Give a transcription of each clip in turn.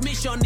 transmission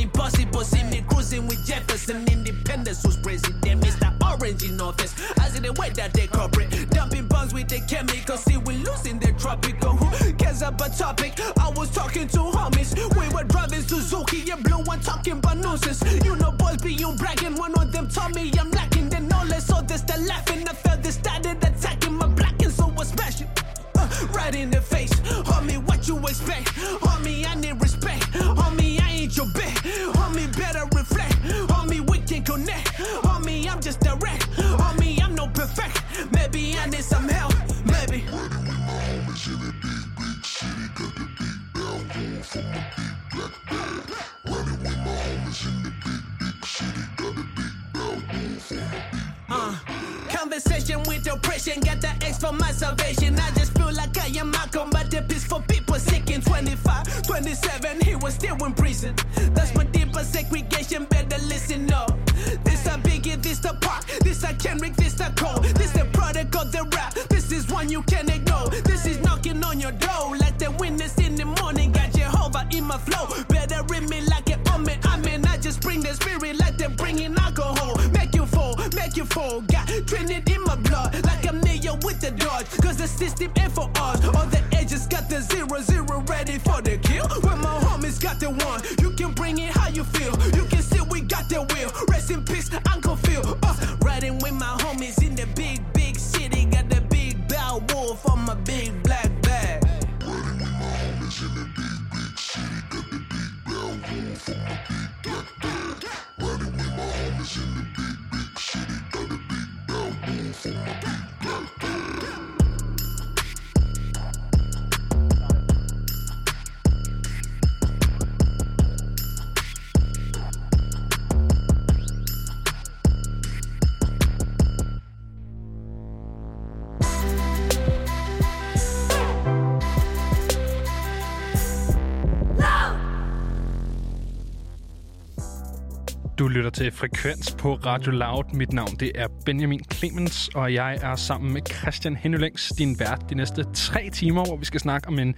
Du lytter til Frekvens på Radio Loud. Mit navn det er Benjamin Clemens, og jeg er sammen med Christian Hennelængs, din vært, de næste tre timer, hvor vi skal snakke om en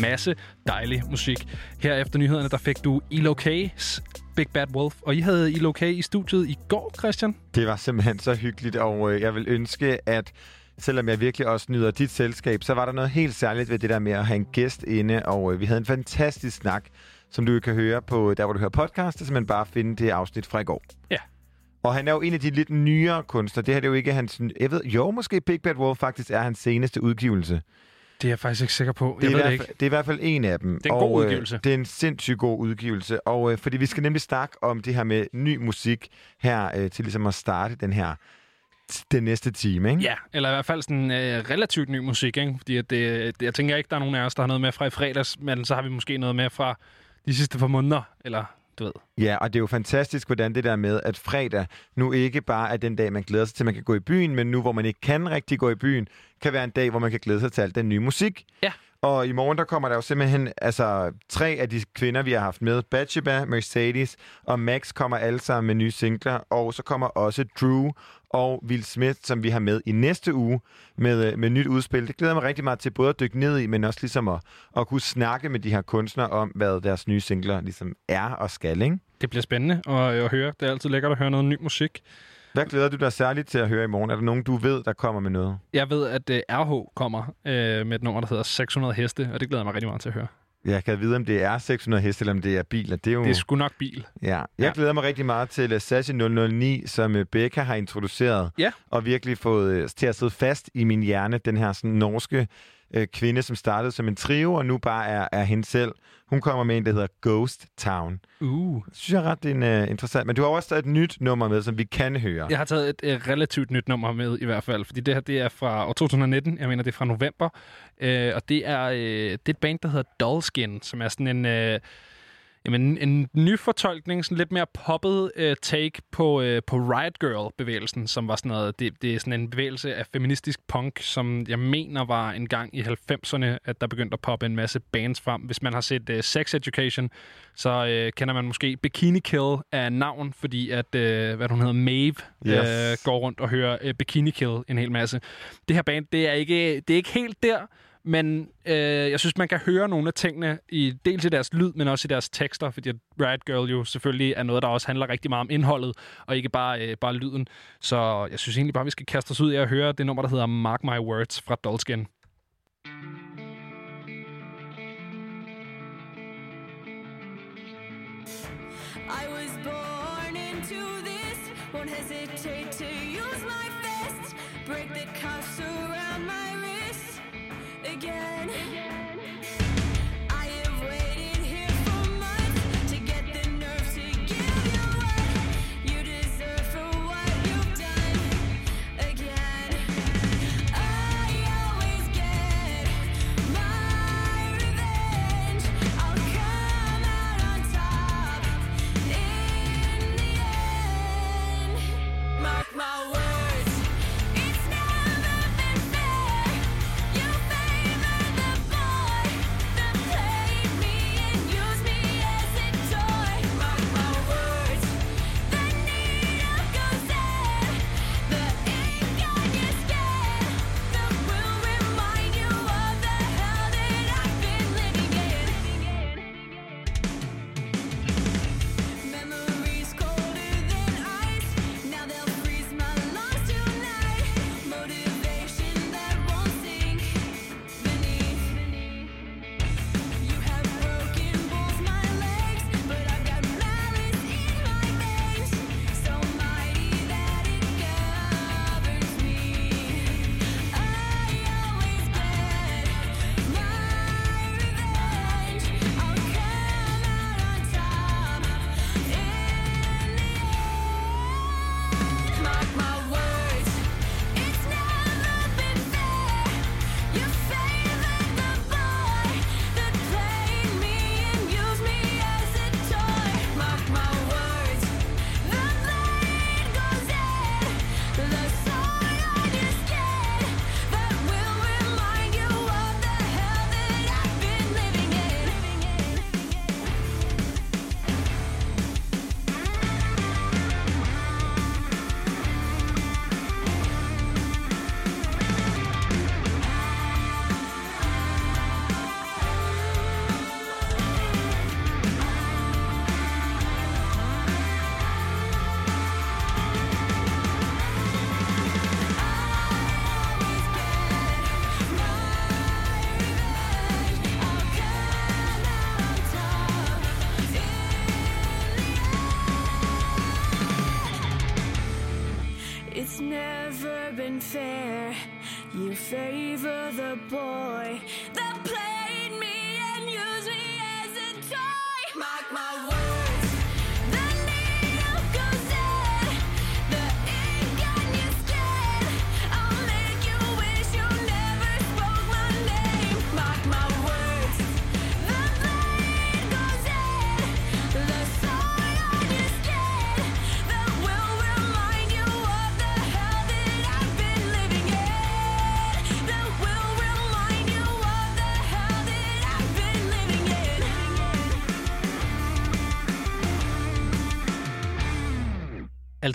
masse dejlig musik. Her efter nyhederne, der fik du Elo K's Big Bad Wolf, og I havde Elo K i studiet i går, Christian. Det var simpelthen så hyggeligt, og øh, jeg vil ønske, at selvom jeg virkelig også nyder dit selskab, så var der noget helt særligt ved det der med at have en gæst inde, og øh, vi havde en fantastisk snak, som du kan høre på der, hvor du hører podcast, så simpelthen bare finde det afsnit fra i går. Ja. Og han er jo en af de lidt nyere kunstnere. Det her det er jo ikke hans... Jeg ved, jo, måske Big Bad Wolf faktisk er hans seneste udgivelse. Det er jeg faktisk ikke sikker på. Det er, Jeg ved det ikke. fald, det er i hvert fald en af dem. Det er en god og, øh, udgivelse. det er en sindssygt god udgivelse. Og øh, fordi vi skal nemlig snakke om det her med ny musik her øh, til ligesom at starte den her den næste time, ikke? Ja, eller i hvert fald sådan øh, relativt ny musik, ikke? Fordi at det, det, jeg tænker ikke, der er nogen af os, der har noget med fra i fredags, men så har vi måske noget med fra de sidste par måneder, eller du ved. Ja, og det er jo fantastisk, hvordan det der med, at fredag nu ikke bare er den dag, man glæder sig til, at man kan gå i byen, men nu, hvor man ikke kan rigtig gå i byen, kan være en dag, hvor man kan glæde sig til alt den nye musik. Ja. Og i morgen, der kommer der jo simpelthen altså, tre af de kvinder, vi har haft med. Batsheba, Mercedes og Max kommer alle sammen med nye singler. Og så kommer også Drew og Will Smith, som vi har med i næste uge med, øh, med nyt udspil. Det glæder jeg mig rigtig meget til både at dykke ned i, men også ligesom at, at kunne snakke med de her kunstnere om, hvad deres nye singler ligesom er og skal, ikke? Det bliver spændende at, at høre. Det er altid lækkert at høre noget ny musik. Hvad glæder du dig særligt til at høre i morgen? Er der nogen, du ved, der kommer med noget? Jeg ved, at uh, RH kommer øh, med et nummer, der hedder 600 heste, og det glæder jeg mig rigtig meget til at høre. Jeg kan vide, om det er 600 heste, eller om det er biler. Det er jo... Det er sgu nok bil. Ja, jeg Ja. glæder mig rigtig meget til uh, Sashi 009, som uh, Becca har introduceret. Ja. Og virkelig fået uh, til at sidde fast i min hjerne. Den her sådan, norske uh, kvinde, som startede som en trio, og nu bare er, er hende selv. Hun kommer med en, der hedder Ghost Town. Uh. Det synes jeg er ret en, uh, interessant. Men du har også taget et nyt nummer med, som vi kan høre. Jeg har taget et, et relativt nyt nummer med i hvert fald, fordi det her det er fra år 2019. Jeg mener, det er fra november. Øh, og det er, øh, det er et band, der hedder Dollskin, som er sådan en... Øh, Jamen, en nyfortolkning, sådan lidt mere poppet øh, take på, øh, på Riot Girl-bevægelsen, som var sådan noget, det, det er sådan en bevægelse af feministisk punk, som jeg mener var en gang i 90'erne, at der begyndte at poppe en masse bands frem. Hvis man har set øh, Sex Education, så øh, kender man måske Bikini Kill af navn, fordi at, øh, hvad hun hedder, Maeve, Yes. øh, går rundt og hører øh, Bikini Kill en hel masse. Det her band, det er ikke, det er ikke helt der, men øh, jeg synes, man kan høre nogle af tingene, i dels i deres lyd, men også i deres tekster, fordi Riot Girl jo selvfølgelig er noget, der også handler rigtig meget om indholdet, og ikke bare, øh, bare lyden. Så jeg synes egentlig bare, vi skal kaste os ud i at høre det nummer, der hedder Mark My Words fra Dolskin.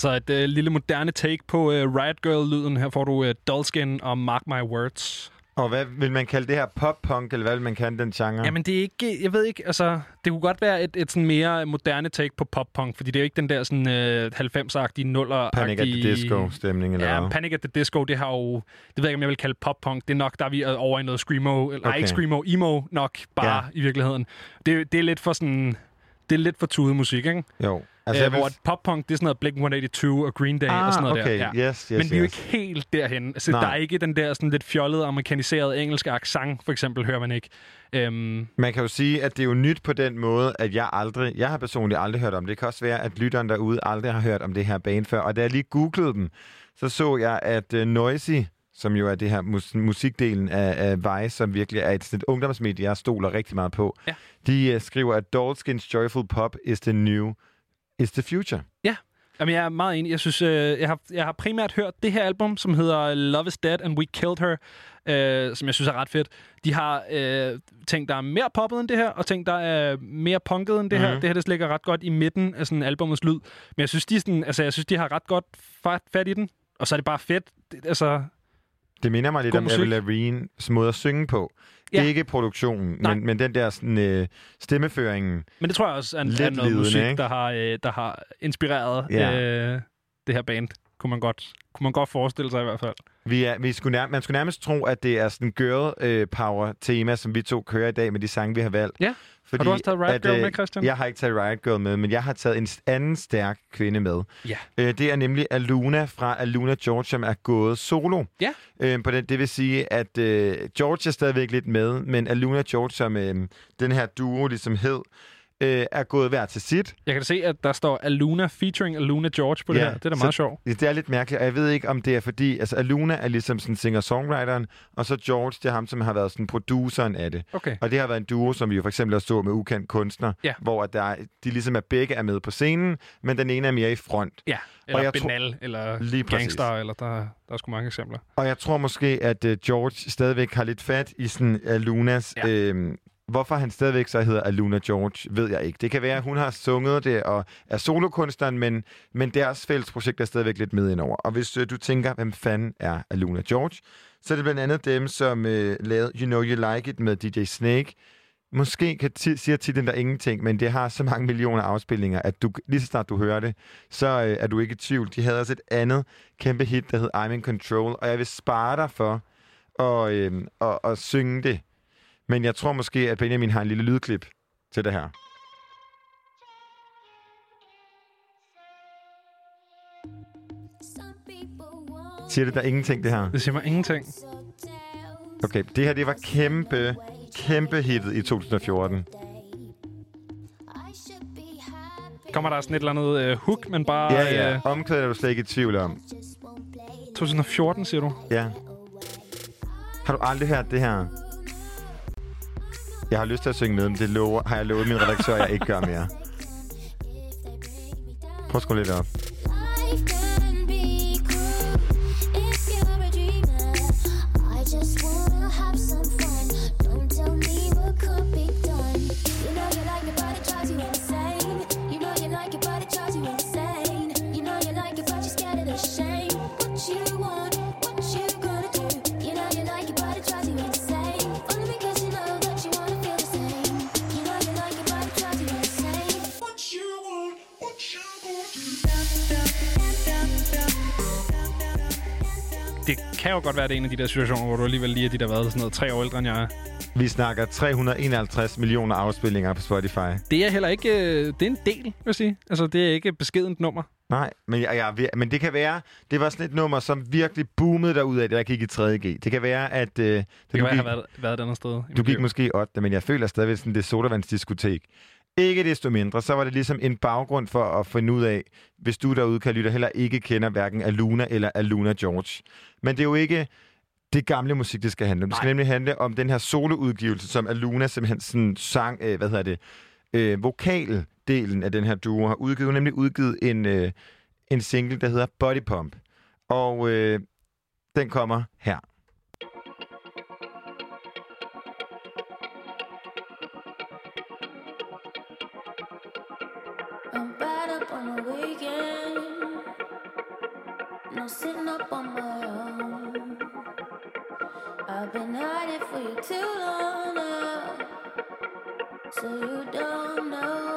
Altså et øh, lille moderne take på øh, Riot Girl-lyden. Her får du øh, Dolskin og Mark My Words. Og hvad vil man kalde det her? Pop-punk, eller hvad vil man kalde den genre? Jamen, det er ikke... Jeg ved ikke, altså... Det kunne godt være et, et sådan mere moderne take på pop-punk, fordi det er jo ikke den der sådan øh, 90'er-agtige, nuller Panic at the Disco-stemning, eller Ja, hvad? Panic at the Disco, det har jo... Det ved jeg ikke, om jeg vil kalde pop-punk. Det er nok, der er vi over i noget screamo... Eller, okay. Nej, ikke screamo, emo nok bare ja. i virkeligheden. Det, det er lidt for sådan... Det er lidt for tude musik, ikke? Jo. Altså, jeg øh, vil- hvor et pop-punk, det er sådan noget Blink-182 og Green Day Ah, og sådan noget okay. der. Ja. Yes, yes, Men vi er jo yes. ikke helt derhen. Altså, Nej. der er ikke den der sådan lidt fjollede, amerikaniserede engelske accent, for eksempel, hører man ikke. Øhm, Man kan jo sige, at det er jo nyt på den måde, at jeg aldrig, jeg har personligt aldrig hørt om det. Det kan også være, at lytteren derude aldrig har hørt om det her band før. Og da jeg lige googlede dem, så så jeg, at uh, Noisy, som jo er det her mus- musikdelen af, af Vice, som virkelig er et, sådan et ungdomsmedie, jeg stoler rigtig meget på, Ja. de uh, skriver, at Dolskins Joyful Pop is the new, is the future. Jamen, jeg er meget enig. Jeg synes, øh, jeg, har, jeg har primært hørt det her album, som hedder Love is Dead and We Killed Her, øh, som jeg synes er ret fedt. De har øh, ting, der er mere poppet end det her, og ting, der er mere punket end det her. Mhm. Det her, det ligger ret godt i midten af sådan albumets lyd. Men jeg synes, de, sådan, altså, jeg synes, de har ret godt fat, fat i den. Og så er det bare fedt. Det, altså, Det minder mig lidt God om musik. Avril Lavigne's måde at synge på. Ja. Ikke produktionen, Nej. men, men den der sådan, øh, stemmeføringen. Men det tror jeg også er, Lidt er noget lidende, musik, ikke? der har, øh, der har inspireret Ja. øh, det her band. Kunne man, godt, kunne man godt forestille sig i hvert fald. Vi er, vi skulle nær, man skulle nærmest tro, at det er sådan girl øh, power tema, som vi to kører i dag med de sange, vi har valgt. Ja. Fordi, du også taget Riot Girl øh, med, Christian? Jeg har ikke taget Riot Girl med, men jeg har taget en anden stærk kvinde med. Ja. Øh, det er nemlig Aluna fra Aluna George, som er gået solo. Ja. Øh, på den, det vil sige, at øh, George er stadigvæk lidt med, men Aluna George, som øh, den her duo ligesom hed, øh, er gået hver til sit. Jeg kan se, at der står Aluna featuring Aluna George på det Ja, her. Det er da meget sjovt. Det er lidt mærkeligt, og jeg ved ikke, om det er fordi... Altså, Aluna er ligesom sådan singer-songwriteren, og så George, det er ham, som har været sådan produceren af det. Okay. Og det har været en duo, som vi jo for eksempel har stået med ukendt kunstner, Ja. hvor at der, er- de ligesom er begge er med på scenen, men den ene er mere i front. Ja, eller jeg tror- Benal, eller Lige præcis. Gangster, eller der, der er sgu mange eksempler. Og jeg tror måske, at uh, George stadigvæk har lidt fat i sådan Alunas... Ja. Ja. Hvorfor han stadigvæk så hedder Aluna George, ved jeg ikke. Det kan være, at hun har sunget det og er solokunstneren, men, men deres fælles projekt er stadigvæk lidt med indover. Og hvis øh, du tænker, hvem fanden er Aluna George, så er det blandt andet dem, som øh, lavede You Know You Like It med DJ Snake. Måske kan t- siger titlen der ingenting, men det har så mange millioner afspilninger, at du, lige så snart du hører det, så øh, er du ikke i tvivl. De havde også et andet kæmpe hit, der hed I'm in Control, og jeg vil spare dig for at, øh, at, at synge det. Men jeg tror måske, at Benjamin har en lille lydklip til det her. Siger det der ingenting, det her? Det siger mig ingenting. Okay, det her, det var kæmpe, kæmpe hittet i 2014. Kommer der sådan et eller andet øh, hook, men bare... Ja, ja. Øh, Omkvædet er du slet ikke i tvivl om. 2014, siger du? Ja. Har du aldrig hørt det her? Jeg har lyst til at synge med, men det lover, har jeg lovet min redaktør, jeg ikke gør mere. Prøv at skrue lidt op. kan jo godt være, det er en af de der situationer, hvor du alligevel lige er de, der været sådan noget tre år ældre end jeg er. Vi snakker 351 millioner afspilninger på Spotify. Det er heller ikke... Øh, det er en del, vil jeg sige. Altså, det er ikke et beskedent nummer. Nej, men, jeg, jeg, men det kan være, det var sådan et nummer, som virkelig boomede derud af, da jeg gik i 3.G. Det kan være, at... Øh, Det kan du være, gik, jeg har været, været et andet sted. du gik måske 8, men jeg føler stadigvæk sådan, det er sodavandsdiskotek. Ikke desto mindre, så var det ligesom en baggrund for at finde ud af, hvis du derude kan lytte, heller ikke kender hverken Aluna eller Aluna George. Men det er jo ikke det gamle musik, det skal handle om. Det skal Nej. nemlig handle om den her soloudgivelse, som Aluna simpelthen sådan sang, øh, hvad hedder det, øh, vokaldelen af den her duo har udgivet. Hun nemlig udgivet en, øh, en single, der hedder Body Pump. Og øh, den kommer her. So you don't know.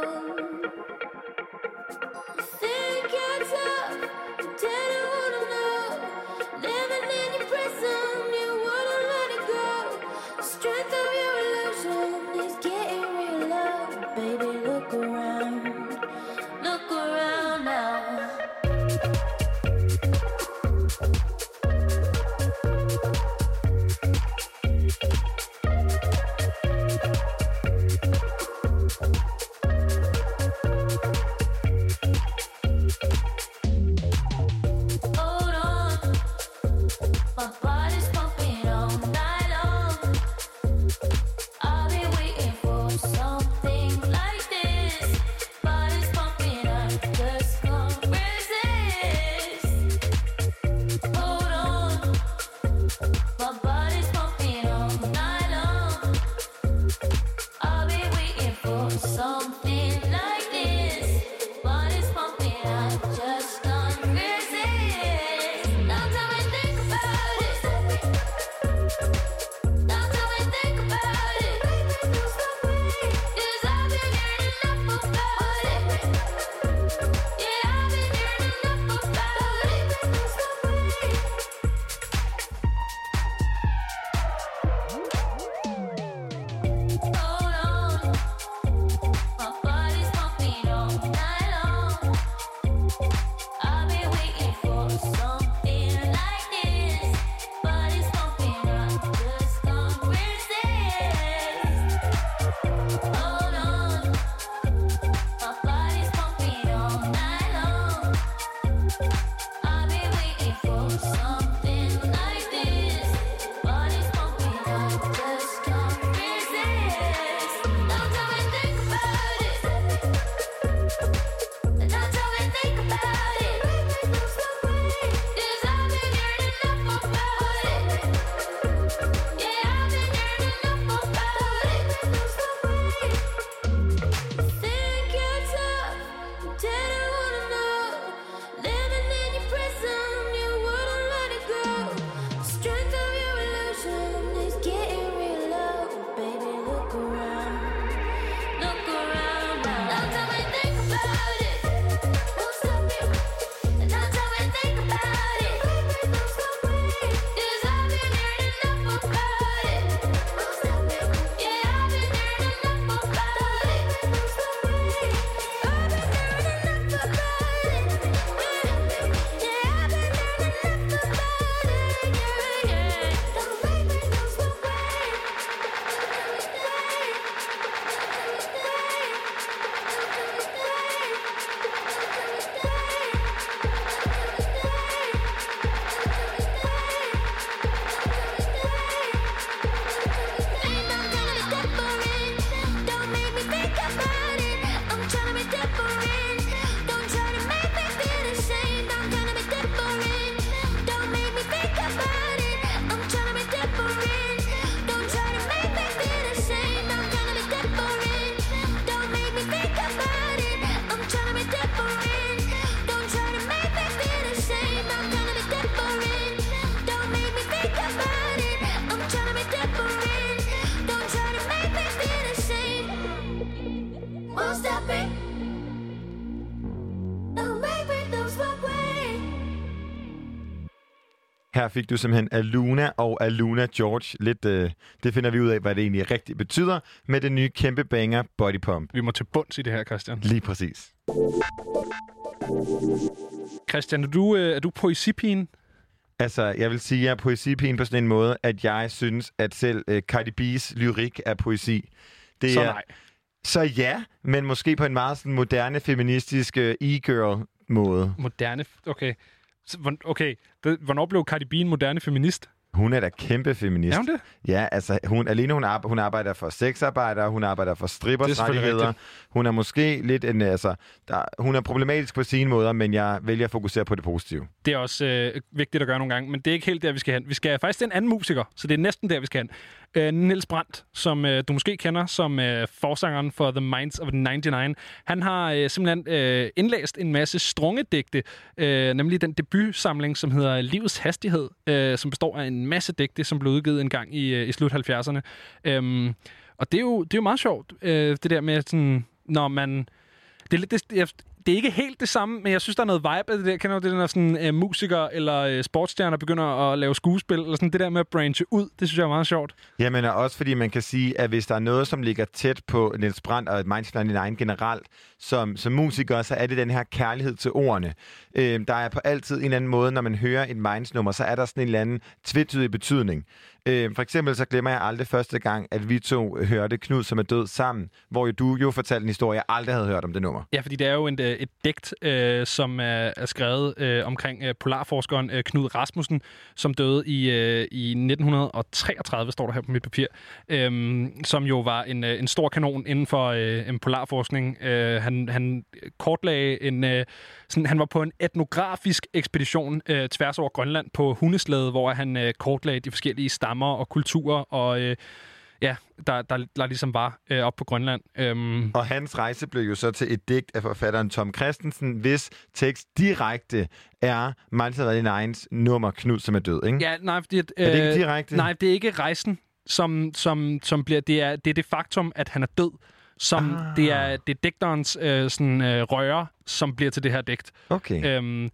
Her fik du simpelthen Aluna og Aluna George. Lidt, øh, det finder vi ud af, hvad det egentlig rigtig betyder med det nye kæmpe banger Body Pump. Vi må til bunds i det her, Christian. Lige præcis. Christian, er du, øh, er du poesipigen? Altså, jeg vil sige, at jeg er poesipigen på sådan en måde, at jeg synes, at selv øh, Cardi B's lyrik er poesi. Det Så er, nej. Så ja, men måske på en meget sådan moderne, feministisk øh, e-girl måde. Moderne... Okay. Okay. Det- Hvornår blev Cardi B en moderne feminist? Hun er da kæmpe feminist. Er hun det? Ja, altså hun, alene hun, arbejder, hun arbejder for sexarbejdere, hun arbejder for strippers er rettigheder. Hun er måske lidt en, altså, der, hun er problematisk på sine måder, men jeg vælger at fokusere på det positive. Det er også øh, vigtigt at gøre nogle gange, men det er ikke helt der, vi skal hen. Vi skal faktisk til en anden musiker, så det er næsten der, vi skal hen. Øh, Niels Brandt, som øh, du måske kender som øh, forsangeren for The Minds of 99. Han har øh, simpelthen øh, indlæst en masse strungedigte, øh, nemlig den debutsamling, som hedder Livets Hastighed, øh, som består af en masse digte, som blev udgivet en gang i, øh, i slut 70'erne. Øhm, og det er, jo, det er jo meget sjovt, øh, det der med sådan, når man... Det er, lidt, det, jeg, det er ikke helt det samme, men jeg synes, der er noget vibe af det der. Kender du det, når sådan øh, musikere eller øh, sportsstjerner begynder at lave skuespil, eller sådan det der med at branche ud, det synes jeg er meget sjovt. Jamen, og også fordi man kan sige, at hvis der er noget, som ligger tæt på Niels Brandt og Minds 99 generelt, som, som musikere, så er det den her kærlighed til ordene. Øh, der er på altid en eller anden måde, når man hører et Minds-nummer, så er der sådan en eller anden tvetydig betydning. Øh, for eksempel så glemmer jeg aldrig første gang, at vi to hørte Knud, som er død sammen, hvor jo du jo fortalte en historie, jeg aldrig havde hørt om det nummer. Ja, fordi det er jo en, øh, et digt, øh, som er, er skrevet øh, omkring øh, polarforskeren øh, Knud Rasmussen, som døde i, øh, i 1933, står der her på mit papir, øh, som jo var en, øh, en stor kanon inden for øh, en polarforskning. Øh, han, han kortlagde en... Øh, sådan, han var på en etnografisk ekspedition øh, tværs over Grønland på hundeslæde, hvor han øh, kortlagde de forskellige stammer og kulturer, og øh, ja, der, der, der ligesom var øh, op på Grønland. Øhm, Og hans rejse blev jo så til et digt af forfatteren Tom Christensen, hvis tekst direkte er Minds 99's nummer Knud, som er død, ikke? Ja, nej, fordi... At, øh, Er det ikke direkte? Nej, det er ikke rejsen, som, som, som bliver... Det er, det er det faktum, at han er død, som Ah. det er, det er digterens øh, sådan, øh, røre, som bliver til det her digt. Okay. Øhm,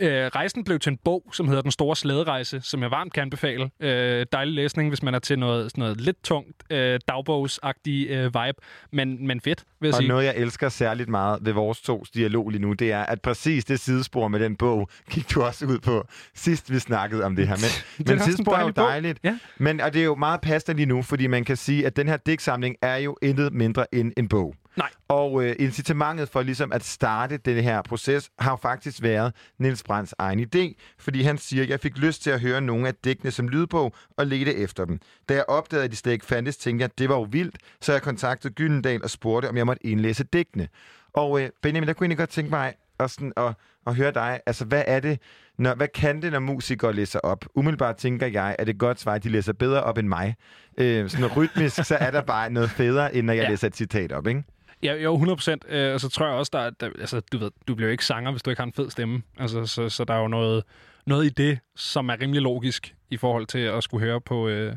øh, rejsen blev til en bog, som hedder Den Store Slæderejse, som jeg varmt kan anbefale. Øh, dejlig læsning, hvis man er til noget, sådan noget lidt tungt, øh, dagbogsagtig øh, vibe, men, men fedt, vil jeg Og sige. noget, jeg elsker særligt meget ved vores to dialog lige nu, det er, at præcis det sidespor med den bog, gik du også ud på, sidst vi snakkede om det her. Men, men sidespor er jo bog. dejligt. Ja. Men, og det er jo meget passende lige nu, fordi man kan sige, at den her digtsamling er jo intet mindre end en bog. Nej. Og øh, incitamentet for ligesom at starte den her proces har faktisk været Niels Brands egen idé, fordi han siger, jeg fik lyst til at høre nogle af digtene som lydbog og lede efter dem. Da jeg opdagede, at de slet ikke fandtes, tænkte jeg, det var jo vildt, så jeg kontaktede Gyldendal og spurgte, om jeg måtte indlæse digtene. Og øh, Benjamin, der kunne jeg egentlig godt tænke mig at, sådan, at, at høre dig. Altså, hvad er det, når, hvad kan det, når musikere læser op? Umiddelbart tænker jeg, at det godt svar, at de læser bedre op end mig. Øh, sådan rytmisk, så er der bare noget federe, end når jeg Ja. læser et citat op, ikke? Ja, jo, 100 procent. Øh, og så tror jeg også, der, er- der altså, du ved, du bliver jo ikke sanger, hvis du ikke har en fed stemme. Altså, så, så der er jo noget, noget i det, som er rimelig logisk i forhold til at skulle høre på, øh,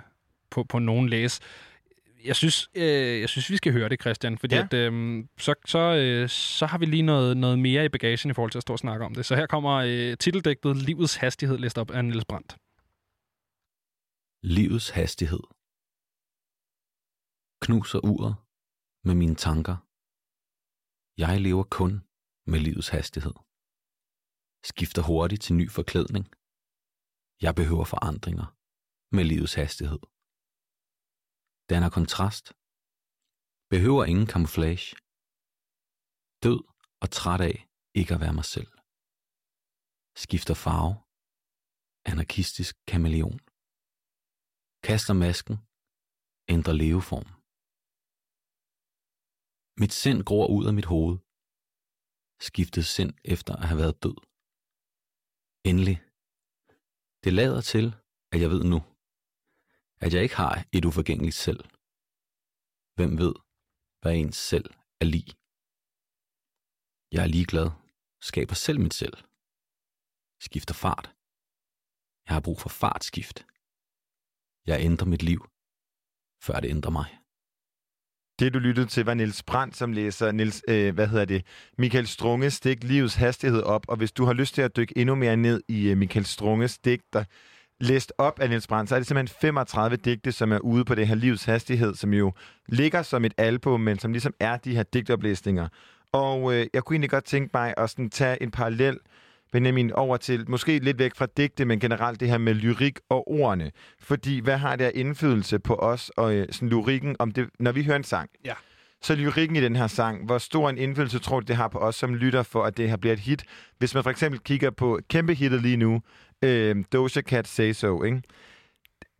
på, på nogen læse. Jeg synes, øh, jeg synes, vi skal høre det, Christian, fordi Ja. ja. at, øh, så, så, øh, så har vi lige noget, noget mere i bagagen i forhold til at stå og snakke om det. Så her kommer øh, titeldægtet Livets Hastighed, læst op af Niels Brandt. Livets hastighed. Knuser uret med mine tanker. Jeg lever kun med livets hastighed. Skifter hurtigt til ny forklædning. Jeg behøver forandringer med livets hastighed. Danner kontrast. Behøver ingen camouflage. Død og træt af ikke at være mig selv. Skifter farve. Anarkistisk kameleon. Kaster masken. Ændrer leveform. Mit sind gror ud af mit hoved. Skiftet sind efter at have været død. Endelig. Det lader til, at jeg ved nu, at jeg ikke har et uforgængeligt selv. Hvem ved, hvad ens selv er lig? Jeg er ligeglad, skaber selv mit selv. Skifter fart. Jeg har brug for fartskift. Jeg ændrer mit liv, før det ændrer mig. Det, du lyttede til, var Niels Brandt, som læser Niels, øh, hvad hedder det, Michael Strunges digt Livets Hastighed op. Og hvis du har lyst til at dykke endnu mere ned i øh, Michael Strunges digter, læst op af Niels Brandt, så er det simpelthen 35 digte, som er ude på det her Livets Hastighed, som jo ligger som et album, men som ligesom er de her digtoplæsninger. Og øh, jeg kunne egentlig godt tænke mig at sådan tage en parallel Benjamin, over til måske lidt væk fra digte, men generelt det her med lyrik og ordene. Fordi hvad har det af indflydelse på os og øh, sådan lyrikken, om det, når vi hører en sang? Ja. Så lyrikken i den her sang, hvor stor en indflydelse tror du, det har på os som lytter for, at det her bliver et hit? Hvis man for eksempel kigger på kæmpe hittet lige nu, øh, Doja Cat Say So, ikke?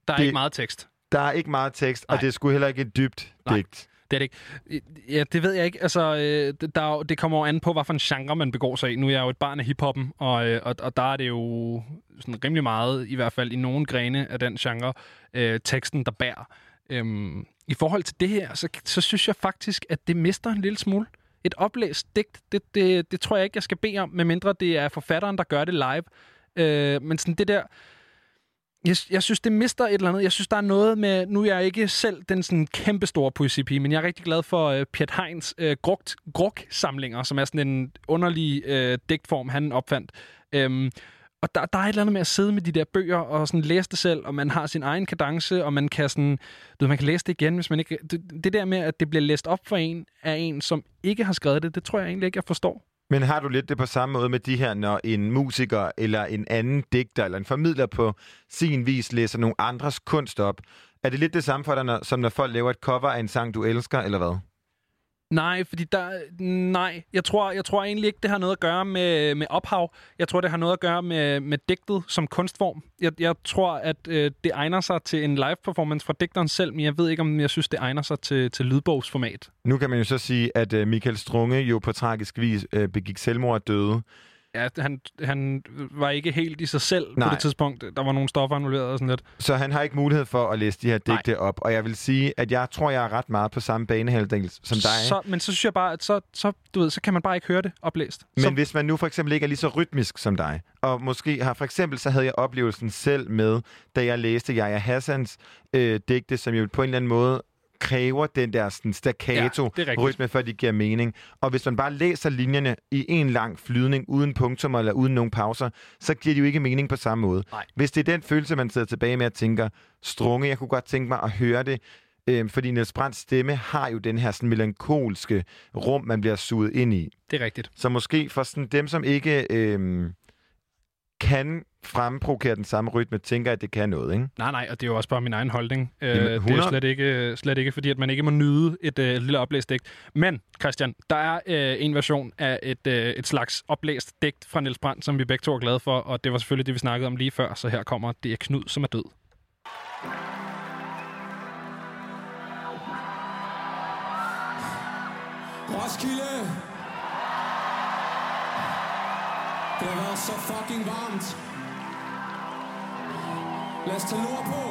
Der er Det- ikke meget tekst. Der er ikke meget tekst, Nej. og det er sgu heller ikke et dybt Nej. digt. Det er det ikke. Ja, det ved jeg ikke. Altså, øh, der, det kommer jo an på, hvad for en genre man begår sig i. Nu er jeg jo et barn af hiphoppen, og, øh, og, og der er det jo sådan rimelig meget, i hvert fald i nogle grene af den genre, øh, teksten, der bærer. Øhm, I forhold til det her, så, så synes jeg faktisk, at det mister en lille smule. Et oplæst digt, det, det, det tror jeg ikke, jeg skal bede om, medmindre det er forfatteren, der gør det live. Øh, men sådan det der... Jeg, jeg synes, det mister et eller andet. Jeg synes, der er noget med... Nu er jeg ikke selv den sådan kæmpe store poesipige, men jeg er rigtig glad for øh, Piet Heins øh, grugt, gruk-samlinger, som er sådan en underlig øh, digtform, han opfandt. Øhm, og der, der er et eller andet med at sidde med de der bøger og sådan læse det selv, og man har sin egen kadence, og man kan sådan, du ved, man kan læse det igen, hvis man ikke... Det, det der med, at det bliver læst op for en af en, som ikke har skrevet det, det tror jeg egentlig ikke, jeg forstår. Men har du lidt det på samme måde med de her, når en musiker eller en anden digter eller en formidler på sin vis læser nogle andres kunst op? Er det lidt det samme for dig, når, som når folk laver et cover af en sang, du elsker, eller hvad? Nej, fordi der... Nej, jeg tror, jeg tror egentlig ikke, det har noget at gøre med, med ophav. Jeg tror, det har noget at gøre med, med digtet som kunstform. Jeg, jeg tror, at øh, det egner sig til en live-performance fra digteren selv, men jeg ved ikke, om jeg synes, det egner sig til, til lydbogsformat. Nu kan man jo så sige, at øh, Michael Strunge jo på tragisk vis øh, begik selvmord og døde. Ja, han, han var ikke helt i sig selv Nej. Nej. på det tidspunkt. Der var nogle stoffer involveret og sådan lidt. Så han har ikke mulighed for at læse de her Nej. digte op. Og jeg vil sige, at jeg tror, jeg er ret meget på samme banehalvdel som dig. Så, men så synes jeg bare, at så, så, du ved, så kan man bare ikke høre det oplæst. Men så, hvis man nu for eksempel ikke er lige så rytmisk som dig, og måske har for eksempel, så havde jeg oplevelsen selv med, da jeg læste Jaja Hassans øh, digte, som jo på en eller anden måde kræver den der sådan, staccato Ja, før de giver mening. Og hvis man bare læser linjerne i en lang flydning, uden punktum eller uden nogen pauser, så giver de jo ikke mening på samme måde. Nej. Hvis det er den følelse, man sidder tilbage med at tænker, strunge, jeg kunne godt tænke mig at høre det, øh, fordi Niels Brandts stemme har jo den her sådan melankolske rum, man bliver suget ind i. det er rigtigt. Så måske for sådan dem, som ikke øhm, kan fremprovokere den samme rytme, tænker, at det kan noget, ikke? Nej, nej, og det er jo også bare min egen holdning. Øh, Jamen, det er 100. slet ikke, slet ikke fordi, at man ikke må nyde et øh, lille oplæst digt. Men, Christian, der er øh, en version af et, øh, et slags oplæst digt fra Niels Brandt, som vi begge to er glade for, og det var selvfølgelig det, vi snakkede om lige før, så her kommer Det er Knud, som er død. Roskilde! Det så fucking varmt. Lad os tage lort på.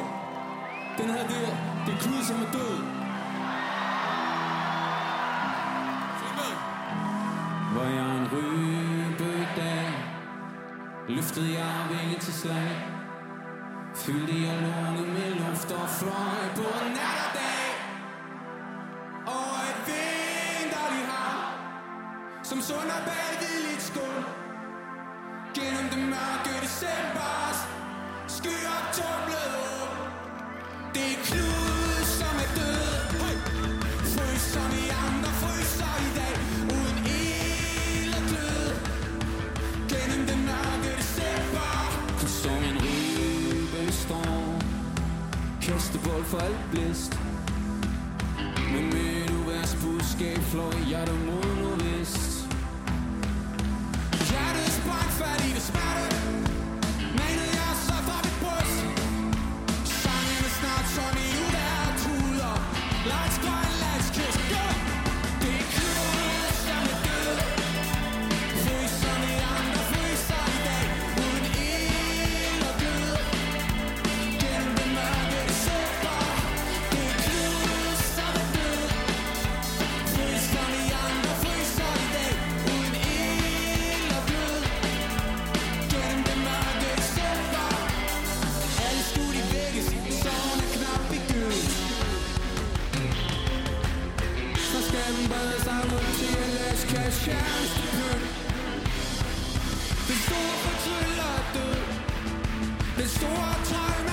Den her, det, det er Knud, som er død. Hvor jeg en rybedag Løftede jeg vinge til slag Fyldte jeg lunge med luft og fløj på nat og dag Og et vinterligt hav Som sunder bag hvidligt skål Gennem det mørke decembers Skyer tumlet op. Det er Knud, som er død. Hey. Frys som i andre fryser i dag. Uden ild og glød. Gennem det mørke december Som en ribe storm. Kaste bold for alt blæst. Men med et uværs budskab flår hjertet mod. Hjertets brandfald i det it's kæreste køn Den store fortryller død Den store traume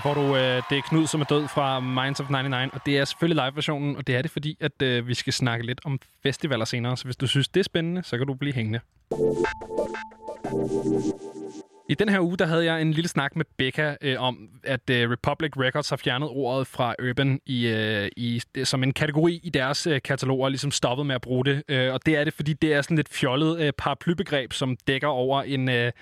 Her får du øh, Det er Knud, som er død fra Minds of 99, og det er selvfølgelig live-versionen, og det er det, fordi at øh, vi skal snakke lidt om festivaler senere. Så hvis du synes, det er spændende, så kan du blive hængende. I den her uge, der havde jeg en lille snak med Becca øh, om, at øh, Republic Records har fjernet ordet fra Urban i, øh, i, som en kategori i deres øh, kataloger, og ligesom stoppet med at bruge det. Øh, og det er det, fordi det er sådan lidt fjollet øh, paraplybegreb, som dækker over en... Øh,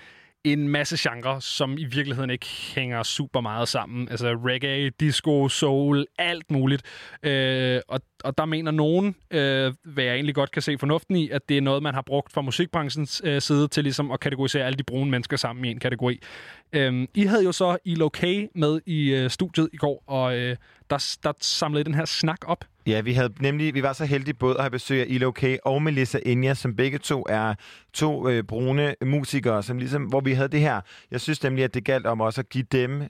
en masse genrer, som i virkeligheden ikke hænger super meget sammen. Altså reggae, disco, soul, alt muligt. Øh, og, og der mener nogen, øh, hvad jeg egentlig godt kan se fornuften i, at det er noget, man har brugt fra musikbranchens øh, side til ligesom at kategorisere alle de brune mennesker sammen i en kategori. Øh, I havde jo så i Lokay med i øh, studiet i går, og øh, der, der samlede I den her snak op. Ja, vi havde nemlig, vi var så heldige både at have besøg af Ilo K og Melissa Inja, som begge to er to øh, brune musikere, som ligesom, hvor vi havde det her. Jeg synes nemlig, at det galt om også at give dem,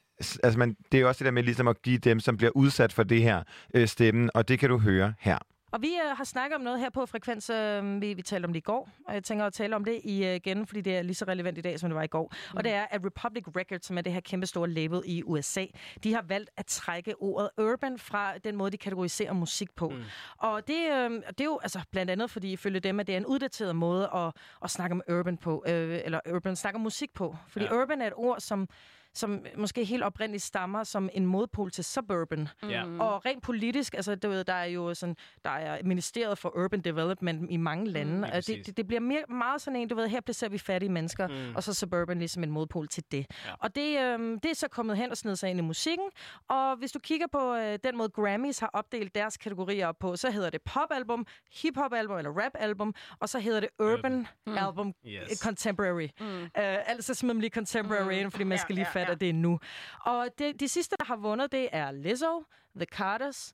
altså man, det er jo også det der med ligesom at give dem, som bliver udsat for det her, øh, stemmen, og det kan du høre her. Og vi øh, har snakket om noget her på Frekvens. Øh, vi, vi talte om det i går, og jeg tænker at tale om det øh, igen, fordi det er lige så relevant i dag, som det var i går. Mm. Og det er, at Republic Records, som er det her kæmpe store label i USA, de har valgt at trække ordet urban fra den måde, de kategoriserer musik på. Mm. Og det, øh, det er jo altså, blandt andet, fordi ifølge dem, at det er en uddateret måde at, at snakke om urban på, øh, eller urban snakke om musik på. Fordi ja. urban er et ord, som som måske helt oprindeligt stammer som en modpol til suburban. Ja. Og rent politisk, altså du ved, der er jo sådan, der er ministeriet for urban development i mange lande. Mm, det, det, det bliver mere, meget sådan en, du ved, her placerer vi fattige mennesker, mm. og så suburban ligesom en modpol til det. Ja. Og det, øhm, det er så kommet hen og snedet sig ind i musikken. Og hvis du kigger på øh, den måde Grammys har opdelt deres kategorier op på, så hedder det popalbum, hiphop-album eller rap-album, og så hedder det urban mm. album Yes. yes. contemporary. Mm. Uh, altså simpelthen lige contemporary, mm. fordi man skal lige fatte, at det er nu. Og det, de sidste, der har vundet, det er Lizzo, The Carters,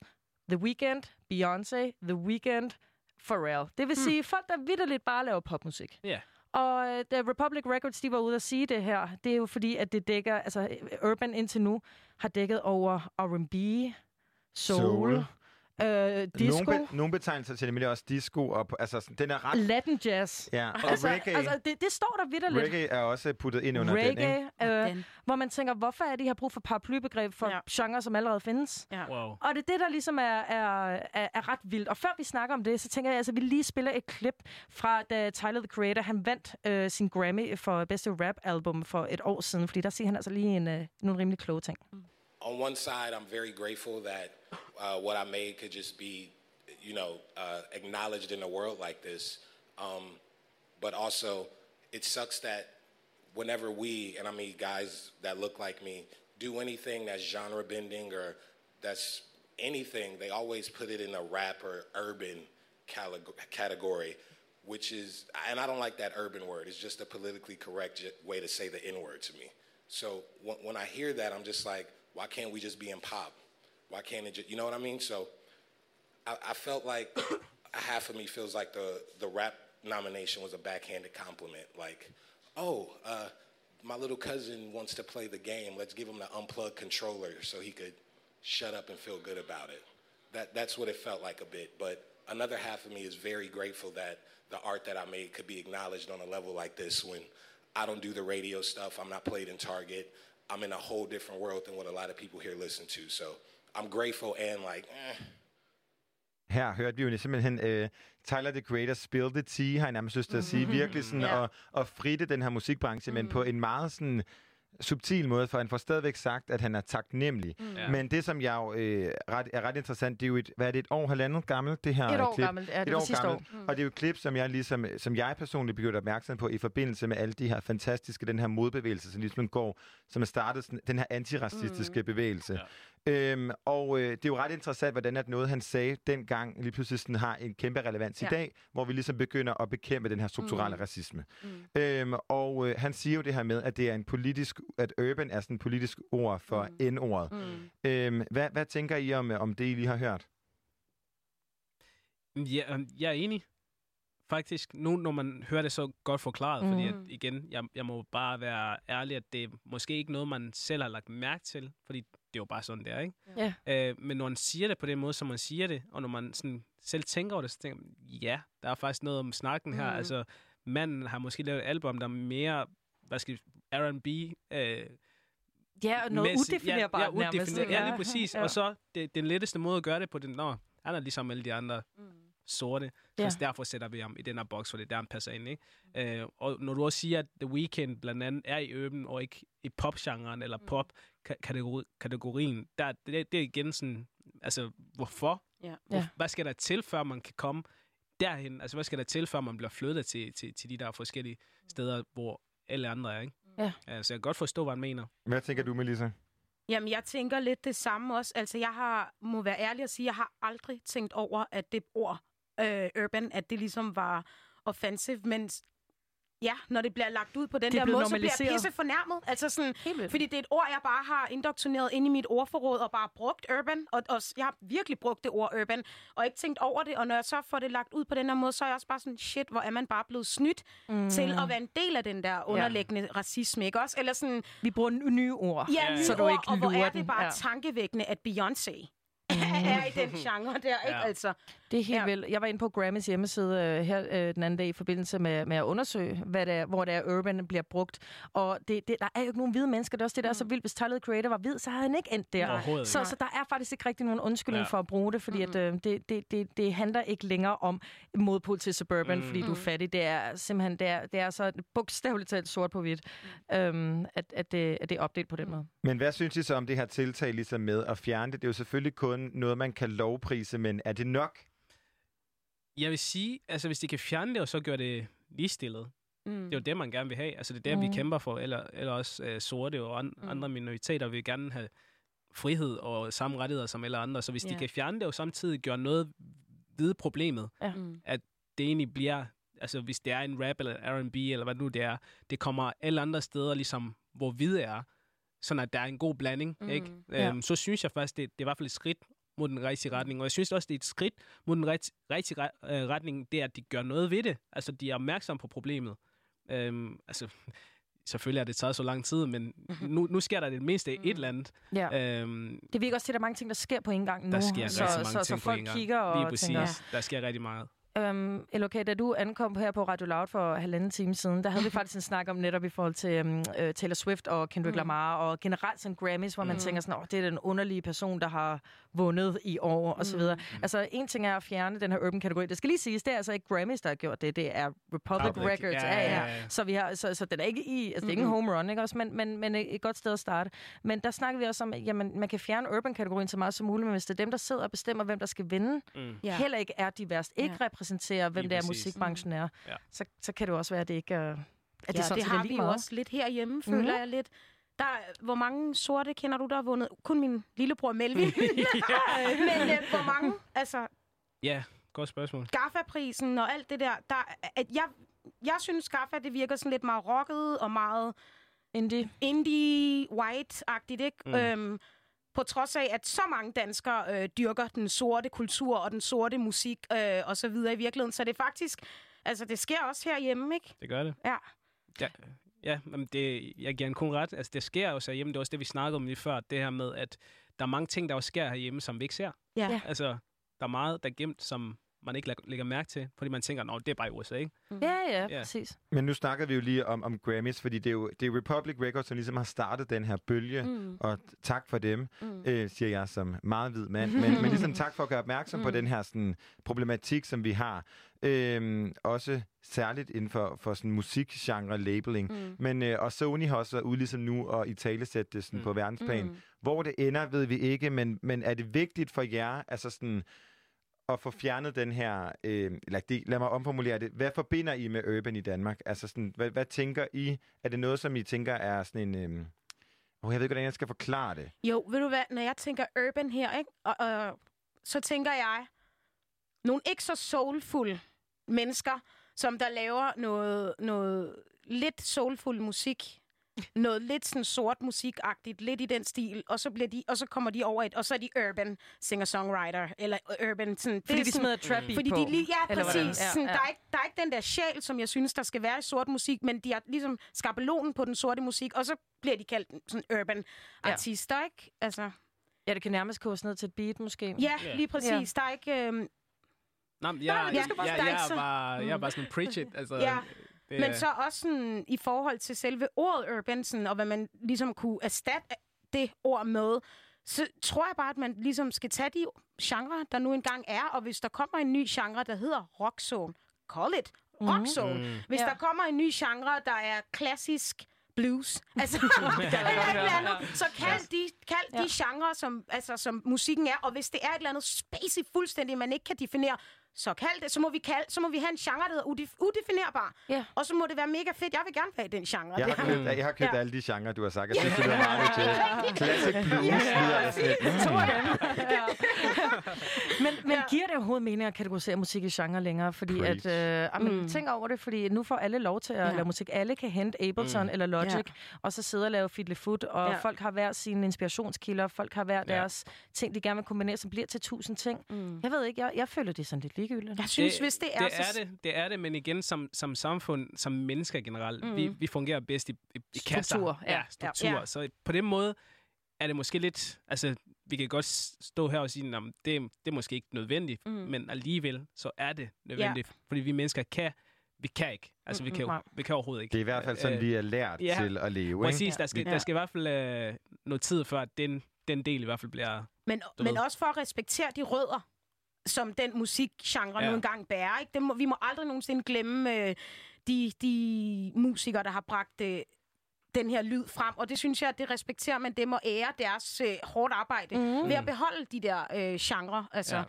The Weeknd, Beyoncé, The Weeknd, Pharrell. Det vil sige folk, der vidderligt bare laver popmusik. Ja. Og øh, da Republic Records de var ude at sige det her, det er jo fordi, at det dækker, altså Urban indtil nu har dækket over R&B, soul, Soul. Øh, disco, Nogle, be, nogle betegnelser til nemlig også disco, og, altså den er ret... Latin jazz. Ja, og Altså, reggae, altså det, det står der vidderligt. reggae er også puttet ind under den, ikke? Reggae, øh, Den. hvor man tænker, hvorfor er de har brug for paraplybegreb for Ja. genre, som allerede findes? Ja. Wow. Og det er det, der ligesom er, er, er, er ret vildt. Og før vi snakker om det, så tænker jeg, altså, at vi lige spiller et klip fra, da Tyler, the Creator, han vandt øh, sin Grammy for bedste rap-album for et år siden. Fordi der siger han altså lige en, øh, nogle rimelig kloge ting. On one side, I'm very grateful that uh, what I made could just be, you know, uh, acknowledged in a world like this. Um, but also, it sucks that whenever we, and I mean guys that look like me, do anything that's genre bending or that's anything, they always put it in a rap or urban category, which is, and I don't like that urban word. It's just a politically correct way to say the N word to me. So when I hear that, I'm just like, why can't we just be in pop? Why can't it just, you know what I mean? So I, I felt like a half of me feels like the, the rap nomination was a backhanded compliment. Like, oh, uh, my little cousin wants to play the game. Let's give him the unplugged controller so he could shut up and feel good about it. That that's what it felt like a bit. But another half of me is very grateful that the art that I made could be acknowledged on a level like this when I don't do the radio stuff. I'm not played in Target. I'm in a whole different world than what a lot of people here listen to. So I'm grateful and like, eh, Her hørte vi jo simpelthen uh, Tyler, the Creator, spill the tea, har jeg nærmest lyst til at sige. Virkelig sådan Ja. at, at fritte den her musikbranche, men på en meget sådan subtil måde, for han får stadigvæk sagt, at han er taknemmelig. Mm. Ja. Men det, som jeg jo øh, ret, er ret interessant, det er jo et, hvad er det, et år, halvandet gammelt, det her Et år klip? gammelt, ja, det et år sidste gammelt. år. Mm. Og det er jo et klip, som jeg, ligesom, som jeg personligt blev gjort opmærksom på i forbindelse med alle de her fantastiske, den her modbevægelse, som ligesom går, som er startet sådan, den her antiracistiske mm. bevægelse. Ja. Øhm, og øh, det er jo ret interessant, hvordan at noget, han sagde dengang, lige pludselig sådan, har en kæmpe relevans. Ja. i dag, hvor vi ligesom begynder at bekæmpe den her strukturelle mm. racisme. Mm. Øhm, og øh, han siger jo det her med, at det er en politisk, at urban er sådan en politisk ord for mm. N-ordet. Mm. Øhm, hvad, hvad tænker I om, om det, I lige har hørt? Ja, øhm, jeg er enig. Faktisk, nu når man hører det så godt forklaret, mm. fordi at, igen, jeg, jeg må bare være ærlig, at det er måske ikke noget, man selv har lagt mærke til, fordi det er jo bare sådan, det er, ikke? Ja. Øh, men når man siger det på den måde, som man siger det, og når man sådan selv tænker over det, så tænker man, ja, der er faktisk noget om snakken her. Mm. Altså, manden har måske lavet et album, der er mere, hvad skal R&B, øh, Ja, og noget mæssigt- udefinerbart ja, ja, nærmest. ja, lige præcis. Ja. Og så det, den letteste måde at gøre det på, den, nå, han er ligesom alle de andre sorte. Ja. Så derfor sætter vi ham i den her boks, for det er der, han passer ind. Ikke? Øh, og når du også siger, at The Weeknd blandt andet er i urban, og ikke i popgenren eller pop-kategorien, der, det, det er igen sådan, altså, hvorfor? Ja. Hvor, Ja. Hvad skal der til, før man kan komme derhen? Altså, hvad skal der til, før man bliver flyttet til, til, til de der forskellige steder, hvor alle andre er, ikke? Ja. Altså, jeg kan godt forstå, hvad han mener. Hvad tænker du, Melissa? Jamen, jeg tænker lidt det samme også. Altså, jeg har, må være ærlig at sige, jeg har aldrig tænkt over, at det ord øh, urban, at det ligesom var offensive, men ja, når det bliver lagt ud på den Det er der måde, så bliver jeg pisse fornærmet. Altså sådan, fordi det er et ord, jeg bare har indoktrineret ind i mit ordforråd og bare brugt urban, og, og jeg har virkelig brugt det ord urban, og ikke tænkt over det, og når jeg så får det lagt ud på den her måde, så er jeg også bare sådan, shit, hvor er man bare blevet snydt mm. til at være en del af den der underliggende ja. racisme, ikke også? Eller sådan, Vi bruger nye ord, Ja, nye så du ord, ikke og hvor er det bare Ja. tankevækkende, at Beyoncé er i den genre der, ikke? Ja. Altså, Det er helt Ja. vildt. Jeg var inde på Grammys hjemmeside øh, her øh, den anden dag i forbindelse med, med at undersøge, hvad det er, hvor det er, urban bliver brugt. Og det, det, der er jo ikke nogen hvide mennesker. Det er også det, der er så vildt. Hvis Tyler, Creator, var hvid, så havde han ikke endt der. Så, så der er faktisk ikke rigtig nogen undskyldning Ja. for at bruge det, fordi at, øh, det, det, det, det handler ikke længere om modpol til suburban, mm. fordi du er fattig. Det er simpelthen, det er, det er så bogstaveligt talt sort på hvidt, øhm, at, at, det, at det er opdelt på den måde. Men hvad synes I så om det her tiltag ligesom med at fjerne det? Det er jo selvfølgelig kun noget, man kan lovprise, men er det nok? Jeg vil sige, altså hvis de kan fjerne det, og så gøre det ligestillet, mm. det er jo det, man gerne vil have. Altså det er det, mm. vi kæmper for, eller, eller også øh, sorte og an, mm. andre minoriteter vil gerne have frihed og samme rettigheder som alle andre. Så hvis Ja. de kan fjerne det, og samtidig gøre noget ved problemet, Ja. Mm. at det egentlig bliver, altså hvis det er en rap eller R&B, eller hvad nu det er, det kommer alle andre steder, ligesom hvor hvide er, sådan at der er en god blanding, Mm. ikke? Ja. Øhm, så synes jeg faktisk, det, det er i hvert fald et skridt mod den rigtige retning. Og jeg synes også, det er et skridt mod den rigtige øh, retning, det er, at de gør noget ved det. Altså, de er opmærksomme på problemet. Øhm, altså, selvfølgelig har det taget så lang tid, men nu, nu sker der det mindste et eller andet. Ja. Øhm, Det virker også til, at der er mange ting, der sker på en gang nu. der sker så, rigtig mange så, ting så på folk en gang. kigger og Lige præcis. tænker, Der sker rigtig meget. Øhm, LOK, da du ankom her på Radio Loud for halvanden time siden, der havde vi faktisk en snak om netop i forhold til um, uh, Taylor Swift og Kendrick Mm. Lamar, og generelt sådan Grammys, hvor man Mm. tænker sådan, oh, det er den underlige person, der har vundet i år, og så videre. Mm. Altså, en ting er at fjerne den her urban kategori. Det skal lige siges, det er altså ikke Grammys, der har gjort det, det er Republic Public. Records. Ja, Ja, ja. Så, vi har, så, så den er ikke i, altså det er ikke en home run, ikke også? Men, men, men et godt sted at starte. Men der snakker vi også om, jamen, man kan fjerne urban-kategorien så meget som muligt, men hvis det er dem, der sidder og bestemmer, hvem der skal vinde, Mm. heller ikke er divers, ikke Ja. Repræsenterer, hvem Lige det er, præcis. musikbranchen er, Ja. så, så kan det også være, at det ikke er... At det, det, ja, sådan det har er vi lige jo meget. også lidt herhjemme, føler Mhm. jeg lidt. Der, er- hvor mange sorte kender du, der har vundet? Kun min lillebror Melvin. Men øh, hvor mange? Altså, Ja, godt spørgsmål. Gaffa-prisen og alt det der. der at jeg, jeg synes, Gaffa, det virker sådan lidt meget rocket og meget Indie. indie, white-agtigt, ikke? Mm. Mm. Øhm, på trods af, at så mange danskere øh, dyrker den sorte kultur og den sorte musik øh, og så videre i virkeligheden. Så det er faktisk, altså det sker også herhjemme, ikke? Det gør det. Ja. Ja, Ja, men det, jeg giver en kun ret. Altså, det sker jo så hjemme. Det var også det, vi snakkede om lige før. Det her med, at der er mange ting, der også sker herhjemme, som vi ikke ser. Ja. Ja. Altså, der er meget, der er gemt, som man ikke lægger mærke til, fordi man tænker, at det er bare i USA, ikke? Ja, ja, Ja. præcis. Men nu snakkede vi jo lige om, om Grammys, fordi det er jo det er Republic Records, som ligesom har startet den her bølge, mm. og tak for dem, mm. øh, siger jeg som meget hvid mand. Men, men ligesom tak for at gøre opmærksom mm. på den her sådan, problematik, som vi har. Øhm, også særligt inden for, for sådan musikgenre labeling. Mm. Men, øh, og Sony har også været ude ligesom nu og i talesætte det sådan, mm. på verdensplan. Mm. Hvor det ender, ved vi ikke, men, men er det vigtigt for jer, altså sådan at få fjernet den her, øh, eller de, lad mig omformulere det, hvad forbinder I med Urban i Danmark? Altså sådan, hvad, hvad tænker I? Er det noget, som I tænker er sådan en... Øh, oh, jeg ved ikke, hvordan jeg skal forklare det. Jo, ved du hvad, når jeg tænker urban her, ikke? Og, og, så tænker jeg nogle ikke så soulful mennesker, som der laver noget, noget lidt soulful musik, noget lidt sådan sort musikagtigt, lidt i den stil, og så, bliver de, og så kommer de over et, og så er de urban singer-songwriter, eller urban sådan... Fordi det de er sådan, smider trap fordi på. de lige, ja, hvordan? præcis. Ja, Sådan, ja. Der, er ikke, der er ikke den der sjæl, som jeg synes, der skal være i sort musik, men de har ligesom skabelonen på den sorte musik, og så bliver de kaldt sådan urban Ja. artister, ikke? Altså, Ja, det kan nærmest koges ned til et beat, måske. ja, lige præcis. Der er ikke... Øhm, Nå, men jeg, jeg, jeg, jeg, er så- bare, jeg er bare sådan, preach it. Altså, Ja, det, Men så også sådan, i forhold til selve ordet urban, sådan, og hvad man ligesom kunne erstatte det ord med, så tror jeg bare, at man ligesom skal tage de genre, der nu engang er, og hvis der kommer en ny genre, der hedder rockzone, call it rockzone. Mm. Hvis Ja. der kommer en ny genre, der er klassisk blues, altså, eller et eller andet, så kald de, kald de genre, som, altså, som musikken er, og hvis det er et eller andet spacey fuldstændig, man ikke kan definere, så kald det, så må vi, kalde, så må vi have en genre, der hedder udef- udefinerbar. Ja. Og så må det være mega fedt. Jeg vil gerne have den genre. Jeg har købt, jeg har købt Ja. alle de genrer, du har sagt. Jeg synes, det er meget til. Classic blues lidt. Mm. Men, men giver det overhovedet mening at kategorisere musik i genre længere? Fordi Preach. at, øh, mm. tænk over det, fordi nu får alle lov til at Ja. lave musik. Alle kan hente Ableton mm. eller Logic, Ja. og så sidde og lave fiddlefoot, og Ja. folk har hver sine inspirationskilder, folk har hver Ja. deres ting, de gerne vil kombinere, som bliver til tusind ting. Mm. Jeg ved ikke, jeg, jeg føler, det sådan lidt ligegyldigt. Jeg synes, hvis det er, det så... er det, det er det, men igen, som, som samfund, som mennesker generelt, mm. Vi, vi fungerer bedst i, i, i kasser. Struktur, ja. Ja, struktur. Ja. Så på den måde er det måske lidt... Altså, vi kan godt stå her og sige, at det, det er måske ikke nødvendigt, Mm. men alligevel så er det nødvendigt, ja. fordi vi mennesker kan, vi kan ikke. Altså, vi kan, jo, vi kan overhovedet ikke. Det er i hvert fald sådan, Øh, vi er lært ja. til at leve. Ikke? Præcis, der skal, Ja. der skal i hvert fald øh, noget tid før, at den, den del i hvert fald bliver... Men, men ved. også for at respektere de rødder, som den musikgenre ja. Nu engang bærer. Ikke? Det må, vi må aldrig nogensinde glemme øh, de, de musikere, der har bragt øh, den her lyd frem. Og det synes jeg, at det respekterer man dem og ære deres øh, hårdt arbejde mm. ved at beholde de der øh, genre. Altså. Ja. Ja.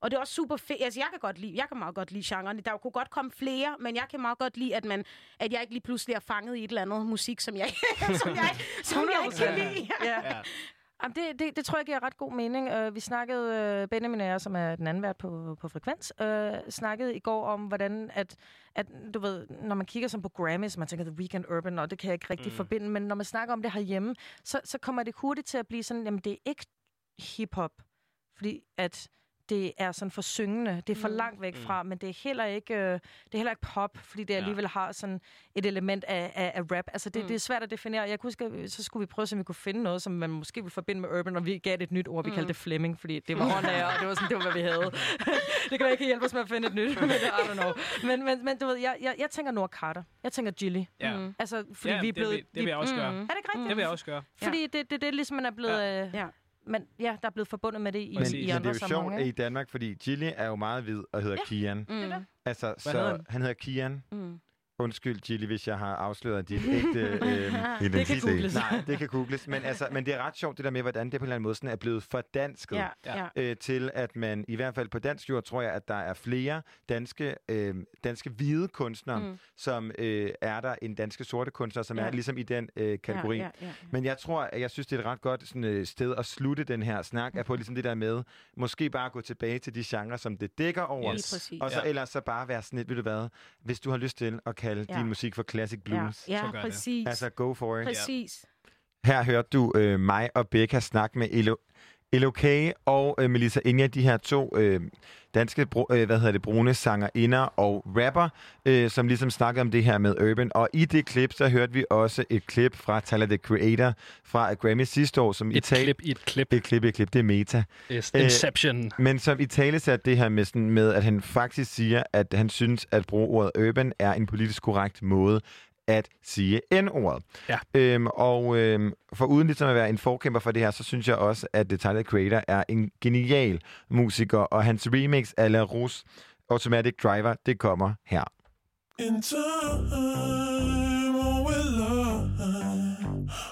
Og det er også super fedt. Altså, jeg kan godt lide, jeg kan meget godt lide genrerne. Der kunne godt komme flere, men jeg kan meget godt lide, at, man, at jeg ikke lige pludselig er fanget i et eller andet musik, som jeg, som jeg, som jeg ikke kan lide. Ja. Ja. Jamen, det, det, det tror jeg giver ret god mening. Uh, vi snakkede, uh, Benjamin og jeg, som er den anden vært på, på Frekvens, uh, snakkede i går om, hvordan at, at, du ved, når man kigger som på Grammys, man tænker The Weekend Urban, og det kan jeg ikke rigtig mm. forbinde, men når man snakker om det herhjemme, så, så kommer det hurtigt til at blive sådan, jamen det er ikke hip-hop, fordi at det er sådan for syngende, det er for Mm. langt væk fra, men det er heller ikke, øh, det er heller ikke pop, fordi det Ja. alligevel har sådan et element af, af, af rap. Altså det, Mm. det er svært at definere. Jeg kunne huske, så skulle vi prøve, så vi kunne finde noget, som man måske ville forbinde med urban, og vi gav det et nyt ord, vi Mm. kaldte det Fleming, fordi det var håndager, og det var sådan, det var, hvad vi havde. det kan da ikke hjælpe os med at finde et nyt, men det, I don't know. Men, men, men du ved, jeg, jeg, jeg tænker Nord Carter. Jeg tænker Gilly. Ja. Mm. Altså, fordi ja, vi er det, blevet... vil, det vil jeg også gøre. Er det ikke rigtigt? Det vil jeg også gøre. Fordi det, det, det er ligesom, man er blevet... Ja. Øh, Ja. Men ja, der er blevet forbundet med det i, Men, i men det andre er jo sjovt i Danmark, fordi Gilly er jo meget hvid og hedder ja. Kian. Mm. Altså, hedder så han? han hedder Kian. Mm. Undskyld, Gilly, hvis jeg har afsløret dit ægte øh, identitet. googles. Nej, det kan googles. Men, altså, men det er ret sjovt, det der med, hvordan det på en eller anden måde sådan er blevet fordansket. Ja, Ja. ja. øh, til, at man i hvert fald på dansk jord, tror jeg, at der er flere danske, øh, danske hvide kunstnere, Mm. som øh, er der end danske sorte kunstnere, som Ja. ja. er ligesom i den øh, kategori. Ja, ja, ja. Men jeg tror, at jeg synes, det er et ret godt sådan, øh, sted at slutte den her snak, er på ligesom det der med, måske bare gå tilbage til de genrer, som det dækker over. Yes. Og så Ja. ellers så bare være sådan lidt, ved du hvad, hvis du har lyst til at kalde Ja. din musik for classic blues, Ja, Så ja gør det. præcis. altså go for it. præcis. Her hørte du øh, mig og Becca snakke med Elo LOK og øh, Melissa Inja, de her to øh, danske øh, hvad hedder det, brune sangerinder og rapper, øh, som ligesom snakkede om det her med Urban. Og i det klip, så hørte vi også et klip fra Tyler, the Creator, fra Grammy sidste år, som i Et klip i et klip. Et klip i et klip, det er meta. Yes, Øh, Inception. Men som i tale satte det her med, sådan, med, at han faktisk siger, at han synes, at bruge ordet urban er en politisk korrekt måde at sige N-ordet. Ja. Øhm, og øhm, for uden ligesom at være en forkæmper for det her, så synes jeg også, at The Tyler Creator er en genial musiker, og hans remix af La Rus Automatic Driver, det kommer her. In time, all will I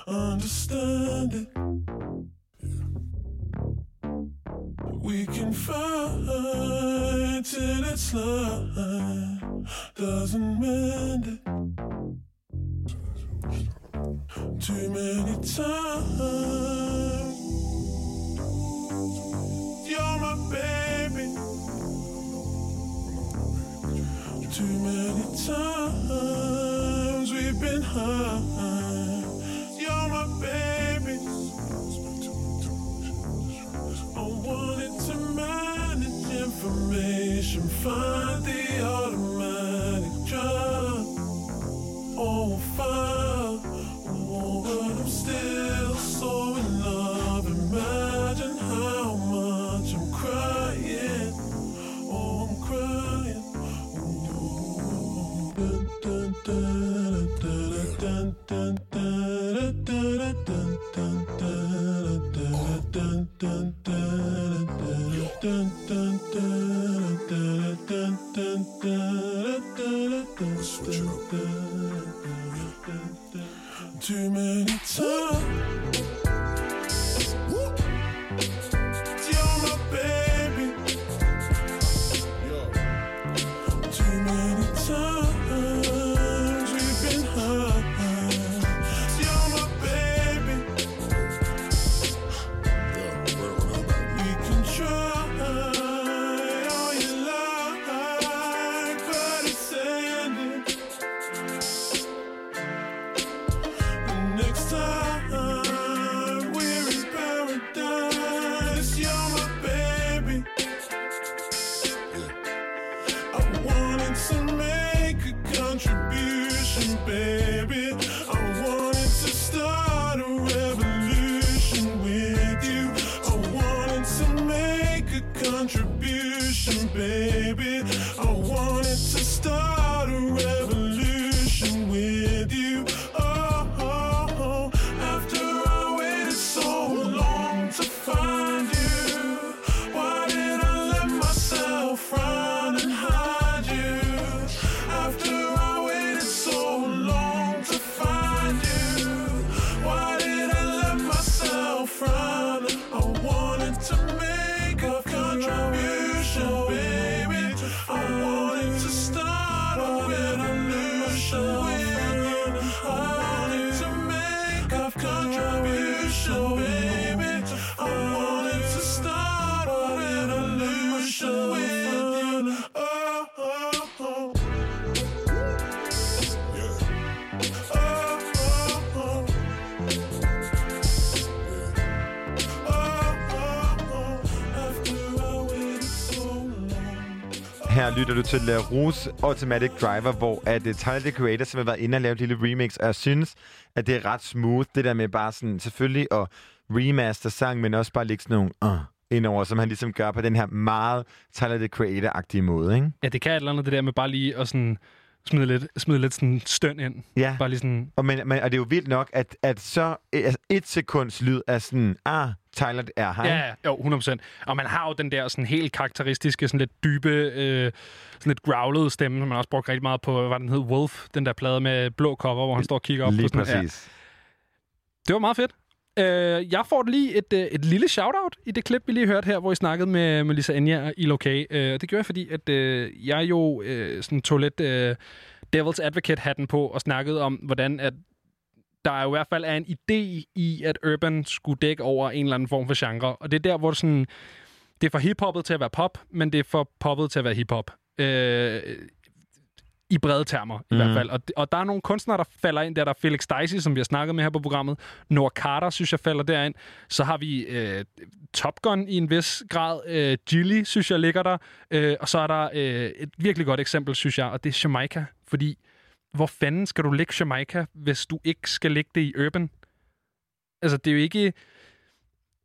understand it. We can fight till it's light doesn't mend it. Too many times. You're my baby. Too many times we've been high. You're my baby. I wanted to manage information, find the automatic lytter du til La Rus Automatic Driver, hvor at uh, Tyler, the Creator, som har været inde og lavet et lille remix, og jeg synes, at det er ret smooth, det der med bare sådan, selvfølgelig at remaster sang, men også bare lægge sådan nogle uh, indover, som han ligesom gør på den her meget Tyler, the Creator-agtige måde, ikke? Ja, det kan et eller andet, det der med bare lige at sådan smide lidt, smide lidt sådan støn ind. Ja. Bare lige sådan, Og, men, men, og det er jo vildt nok, at, at så altså et sekunds lyd er sådan, ah, Tyler er her. Ja, ja, jo, 100%. Og man har jo den der sådan helt karakteristiske, sådan lidt dybe, øh, sådan lidt growlede stemme, som man også brugte rigtig meget på, hvad den hed, Wolf, den der plade med blå cover, hvor han står og kigger op Lige på sådan, præcis. Det var meget fedt. Øh, jeg får lige et, øh, et lille shout-out i det klip, vi lige hørte her, hvor I snakkede med Melissa Enya og ILOK. Øh, det gjorde jeg, fordi at, øh, jeg jo øh, sådan tog lidt øh, Devil's Advocate-hatten på og snakkede om, hvordan at der jo i hvert fald er en idé i, at Urban skulle dække over en eller anden form for genre. Og det er der, hvor det sådan... Det er for hiphoppet til at være pop, men det er for poppet til at være hiphop. Øh, i brede termer, i hvert fald. Og, og der er nogle kunstnere, der falder ind der. Der er Felix Dicey, som vi har snakket med her på programmet. Noah Carter, synes jeg, falder derind. Så har vi øh, Top Gun i en vis grad. Øh, Gilly, synes jeg, ligger der. Øh, og så er der øh, et virkelig godt eksempel, synes jeg, og det er Jamaica. Fordi, hvor fanden skal du lægge Jamaica, hvis du ikke skal lægge det i urban? Altså, det er jo ikke, det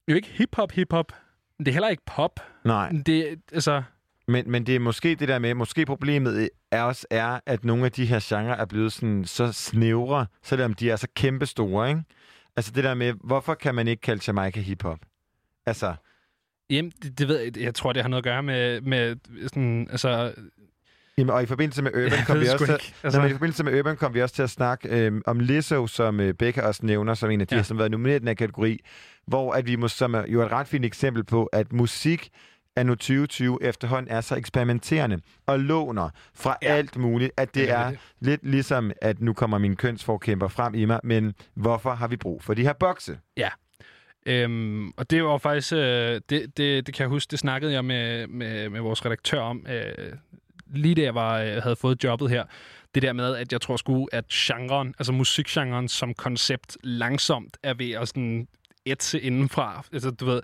er jo ikke hip-hop, hip-hop. Det er heller ikke pop. Nej. Det, altså, Men, men det er måske det der med, måske problemet er også er, at nogle af de her genrer er blevet sådan, så snævre, selvom de er så kæmpe store, ikke? Altså det der med, hvorfor kan man ikke kalde Jamaica hiphop? Altså, Jamen, det, det ved jeg, jeg tror, det har noget at gøre med, med sådan, altså... Jamen, og i forbindelse med Urban Jeg kom vi også til, altså... Nej, i forbindelse med Urban kom vi også til at snakke øh, om Lizzo, som øh, Becca også nævner, som en af de, Ja. ja. som har været nomineret i den her kategori, hvor at vi må, som er jo et ret fint eksempel på, at musik er nu 2020 efterhånden er så eksperimenterende og låner fra ja. alt muligt, at det, Det det er er det. lidt ligesom, at nu kommer min kønsforkæmper frem i mig, men hvorfor har vi brug for de her bokse? Ja. Øhm, og det var faktisk, øh, det, det, det kan jeg huske, det snakkede jeg med, med, med vores redaktør om, øh, lige da jeg var, øh, havde fået jobbet her. Det der med, at jeg tror sgu, at genren, altså musikgenren som koncept, langsomt er ved at sådan etse indenfra. Altså, du ved,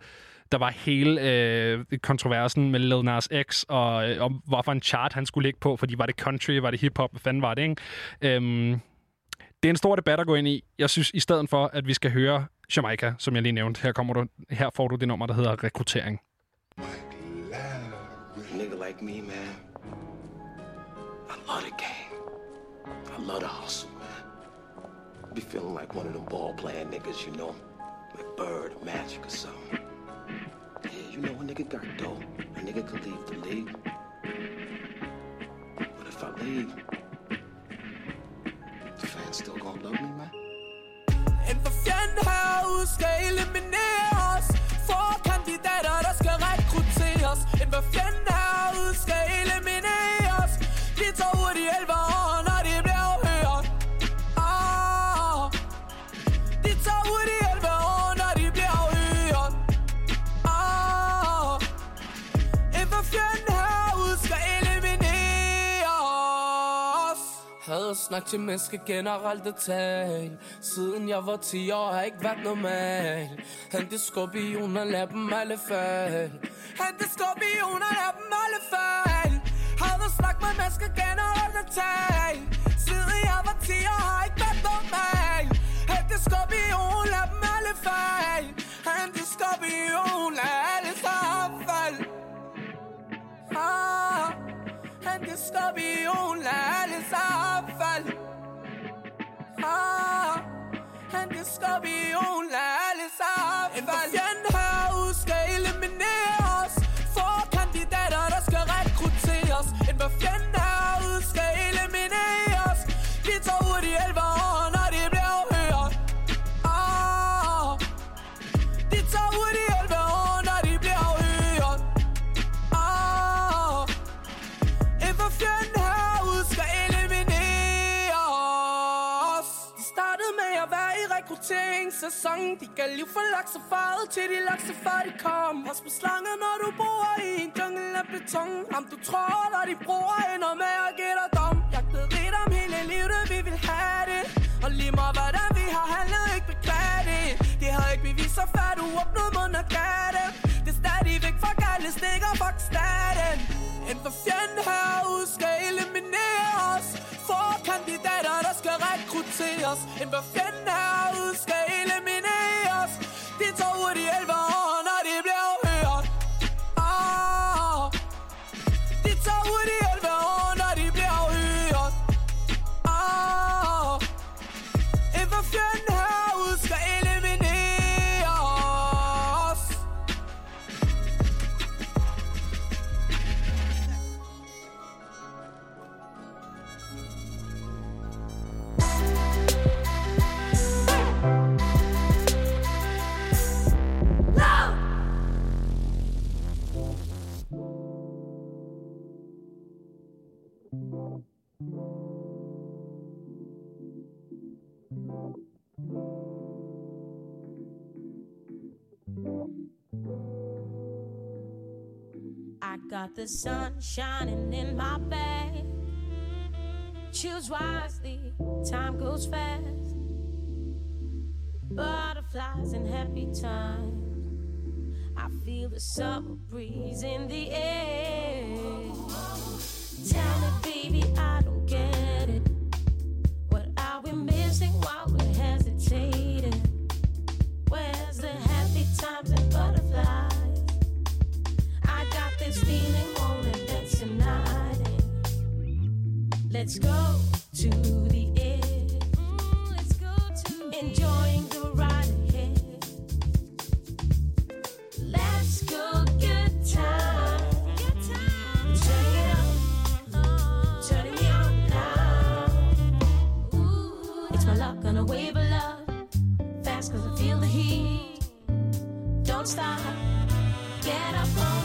der var hele øh, kontroversen med Lil Nas X, og øh, om hvorfor en chart han skulle ligge på, fordi var det country, var det hiphop, hvad fanden var det, ikke? Øhm, det er en stor debat at gå ind i. Jeg synes, i stedet for, at vi skal høre Jamaica, som jeg lige nævnte, her, kommer du, her får du det nummer, der hedder Rekruttering. Like me, man. I love the game. I love the hustle, man. Be feeling like one of them ball playing niggas, you know? Like Bird or Magic or something. Yeah, you know a nigga got dough. A nigga could leave the league. But if I leave, the fans still gonna love me, man? En for fjendhavet skal elimineres For kandidater, der skal rekrutteres En for fjendhavet skal elimineres snak til mennesker generelt at tale Siden jeg var 10 år har ikke været normal. Han det skorpioner, lad dem alle fald Han det skorpioner, lad dem alle fald Havde snak med mennesker generelt at tale Siden jeg var 10 år har ikke været normal. Han det skorpion, lad dem alle fald Han det skorpion, lad Han det skorpion, lad alle sammen falde ah. Han det skorpion, lad alle sammen falde En sæson De gav liv for laksefaret til de laksefar de kom. Pas på slanger, når du bor i en jungle af beton. Ham du tror, når de bruger ender med at give dig dom. Jagtet lidt om hele livet, vi vil have det. Og lige meget hvordan vi har handlet, ikke beklage det. Det har ikke bevist sig før du åbnede munden og gav det stadigvæk for gale stikker, fuck staten En for fjendhavet skal elimineres For kandidater, der skal rekrutteres En for fjendhavet skal elimineres De tog ud i 11 år, når de bliver hørt ah. De tager ud i 11 år, når de bliver hørt ah. En for fjendhavet I got the sun shining in my bed. Choose wisely, time goes fast. Butterflies and happy times. I feel the summer breeze in the air. Tell me, baby, I don't get it. What are we missing while we're hesitating? Let's go to the to enjoying the ride ahead. Let's go, good time. Turn it up, turn now. It's my luck on a wave of love. I feel the heat. Don't stop. Get up on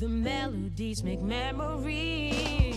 the melodies, make memories.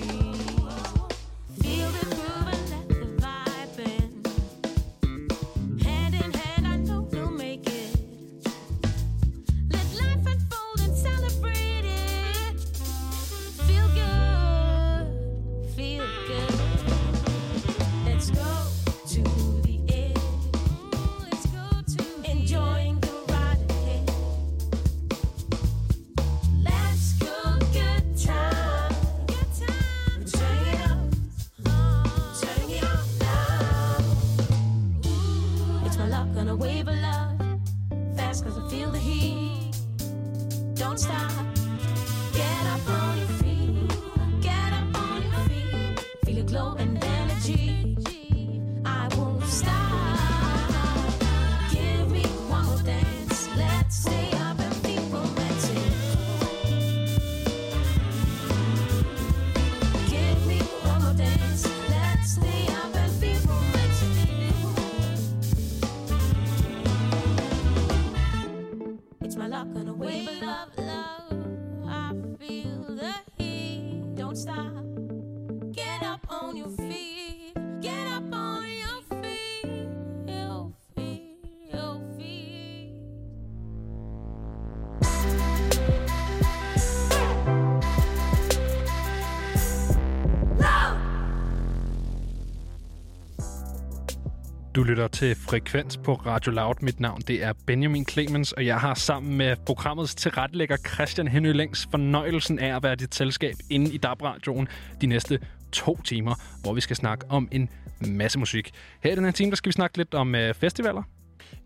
Du lytter til Frekvens på Radio Loud. Mit navn det er Benjamin Clemens, og jeg har sammen med programmets tilrettelægger Christian Henry Længs fornøjelsen af at være dit selskab inde i DAB-radioen de næste to timer, hvor vi skal snakke om en masse musik. Her i den her time, der skal vi snakke lidt om øh, festivaler.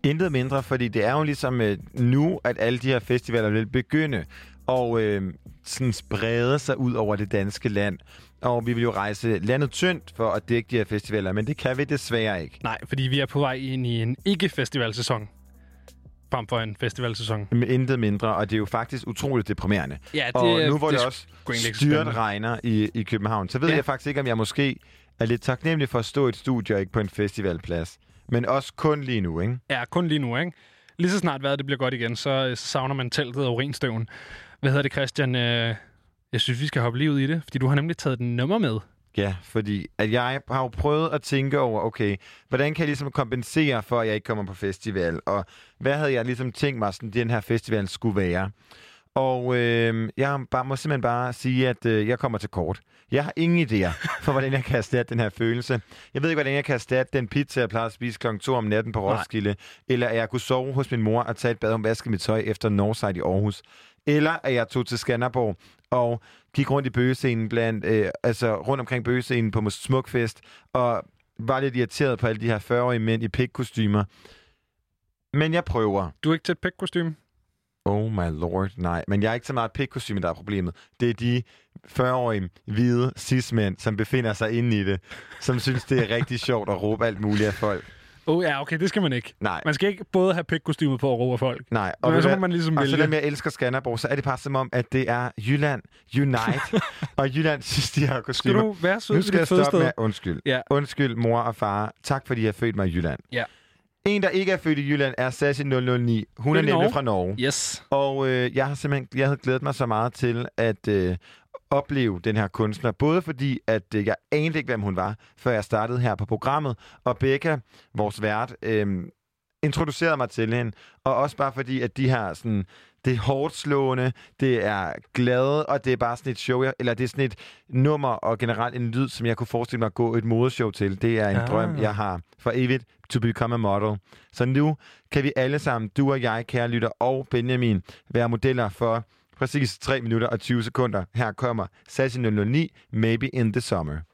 Intet mindre, fordi det er jo ligesom øh, nu, at alle de her festivaler vil begynde og øh, sådan sprede sig ud over det danske land. Og vi vil jo rejse landet tyndt for at dække de her festivaler, men det kan vi desværre ikke. Nej, fordi vi er på vej ind i en ikke-festivalsæson frem for en festivalsæson. Men intet mindre, og det er jo faktisk utroligt deprimerende. Ja, det og nu hvor det det, også styrt regner i, i København, så ved Ja. jeg faktisk ikke, om jeg måske er lidt taknemmelig for at stå i et studie og ikke på en festivalplads. Men også kun lige nu, ikke? Ja, kun lige nu, ikke? Lige så snart vejret det bliver godt igen, så, så savner man teltet og urinstøven. Hvad hedder det, Christian? Øh, Jeg synes, vi skal hoppe lige ud i det, fordi du har nemlig taget den nummer med. Ja, fordi at jeg har jo prøvet at tænke over, okay, hvordan kan jeg ligesom kompensere for, at jeg ikke kommer på festival? Og hvad havde jeg ligesom tænkt mig, sådan, den her festival skulle være? Og øh, jeg bare, må simpelthen bare sige, at øh, jeg kommer til kort. Jeg har ingen idéer for, hvordan jeg kan erstatte den her følelse. Jeg ved ikke, hvordan jeg kan erstatte den pizza, jeg plejer at spise kl. 2 om natten på Nej. Roskilde. Eller at jeg kunne sove hos min mor og tage et bad om vaske mit tøj efter Northside i Aarhus. Eller at jeg tog til Skanderborg og gik rundt i bøgescenen, blandt, øh, altså rundt omkring bøgescenen på Smukfest, og var lidt irriteret på alle de her 40-årige mænd i pikkostymer. Men jeg prøver. Du er ikke til et pikkostyme? Oh my lord, nej. Men jeg er ikke så meget pikkostyme, der er problemet. Det er de 40-årige hvide cis-mænd, som befinder sig inde i det, som synes, det er rigtig sjovt at råbe alt muligt af folk. Oh ja, okay, det skal man ikke. Nej. Man skal ikke både have pikkostymet på og ro af folk. Nej, Men ved så må man ligesom og vælge. selvom jeg elsker Skanderborg, så er det bare som om, at det er Jylland Unite. og Jylland synes, de har kostymer. du være sød Nu skal jeg stoppe fødested? med undskyld. Ja. Undskyld, mor og far. Tak, fordi I har født mig i Jylland. Ja. En, der ikke er født i Jylland, er Sassy 009. Hun er er nemlig Norge. fra Norge. Yes. Og øh, jeg har simpelthen jeg havde glædet mig så meget til at øh, opleve den her kunstner. Både fordi, at øh, jeg anede ikke, hvem hun var, før jeg startede her på programmet. Og Becca, vores vært, øh, introducerede mig til hende. Og også bare fordi, at de her sådan... Det er hårdt slående, det er glade, og det er bare sådan et show, jeg- eller det er sådan et nummer og generelt en lyd, som jeg kunne forestille mig at gå et modeshow til. Det er en Ah. ah. drøm, jeg har for evigt to become a model. Så nu kan vi alle sammen, du og jeg, kære lytter, og Benjamin, være modeller for præcis 3 minutter og 20 sekunder. Her kommer Sassy 009, Maybe in the Summer.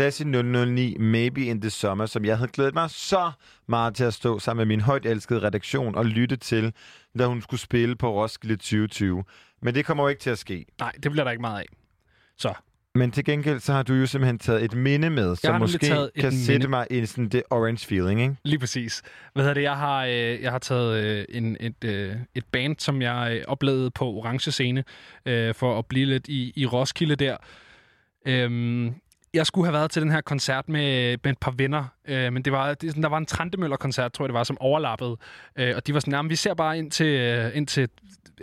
Sassy 009, Maybe in the Summer, som jeg havde glædet mig så meget til at stå sammen med min højt elskede redaktion og lytte til, da hun skulle spille på Roskilde 2020. Men det kommer jo ikke til at ske. Nej, det bliver der ikke meget af. Så. Men til gengæld, så har du jo simpelthen taget et minde med, som måske kan minde. sætte mig i sådan det orange feeling, ikke? Lige præcis. Hvad hedder det? Jeg har, øh, jeg har taget øh, en, et, øh, et band, som jeg øh, oplevede på Orange Scene, øh, for at blive lidt i, i Roskilde der. Øhm, jeg skulle have været til den her koncert med, med et par venner, øh, men det var, det, er der var en Trandemøller-koncert, tror jeg det var, som overlappede. Øh, og de var sådan, jamen, vi ser bare ind til, øh, ind til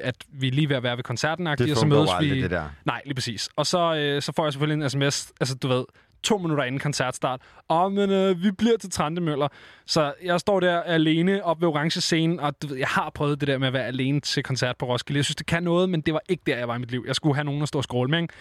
at vi er lige ved at være ved koncerten, og så mødes aldrig, vi... det der. Nej, lige præcis. Og så, øh, så får jeg selvfølgelig en sms, altså du ved, to minutter inden koncertstart. Og men øh, vi bliver til Trantemøller. Så jeg står der alene op ved orange scenen, og du ved, jeg har prøvet det der med at være alene til koncert på Roskilde. Jeg synes, det kan noget, men det var ikke der, jeg var i mit liv. Jeg skulle have nogen at stå og skråle med. ikke?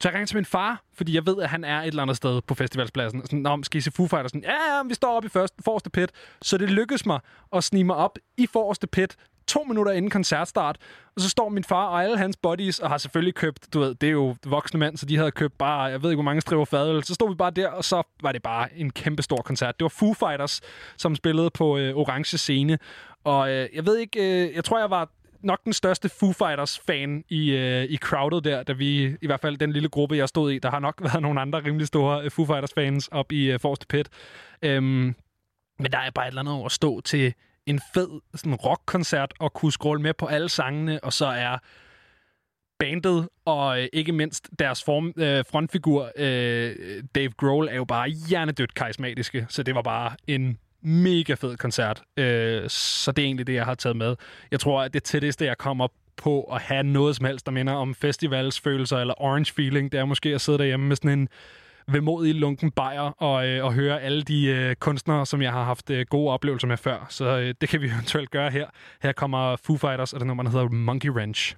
Så jeg ringer til min far, fordi jeg ved, at han er et eller andet sted på festivalspladsen. Sådan, Nå, skal I se Foo Fighters? Sådan, ja, ja, vi står oppe i første, forreste pit. Så det lykkedes mig at snige mig op i forreste pit, to minutter inden koncertstart. Og så står min far og alle hans buddies, og har selvfølgelig købt, du ved, det er jo voksne mænd, så de havde købt bare, jeg ved ikke, hvor mange striver fadøl. Så stod vi bare der, og så var det bare en kæmpe stor koncert. Det var Foo Fighters, som spillede på øh, orange scene. Og øh, jeg ved ikke, øh, jeg tror, jeg var nok den største Foo Fighters-fan i, øh, i crowdet der, da vi, i hvert fald den lille gruppe, jeg stod i, der har nok været nogle andre rimelig store øh, Foo Fighters-fans op i øh, forreste pit. Øhm, men der er bare et eller andet over at stå til en fed sådan rockkoncert og kunne scrolle med på alle sangene, og så er bandet og øh, ikke mindst deres form, øh, frontfigur, øh, Dave Grohl, er jo bare hjernedødt karismatiske, så det var bare en mega fed koncert. Øh, så det er egentlig det, jeg har taget med. Jeg tror, at det tætteste, jeg kommer på at have noget som helst, der minder om festivalsfølelser eller orange feeling, det er måske at sidde derhjemme med sådan en vemodig lunken bajer og, øh, og høre alle de øh, kunstnere, som jeg har haft øh, gode oplevelser med før. Så øh, det kan vi eventuelt gøre her. Her kommer Foo Fighters, og det nummer, der hedder Monkey Wrench.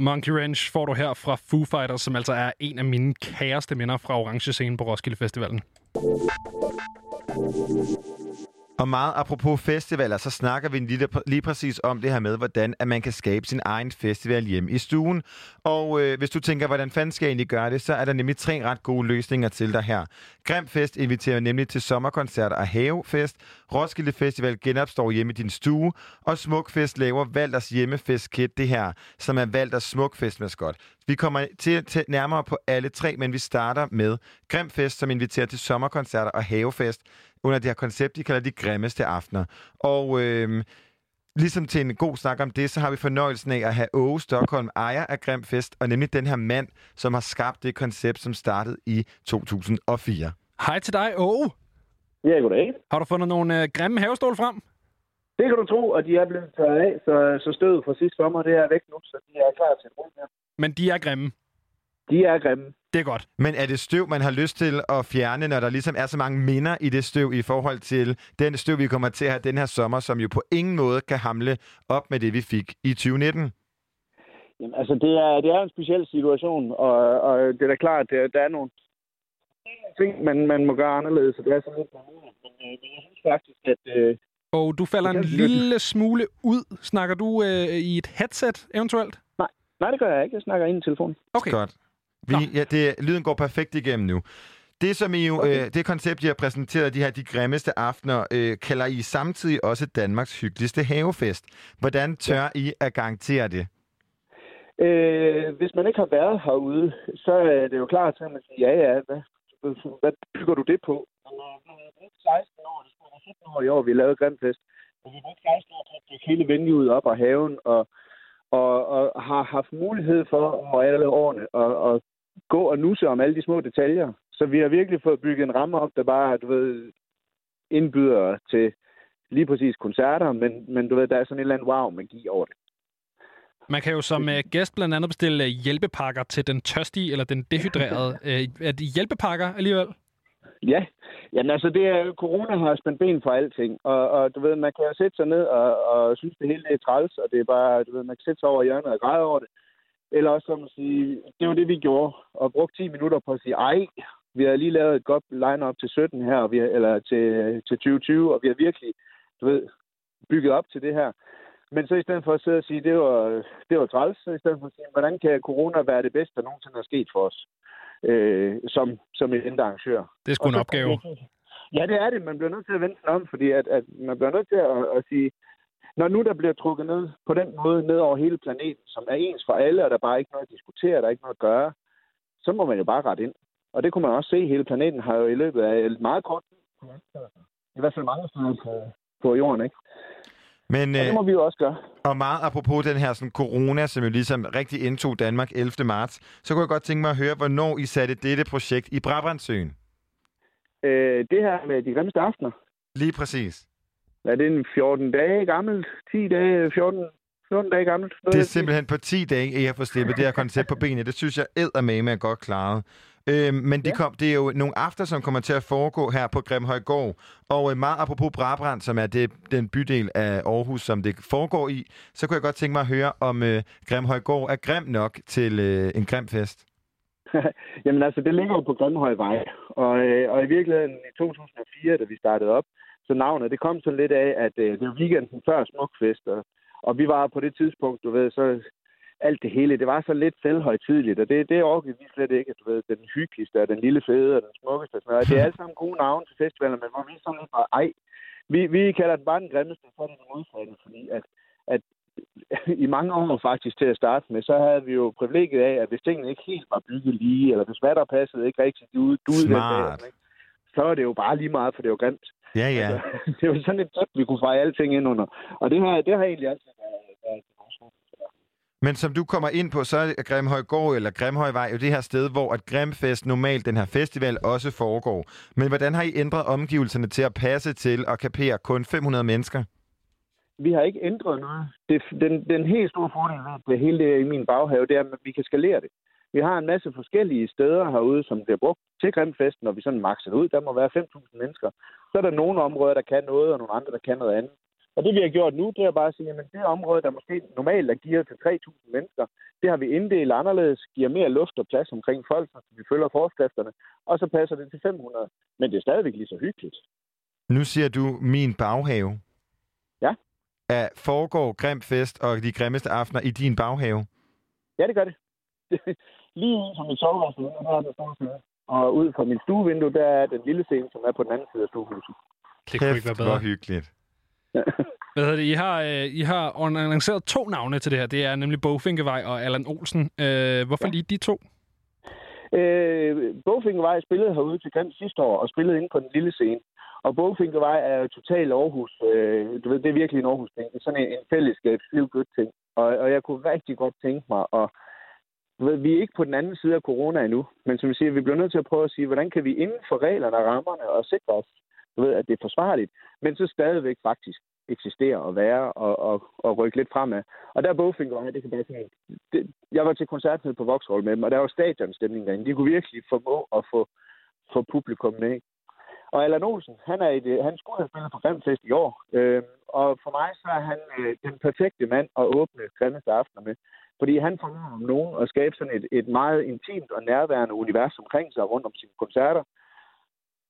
Monkey Ranch får du her fra Foo Fighters, som altså er en af mine kæreste minder fra Orange Scene på Roskilde Festivalen. Meget apropos festivaler, så snakker vi lige, lige præcis om det her med, hvordan at man kan skabe sin egen festival hjemme i stuen. Og øh, hvis du tænker, hvordan fanden skal jeg egentlig gøre det, så er der nemlig tre ret gode løsninger til dig her. Grimfest inviterer nemlig til sommerkoncerter og havefest. Roskilde Festival genopstår hjemme i din stue. Og Smukfest laver Valders hjemmefestkit, det her, som er Valders Smukfest-maskot. Vi kommer til, til nærmere på alle tre, men vi starter med Grimfest, som inviterer til sommerkoncerter og havefest under det her koncept, de kalder de grimmeste aftener. Og øh, ligesom til en god snak om det, så har vi fornøjelsen af at have Åge Stockholm, ejer af Grimfest, og nemlig den her mand, som har skabt det koncept, som startede i 2004. Hej til dig, Åge. Ja, goddag. Har du fundet nogle øh, grimme havestol frem? Det kan du tro, og de er blevet taget af, så, så stødet fra sidste sommer, det er væk nu, så de er klar til at bruge dem. Men de er grimme. De er grimme. Det er godt. Men er det støv, man har lyst til at fjerne, når der ligesom er så mange minder i det støv i forhold til den støv, vi kommer til at have den her sommer, som jo på ingen måde kan hamle op med det, vi fik i 2019? Jamen, altså, det er, det er en speciel situation, og, og det er da klart, at der, der er nogle ting, man, man må gøre anderledes, så det er sådan lidt men, øh, men jeg synes faktisk, at... Øh, Og du falder en lille smule ud. Snakker du øh, i et headset eventuelt? Nej, nej, det gør jeg ikke. Jeg snakker ind i telefonen. Okay. Godt. Vi, ja, det, lyden går perfekt igennem nu. Det, som I jo, okay. øh, det koncept, I har præsenteret, de her de grimmeste aftener, øh, kalder I samtidig også Danmarks hyggeligste havefest. Hvordan tør ja. I at garantere det? Øh, hvis man ikke har været herude, så er det jo klart at man siger, ja, ja, hvad, hvad bygger du det på? Men, øh, 16 år, det skulle være 17 år i år, vi lavede Grimfest. Men vi brugte 16 år til at hele venueet op og haven, og, og, og har haft mulighed for over alle årene at, at gå og nusse om alle de små detaljer. Så vi har virkelig fået bygget en ramme op, der bare, du ved, indbyder til lige præcis koncerter, men, men du ved, der er sådan en eller anden wow-magi over det. Man kan jo som uh, gæst blandt andet bestille hjælpepakker til den tørstige eller den dehydrerede. Uh, er det hjælpepakker alligevel? Ja, jamen altså det er, corona har spændt ben for alting, og, og du ved, man kan jo sætte sig ned og, og synes, det hele er træls, og det er bare, du ved, man kan sætte sig over i hjørnet og græde over det. Eller også som at sige, det var det, vi gjorde, og brugte 10 minutter på at sige, ej, vi har lige lavet et godt line-up til 17 her, og vi har, eller til, til 2020, og vi har virkelig, du ved, bygget op til det her. Men så i stedet for at sidde og sige, det var, det var træls, så i stedet for at sige, hvordan kan corona være det bedste, der nogensinde er sket for os, øh, som, som et arrangør. Det er sgu en opgave. Ja, det er det. Man bliver nødt til at vente om, fordi at, at man bliver nødt til at, at sige, når nu der bliver trukket ned på den måde ned over hele planeten, som er ens for alle, og der bare ikke noget at diskutere, der er ikke noget at gøre, så må man jo bare rette ind. Og det kunne man også se, hele planeten har jo i løbet af et meget kort tid, i hvert fald mange steder på, på jorden, ikke? Men, og det må vi jo også gøre. Og meget apropos den her sådan, corona, som jo ligesom rigtig indtog Danmark 11. marts, så kunne jeg godt tænke mig at høre, hvornår I satte dette projekt i Brabrandsøen. Øh, det her med de grimmeste aftener. Lige præcis. Er det en 14 dage gammel? 10 dage? 14, 14 dage gammelt? Det er simpelthen på 10 dage, at I har fået slippet det her koncept på benene. Det synes jeg eddermame er godt klaret. Øhm, men de Ja. kom, det er jo nogle after, som kommer til at foregå her på Grimhøjgård. Og øh, meget apropos Brabrand, som er det, den bydel af Aarhus, som det foregår i, så kunne jeg godt tænke mig at høre, om øh, Grimhøjgård er grim nok til øh, en grim fest. Jamen altså, det ligger jo på Grimhøjvej. Og, øh, og i virkeligheden i 2004, da vi startede op, så navnet, det kom så lidt af, at øh, det var weekenden før Smukfest. Og, og vi var på det tidspunkt, du ved, så alt det hele, det var så lidt selvhøjtidligt, og det, det orkede vi slet ikke, du ved, den hyggeligste, og den lille fede, og den smukkeste, og sådan noget. Det er alle sammen gode navne til festivaler, men hvor vi sådan lidt bare, ej, vi, vi kalder den bare den grimmeste, så er det den modsatte, fordi at, at i mange år faktisk til at starte med, så havde vi jo privilegiet af, at hvis tingene ikke helt var bygget lige, eller hvis vatter passede ikke rigtig ud, dag, Smart. ikke? så er det jo bare lige meget, for det var grimt. Ja, ja. Altså, det var sådan et tæt, vi kunne feje alting ind under. Og det har, det har egentlig altid været, været men som du kommer ind på, så er Grimhøjgård eller Grimhøjvej jo det her sted, hvor at Grimfest normalt, den her festival, også foregår. Men hvordan har I ændret omgivelserne til at passe til at kapere kun 500 mennesker? vi har ikke ændret noget. Det, den, den helt store fordel ved det hele det i min baghave, det er, at vi kan skalere det. Vi har en masse forskellige steder herude, som bliver brugt til Grimfest, når vi sådan makser det ud. Der må være 5.000 mennesker. Så er der nogle områder, der kan noget, og nogle andre, der kan noget andet. Og det vi har gjort nu, det er bare at sige, at det område, der måske normalt er gearet til 3.000 mennesker, det har vi inddelt anderledes, giver mere luft og plads omkring folk, så vi følger forskrifterne, og så passer det til 500. Men det er stadigvæk lige så hyggeligt. Nu siger du min baghave. Ja. Er, foregår grim fest og de grimmeste aftener i din baghave? Ja, det gør det. lige ind som et soveværelse, der er der scene. Og ud fra mit stuevindue, der er den lille scene, som er på den anden side af stuehuset. Det kunne ikke være bedre. hvor hyggeligt. Hvad hedder det? I har, øh, I har annonceret to navne til det her. Det er nemlig Bogfinkevej og Allan Olsen. Øh, hvorfor ja. lige de to? Øh, Bogfinkervej spillede herude til Grim sidste år, og spillede inde på den lille scene. Og Bogfinkervej er jo totalt Aarhus. Øh, du ved, det er virkelig en Aarhus ting. Det er sådan en, en fællesskab, feel good ting. Og, og jeg kunne rigtig godt tænke mig at du ved, vi er ikke på den anden side af corona endnu, men som vi siger, vi bliver nødt til at prøve at sige, hvordan kan vi inden for reglerne og rammerne og sikre os, du ved, at det er forsvarligt, men så stadigvæk faktisk eksistere og være og, og, og rykke lidt fremad. Og der er Bogfinkervej, det kan bare sige, det, jeg var til koncert nede på Vauxhall med dem, og der var stadionstemning derinde. De kunne virkelig formå at få, få publikum med. Og Allan Olsen, han, er et, han skulle have spillet på Grimfest i år, øh, og for mig så er han øh, den perfekte mand at åbne Grimmeste Aftener med. Fordi han formår om nogen at skabe sådan et, et meget intimt og nærværende univers omkring sig rundt om sine koncerter.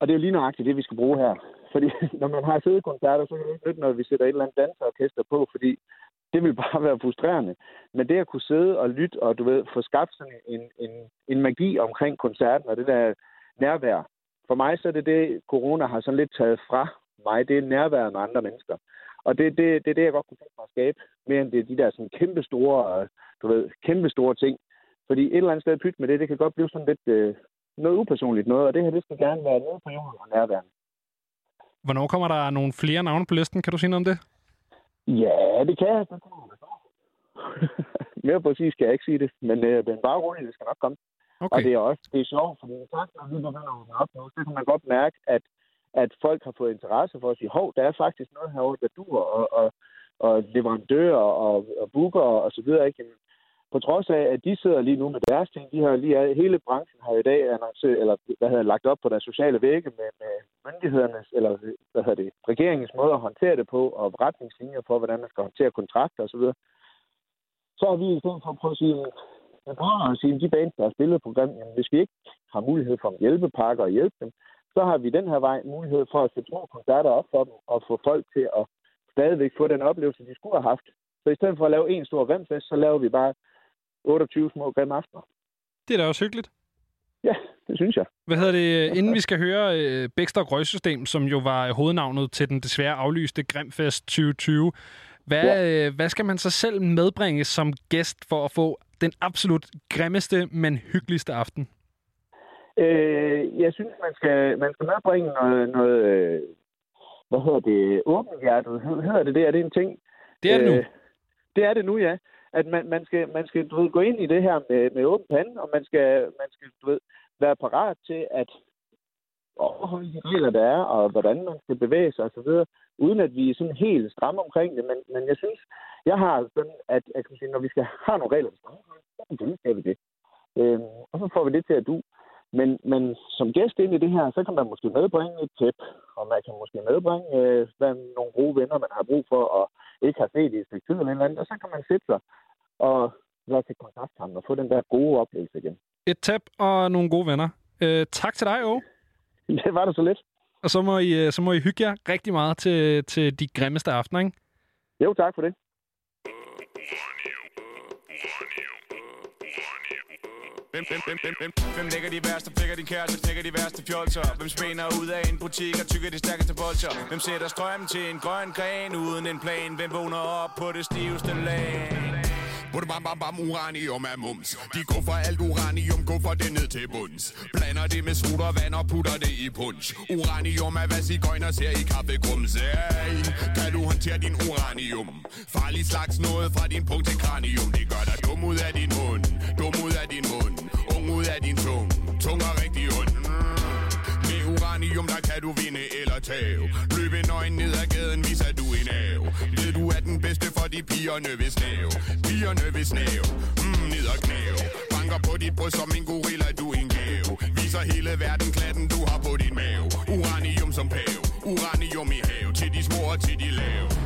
Og det er jo lige nøjagtigt det, vi skal bruge her. Fordi når man har siddet koncerter, så kan det ikke nytte, når vi sætter et eller andet danseorkester på, fordi det vil bare være frustrerende. Men det at kunne sidde og lytte, og du ved, få skabt sådan en, en, en magi omkring koncerten, og det der nærvær. For mig så er det det, corona har sådan lidt taget fra mig. Det er nærværet med andre mennesker. Og det, det, det er det, jeg godt kunne tænke mig at skabe, mere end det er de der sådan kæmpe store, øh, du ved, kæmpe store ting. Fordi et eller andet sted pyt med det, det kan godt blive sådan lidt øh, noget upersonligt noget, og det her, det skal gerne være noget på jorden og nærværende. Hvornår kommer der nogle flere navne på listen? Kan du sige noget om det? Ja, det kan jeg. Mere præcis kan jeg ikke sige det, men øh, den bare rolig, det skal nok komme. Okay. Og det er også det er sjovt, fordi sagt, når vi begynder at åbne op nu, så kan man godt mærke, at, at folk har fået interesse for at sige, hov, der er faktisk noget herovre, der dur, og, og, og leverandører og, og booker og så videre. Ikke? På trods af, at de sidder lige nu med deres ting, de har lige hele branchen har i dag annonceret, eller hvad hedder, lagt op på deres sociale vægge med, med myndighedernes, eller hvad hedder det, regeringens måde at håndtere det på, og retningslinjer for, hvordan man skal håndtere kontrakter osv. Så har vi i stedet for at prøve at sige, men prøv at sige, de bands, der har spillet program, jamen, hvis vi ikke har mulighed for en hjælpepakke og hjælpe dem, så har vi den her vej mulighed for at sætte små koncerter op for dem, og få folk til at stadigvæk få den oplevelse, de skulle have haft. Så i stedet for at lave en stor remfest, så laver vi bare 28 små grimme aftener. Det er da også hyggeligt. Ja, det synes jeg. Hvad hedder det? Inden vi skal høre øh, Bækstok Røgsystem, som jo var hovednavnet til den desværre aflyste Grimfest 2020. Hvad, ja. øh, hvad skal man så selv medbringe som gæst for at få den absolut grimmeste, men hyggeligste aften? Øh, jeg synes, man skal, man skal medbringe noget, noget øh, hvad hedder det, åbenhjertet. Hedder det det? Er det en ting? Det er det nu. Øh, det er det nu, ja. At man, man skal, man skal du ved, gå ind i det her med, med åben pande, og man skal, man skal du ved, være parat til at overholde de regler, der er, og hvordan man skal bevæge sig osv., uden at vi er sådan helt stramme omkring det. Men, men jeg synes, jeg har sådan, at, at kan sige, når vi skal have nogle regler, så skal vi det. Øhm, og så får vi det til at du. Men, men som gæst ind i det her, så kan man måske medbringe et tæp, og man kan måske medbringe øh, hvad, nogle gode venner, man har brug for, og ikke har set i et stykke tid eller eller andet, og så kan man sætte sig og være til kontakt ham og få den der gode oplevelse igen. Et tæp og nogle gode venner. Øh, tak til dig, Åge. Det var det så lidt. Og så må I, øh, så må I hygge jer rigtig meget til, til de grimmeste aftener, ikke? Jo, tak for det. Hvem, hvem, hvem, hvem, hvem, hvem lægger de værste, flækker din kæreste, knækker de værste fjolser? Hvem spænder ud af en butik og tykker de stærkeste bolcher? Hvem sætter strøm til en grøn gren uden en plan? Hvem vågner op på det stiveste lag? Bum bam bam bam uranium er mums De går for alt uranium, går for det ned til bunds Blander det med sod og vand og putter det i punch Uranium er hvad cigøjner ser i kaffegrums hey, Kan du håndtere din uranium? Farlig slags noget fra din punkt til kranium Det gør dig dum ud af din mund Dum ud af din tung. Tung er rigtig ond. Med uranium, der kan du vinde eller tage. Løb en øjen ned ad gaden, viser du en af Ved du er den bedste for de pigerne ved snæv? Pigerne ved snæv, mm, ned og knæv. Banker på dit bryst som en gorilla, du en gave. Viser hele verden klatten, du har på din mave Uranium som pav, uranium i have Til de små og til de lave.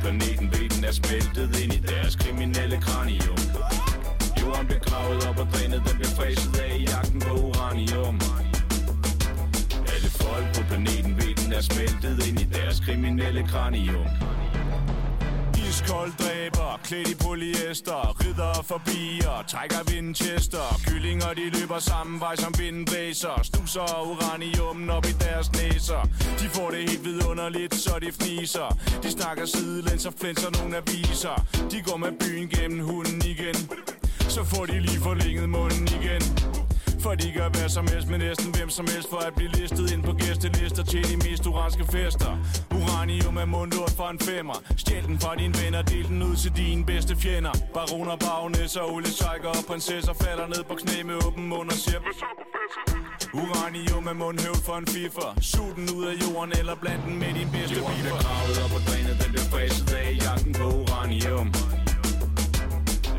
Planeten ved den er smeltet ind i deres kriminelle kranium. Jorden bliver gravet op og drænet, den bliver fræset af i jagten på uranium. Alle folk på planeten ved den er smeltet ind i deres kriminelle kranium. Iskold dræber, klædt i polyester Ridder forbi og trækker Winchester. Kyllinger de løber samme vej som vinden Stuser uranium op i deres næser. De får det helt vidunderligt, så de fniser. De snakker sidelæns og flænser nogle aviser. De går med byen gennem hunden igen. Så får de lige forlænget munden igen for de gør hvad som helst med næsten hvem som helst. For at blive listet ind på gæstelister til de mest uranske fester. Uranium er mundlort for en femmer. Stjæl den fra dine venner, del den ud til dine bedste fjender. Baroner, bagnæsser, oliesejker og prinsesser Falder ned på knæ med åben mund og siger Uranium er mundhøvl for en fiffer. Sug den ud af jorden eller bland den med din bedste Jorden bliver gravet op og drænet, den bliver fræset af. I jagten på uranium.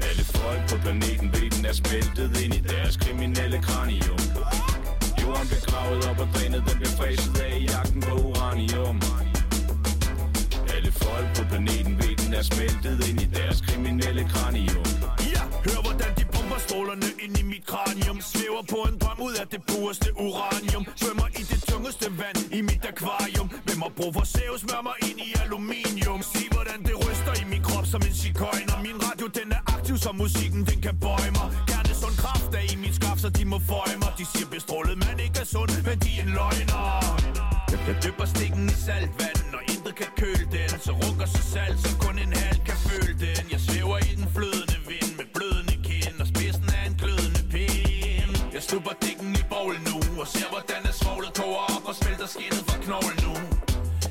Alle folk på planeten ved den er smeltet ind i deres kriminelle kranium. Jorden blev gravet op og drænet, den blev fræset af i jagten på uranium. Alle folk på planeten ved den er smeltet ind i deres kriminelle kranium. Ja, hør hvordan de pumper strålerne ind i mit kranium. Svæver på en drøm ud af det pureste uranium. Svømmer i det tungeste vand i mit akvarium. Hvem har brug for sæv, smør mig ind i aluminium. Se hvordan det ryster i min krop som en zigøjner Min radio den er aktiv som musikken den kan bøje mig sund kraft er i mit skaf så de må føje mig. De siger bestrålet man ikke er sund men de er en løgner. Jeg, jeg dypper stikken i saltvand når intet kan køle den. Så rukker sig salt så kun en halv kan føle den. Jeg svæver i den flødende vind med blødende kind Og spidsen af en glødende pind. Jeg slupper dækken i bowl nu Og ser hvordan er svoglet koger op og smelter skinnet fra knoglen nu.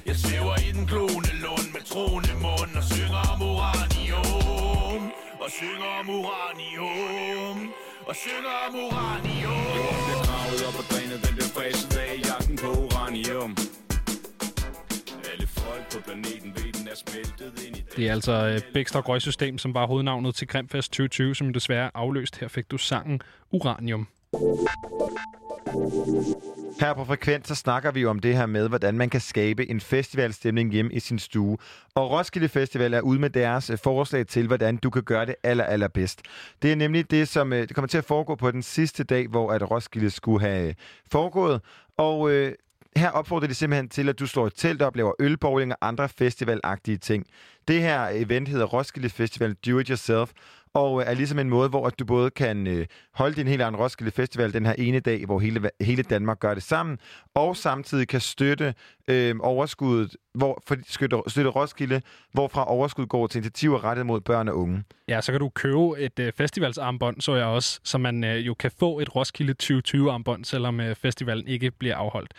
Jeg svæver i den gloende lund med troende mund Og synger om uranium og synger om uranium Og synger om uranium Jorden bliver gravet op og drænet, den bliver fræset af jagten på uranium Alle folk på planeten ved den er smeltet ind i Det er altså øh, Bækstok Røgsystem, som var hovednavnet til Krimfest 2020, som desværre afløst. Her fik du sangen Uranium. Her på Frekvens, så snakker vi jo om det her med, hvordan man kan skabe en festivalstemning hjemme i sin stue. Og Roskilde Festival er ude med deres øh, forslag til, hvordan du kan gøre det aller, allerbedst. Det er nemlig det, som øh, det kommer til at foregå på den sidste dag, hvor at Roskilde skulle have øh, foregået. Og øh, her opfordrer de simpelthen til, at du slår et telt op, laver ølbowling og andre festivalagtige ting. Det her event hedder Roskilde Festival Do It Yourself, og øh, er ligesom en måde, hvor at du både kan øh, holde din helt egen Roskilde Festival den her ene dag, hvor hele, hele Danmark gør det sammen, og samtidig kan støtte øh, overskuddet, hvor, for, støtte, støtte Roskilde, hvorfra overskud går til initiativer rettet mod børn og unge. Ja, så kan du købe et øh, festivalsarmbånd, så jeg også, så man øh, jo kan få et Roskilde 2020-armbånd, selvom øh, festivalen ikke bliver afholdt.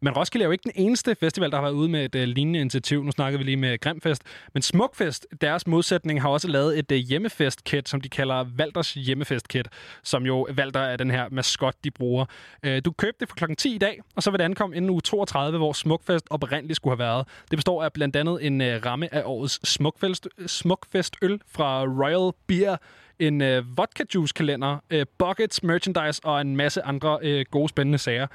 Men Roskilde er jo ikke den eneste festival, der har været ude med et øh, lignende initiativ. Nu snakker vi lige med Grimfest. Men Smukfest, deres modsætning, har også lavet et øh, hjemmefest-kit, som de kalder Valders hjemmefest-kit, som jo Valder er den her maskot, de bruger. Øh, du købte det for klokken 10 i dag, og så vil det ankomme inden uge 32, hvor Smukfest oprindeligt skulle have været. Det består af blandt andet en øh, ramme af årets Smukfest, Smukfest-øl fra Royal Beer, en øh, vodka juice kalender, øh, buckets, merchandise og en masse andre øh, gode, spændende sager.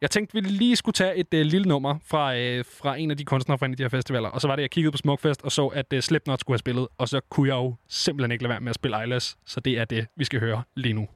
Jeg tænkte, vi lige skulle tage et øh, lille nummer fra, øh, fra en af de kunstnere fra en af de her festivaler. Og så var det, jeg kiggede på Smukfest og så, at øh, Slipknot skulle have spillet. Og så kunne jeg jo simpelthen ikke lade være med at spille Eyeless. Så det er det, vi skal høre lige nu.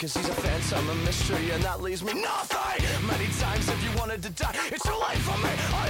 Cause he's a phantom, a mystery, and that leaves me nothing. Many times if you wanted to die, it's too late for me. All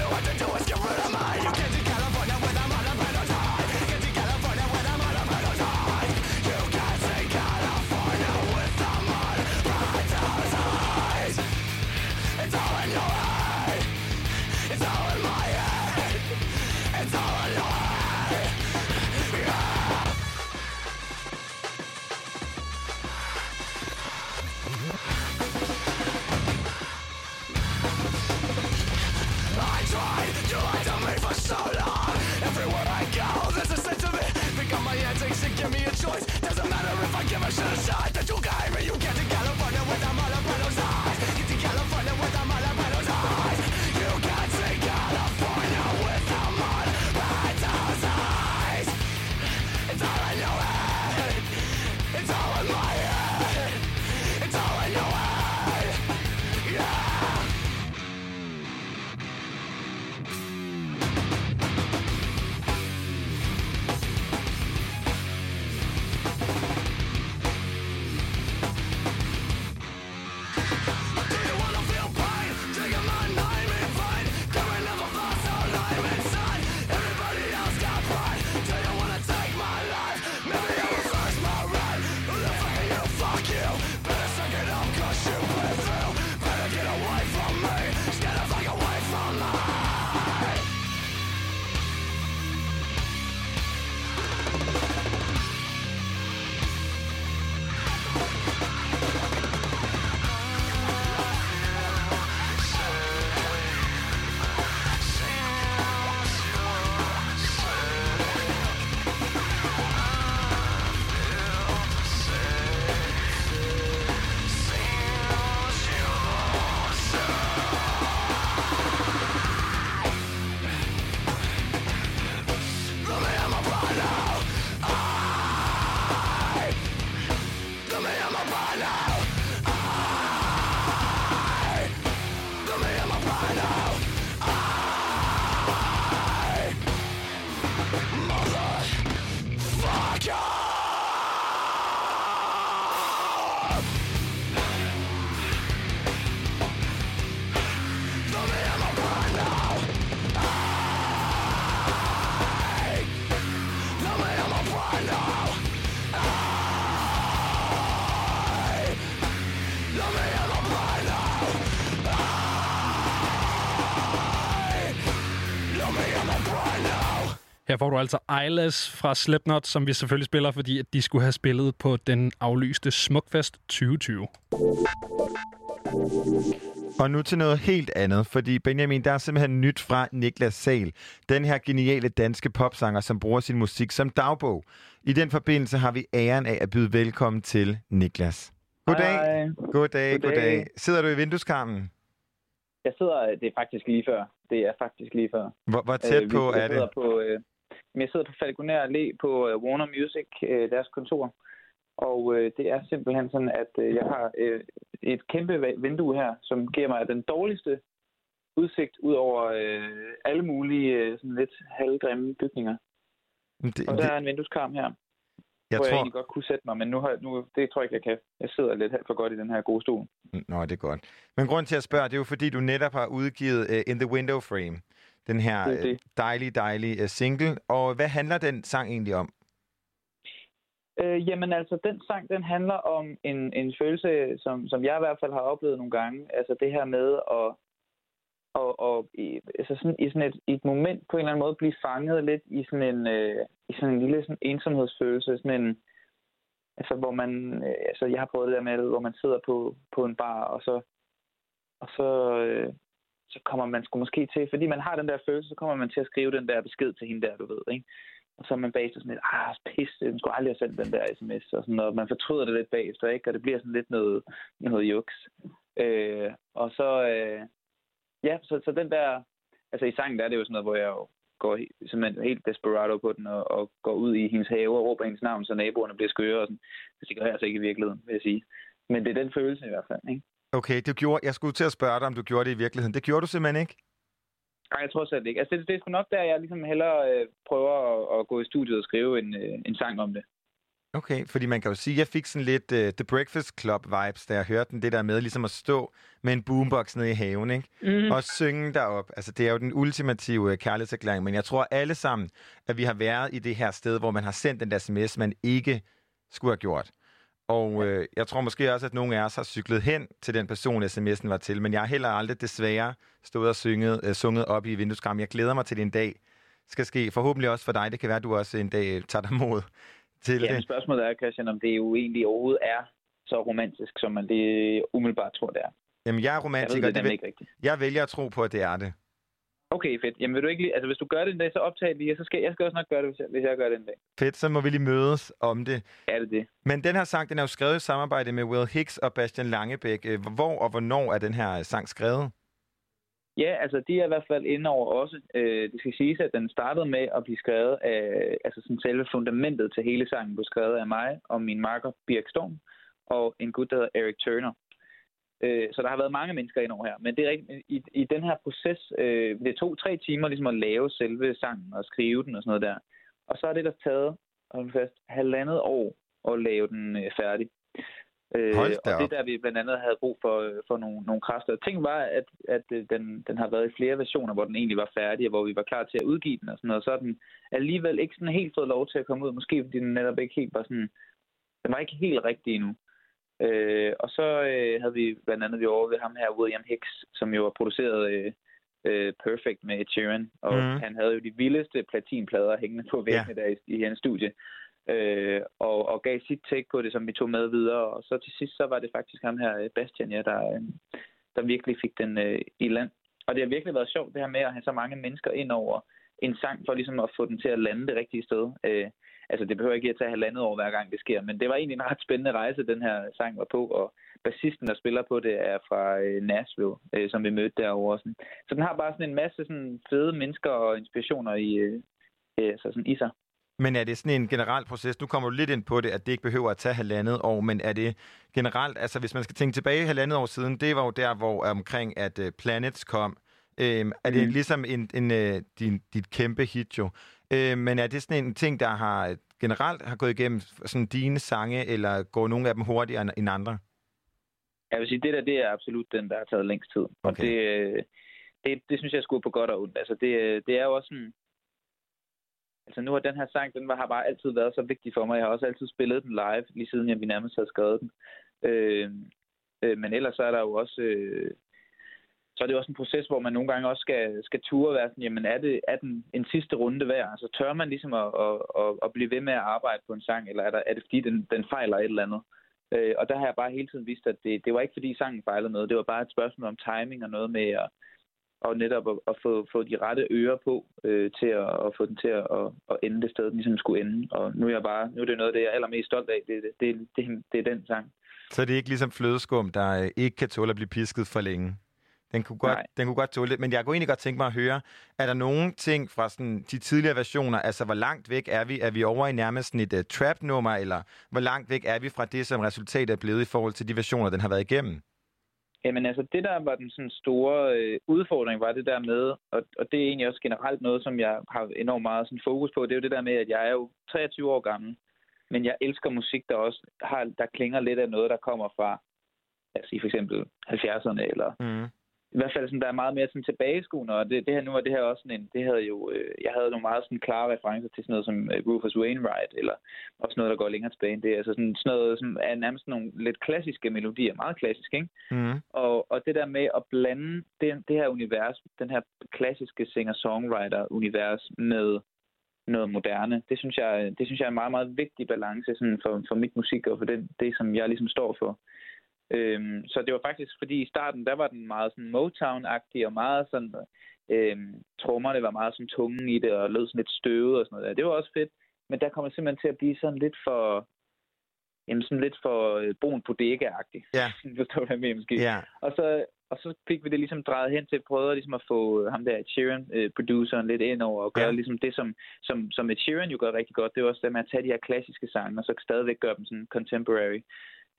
får du altså Eyeless fra Slipknot, som vi selvfølgelig spiller, fordi at de skulle have spillet på den aflyste Smukfest 2020. Og nu til noget helt andet, fordi Benjamin, der er simpelthen nyt fra Niklas Sal, den her geniale danske popsanger, som bruger sin musik som dagbog. I den forbindelse har vi æren af at byde velkommen til Niklas. Goddag. Hej. Goddag, Goddag. goddag. Sidder du i vindueskarmen? Jeg sidder, det er faktisk lige før. Det er faktisk lige før. Hvor, hvor tæt Øh, på er det? På, øh, men jeg sidder på Falconer Allé på øh, Warner Music, øh, deres kontor. Og øh, det er simpelthen sådan, at øh, jeg har øh, et kæmpe vindue her, som giver mig den dårligste udsigt ud over øh, alle mulige øh, sådan lidt halvgrimme bygninger. Det, Og der er en vindueskarm her, Jeg hvor jeg tror- egentlig godt kunne sætte mig, men nu, har, nu det tror jeg ikke, jeg kan. Jeg sidder lidt for godt i den her gode stol. Nå, det er godt. Men grund til at spørge, det er jo fordi, du netop har udgivet uh, In the Window Frame. Den her Det det. øh, dejlige, dejlige uh, single. Og hvad handler den sang egentlig om? Øh, jamen altså, den sang, den handler om en, en følelse, som, som jeg i hvert fald har oplevet nogle gange. Altså det her med at, og, og i, altså sådan, i sådan et, i et moment på en eller anden måde blive fanget lidt i sådan en, øh, i sådan en lille sådan ensomhedsfølelse. Sådan en, altså hvor man, øh, altså jeg har prøvet det der med, hvor man sidder på, på en bar, og så, og så, øh, så kommer man sgu måske til, fordi man har den der følelse, så kommer man til at skrive den der besked til hende der, du ved, ikke? Og så er man bagefter sådan lidt, ah, pis, den skulle aldrig have sendt den der sms, og sådan noget. Man fortryder det lidt bagefter, ikke? Og det bliver sådan lidt noget, noget juks. Øh, og så, øh, ja, så, så den der, altså i sangen der er det jo sådan noget, hvor jeg jo går simpelthen helt desperado på den, og, og går ud i hendes have og råber hendes navn, så naboerne bliver skøre og sådan. Det gør jeg altså ikke i virkeligheden, vil jeg sige. Men det er den følelse i hvert fald, ikke? Okay, du gjorde, jeg skulle til at spørge dig, om du gjorde det i virkeligheden. Det gjorde du simpelthen ikke? Nej, jeg tror slet ikke. Altså, det, det er sgu nok der, jeg ligesom hellere øh, prøver at, at gå i studiet og skrive en, øh, en sang om det. Okay, fordi man kan jo sige, at jeg fik sådan lidt uh, The Breakfast Club-vibes, da jeg hørte den. Det der med ligesom at stå med en boombox nede i haven, ikke? Mhm. Og synge derop. Altså, det er jo den ultimative øh, kærlighedserklæring. Men jeg tror alle sammen, at vi har været i det her sted, hvor man har sendt den der sms, man ikke skulle have gjort. Og øh, jeg tror måske også, at nogle af os har cyklet hen til den person, sms'en var til. Men jeg har heller aldrig desværre stået og synget, øh, sunget op i vindueskarmen. Jeg glæder mig til, det en dag skal ske. Forhåbentlig også for dig. Det kan være, at du også en dag øh, tager dig mod til Ja, det. spørgsmålet er, Christian, om det jo egentlig overhovedet er så romantisk, som man det umiddelbart tror, det er. Jamen, jeg er Jeg romantiker. ved det det rigtigt. jeg vælger at tro på, at det er det. Okay, fedt. Jamen vil du ikke lige, altså hvis du gør det en dag, så optag lige, og så skal jeg skal også nok gøre det, hvis jeg, hvis jeg gør det en dag. Fedt, så må vi lige mødes om det. Ja, det er det. Men den her sang, den er jo skrevet i samarbejde med Will Hicks og Bastian Langebæk. Øh, Hvor og hvornår er den her sang skrevet? Ja, altså de er i hvert fald inde over også. Øh, det skal siges, at den startede med at blive skrevet af, altså sådan selve fundamentet til hele sangen blev skrevet af mig og min marker Birk Storm og en gut, der hedder Eric Turner. Øh, så der har været mange mennesker ind over her. Men det er rigtigt, i, i den her proces, øh, det tog tre timer ligesom at lave selve sangen og skrive den og sådan noget der. Og så er det der taget, hold fast, halvandet år at lave den øh, færdig. Øh, og det er der, vi blandt andet havde brug for, øh, for nogle, nogle kræfter. Ting var, at, at øh, den, den har været i flere versioner, hvor den egentlig var færdig, og hvor vi var klar til at udgive den og sådan noget. Så er den alligevel ikke sådan helt fået lov til at komme ud. Måske fordi den netop ikke helt var sådan... Den var ikke helt rigtig endnu. Øh, og så øh, havde vi blandt andet vi over ved ham her, William Hicks, som jo har produceret øh, øh, Perfect med Ed Sheeran. Og mm. han havde jo de vildeste platinplader hængende på væggene ja. der i, i hans studie. Øh, og, og gav sit take på det, som vi tog med videre. Og så til sidst, så var det faktisk ham her, øh, Bastian, ja, der, øh, der virkelig fik den øh, i land. Og det har virkelig været sjovt, det her med at have så mange mennesker ind over en sang, for ligesom at få den til at lande det rigtige sted. Øh, altså, det behøver ikke at tage halvandet år, hver gang det sker, men det var egentlig en ret spændende rejse, den her sang var på, og bassisten, der spiller på det, er fra øh, Nashville, øh, som vi mødte derovre. Sådan. Så den har bare sådan en masse sådan, fede mennesker og inspirationer i, øh, øh, så sådan i sig. Men er det sådan en generel proces? Nu kommer du lidt ind på det, at det ikke behøver at tage halvandet år, men er det generelt, altså hvis man skal tænke tilbage halvandet år siden, det var jo der, hvor omkring at uh, Planets kom. Øhm, er det Mhm. ligesom en, en, uh, din, dit kæmpe hit jo? Øh, men er det sådan en ting, der har generelt har gået igennem sådan dine sange, eller går nogle af dem hurtigere end- andre? Jeg vil sige, det der, det er absolut den, der har taget længst tid. Og Okay. det, øh, det, det synes jeg skulle på godt og ondt. Altså, det, øh, det er jo også sådan... Altså, nu har den her sang, den har bare altid været så vigtig for mig. Jeg har også altid spillet den live, lige siden jeg vi nærmest havde skrevet den. Øh, øh, men ellers så er der jo også... Øh, så er det også en proces, hvor man nogle gange også skal, skal ture være sådan, jamen er, det, er den en sidste runde værd? Altså tør man ligesom at, at, at, at blive ved med at arbejde på en sang, eller er, der, er det fordi, den, den fejler et eller andet? Øh, og der har jeg bare hele tiden vist, at det, det var ikke fordi sangen fejlede noget, det var bare et spørgsmål om timing og noget med at, og netop at, at få, få de rette ører på øh, til at, at få den til at, at, at ende det sted, den ligesom skulle ende. Og nu er jeg bare, nu er det noget af det, jeg er allermest stolt af, det, det, det, det, det er den sang. Så det er ikke ligesom flødeskum, der øh, ikke kan tåle at blive pisket for længe. Den kunne, godt, Nej. den kunne godt tåle det. Men jeg kunne egentlig godt tænke mig at høre, er der nogle ting fra sådan, de tidligere versioner, altså hvor langt væk er vi? Er vi over i nærmest sådan et uh, trap-nummer, eller hvor langt væk er vi fra det, som resultatet er blevet i forhold til de versioner, den har været igennem? Jamen altså, det der var den sådan store øh, udfordring, var det der med, og, og det er egentlig også generelt noget, som jeg har enormt meget sådan fokus på, det er jo det der med, at jeg er jo 23 år gammel, men jeg elsker musik, der også har, der klinger lidt af noget, der kommer fra, altså for eksempel 70'erne, eller Mm. I hvert fald sådan, der er meget mere sådan tilbageskuende, og det, det her nu er det her også sådan en, det havde jo, øh, jeg havde nogle meget sådan klare referencer til sådan noget som øh, Rufus Wainwright, eller også noget, der går længere tilbage end det, altså sådan, sådan noget, som er nærmest nogle lidt klassiske melodier, meget klassiske, ikke? Mm. Og, og det der med at blande det, det her univers, den her klassiske singer-songwriter-univers med noget moderne, det synes jeg, det synes jeg er en meget, meget vigtig balance sådan for, for mit musik og for den, det, som jeg ligesom står for. Øhm, så det var faktisk, fordi i starten, der var den meget sådan Motown-agtig og meget sådan, øhm, trommerne var meget sådan tungen i det og lød sådan lidt støvet og sådan noget der. Det var også fedt, men der kommer det simpelthen til at blive sådan lidt for, jamen sådan lidt for øh, brun bodega-agtigt. Ja. Forstår du, hvad jeg mener måske? Ja. Og så, og så fik vi det ligesom drejet hen til, prøvede ligesom at få ham der Ed Sheeran, øh, produceren, lidt ind over og gøre Ja. ja. ligesom det, som, som, som Ed Sheeran jo gør rigtig godt. Det er også det med at tage de her klassiske sange, og så stadigvæk gøre dem sådan contemporary.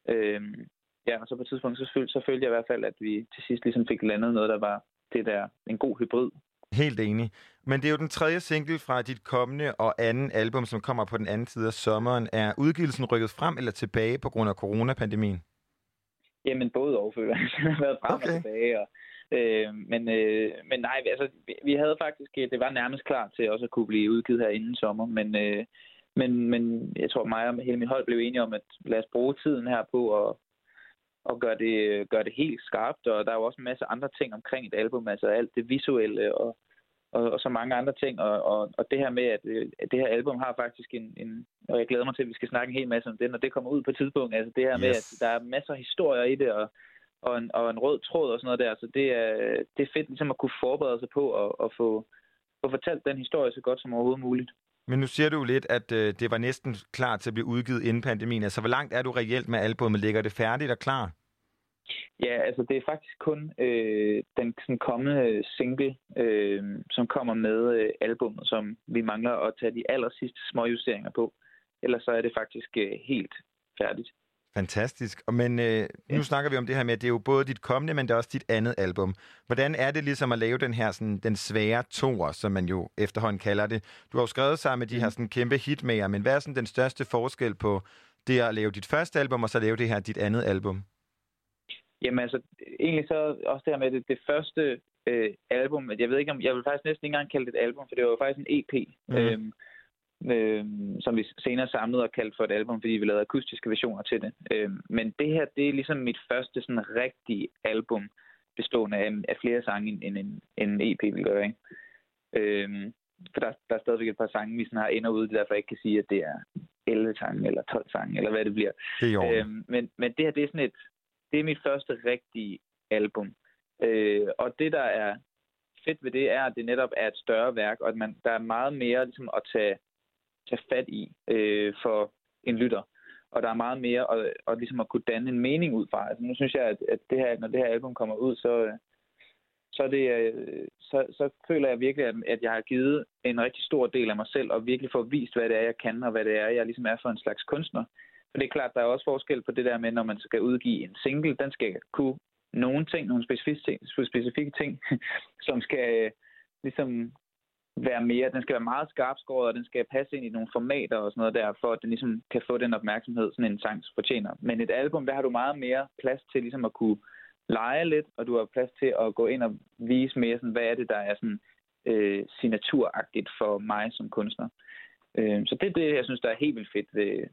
Øhm, ja, og så på et tidspunkt, så følte, så følte jeg i hvert fald, at vi til sidst ligesom fik landet noget, der var det der, en god hybrid. Helt enig. Men det er jo den tredje single fra dit kommende og anden album, som kommer på den anden side af sommeren. Er udgivelsen rykket frem eller tilbage på grund af coronapandemien? Jamen, både jeg. Den har været frem okay. og tilbage. Og, øh, men, øh, men nej, altså, vi, vi havde faktisk... Det var nærmest klar til også at kunne blive udgivet her inden sommer, men... Øh, men, men jeg tror, mig og hele mit hold blev enige om, at lad os bruge tiden her på at, at gøre, det, gøre det helt skarpt. Og der er jo også en masse andre ting omkring et album, altså alt det visuelle og, og, og så mange andre ting. Og, og, og det her med, at, øh, at det her album har faktisk en, en... Og jeg glæder mig til, at vi skal snakke en hel masse om det, når det kommer ud på et tidspunkt. Altså det her yes. med, at der er masser af historier i det, og, og, en, og en rød tråd og sådan noget der. Så det er, det er fedt ligesom at kunne forberede sig på at, at få, få fortalt den historie så godt som overhovedet muligt. Men nu siger du jo lidt, at øh, det var næsten klar til at blive udgivet inden pandemien. Altså, hvor langt er du reelt med albumet? Ligger det færdigt og klar? Ja, altså det er faktisk kun øh, den sådan kommende øh, single, øh, som kommer med øh, albummet, som vi mangler at tage de aller sidste små justeringer på. Ellers så er det faktisk øh, helt færdigt. Fantastisk. Og Men øh, nu snakker vi om det her med, at det er jo både dit kommende, men det er også dit andet album. Hvordan er det ligesom at lave den her sådan, den svære toer, som man jo efterhånden kalder det? Du har jo skrevet sammen med de her sådan, kæmpe hitmager, men hvad er sådan den største forskel på det at lave dit første album, og så lave det her dit andet album? Jamen altså, egentlig så også det her med det, det første øh, album, jeg ved ikke om, jeg vil faktisk næsten ikke engang kalde det et album, for det var jo faktisk en EP, mm. øhm, øh, som vi senere samlede og kaldte for et album, fordi vi lavede akustiske versioner til det. Øh, men det her, det er ligesom mit første sådan rigtige album, bestående af, af flere sange, end en, en, EP vil gøre. Ikke? Øh, for der, der er stadigvæk et par sange, vi sådan har ender ude, er derfor jeg ikke kan sige, at det er 11 sange eller 12 sange, eller hvad det bliver. Det er. Øhm, men, men det her, det er sådan et, det er mit første rigtige album. Øh, og det, der er fedt ved det, er, at det netop er et større værk, og at man, der er meget mere ligesom, at tage, tage fat i øh, for en lytter. Og der er meget mere at, at, ligesom at kunne danne en mening ud fra. Altså, nu synes jeg, at, at det her, når det her album kommer ud, så, så, det, øh, så, så føler jeg virkelig, at, at jeg har givet en rigtig stor del af mig selv, og virkelig får vist, hvad det er, jeg kan, og hvad det er, jeg ligesom er for en slags kunstner. For det er klart, der er også forskel på det der med, når man skal udgive en single, den skal kunne nogle ting, nogle specifikke ting, specifikke ting som skal øh, ligesom være mere, den skal være meget skarpskåret, og den skal passe ind i nogle formater og sådan noget der, for at den ligesom kan få den opmærksomhed, sådan en sang fortjener. Men et album, der har du meget mere plads til ligesom at kunne lege lidt, og du har plads til at gå ind og vise mere, sådan, hvad er det, der er sådan øh, signaturagtigt for mig som kunstner. Øh, så det er det, jeg synes, der er helt vildt fedt ved,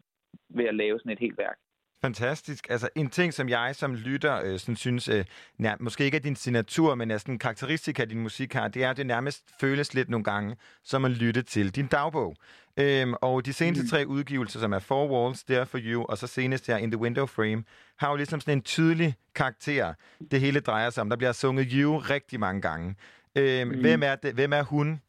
ved at lave sådan et helt værk. Fantastisk. Altså en ting, som jeg som lytter øh, sådan synes, øh, nær, måske ikke er din signatur, men er sådan en karakteristika af din musik har, det er, at det nærmest føles lidt nogle gange, som at lytte til din dagbog. Øhm, og de seneste mm. tre udgivelser, som er Four Walls, There For You, og så senest her In The Window Frame, har jo ligesom sådan en tydelig karakter, det hele drejer sig om. Der bliver sunget You rigtig mange gange. Øhm, mm. hvem, er det, hvem er hun?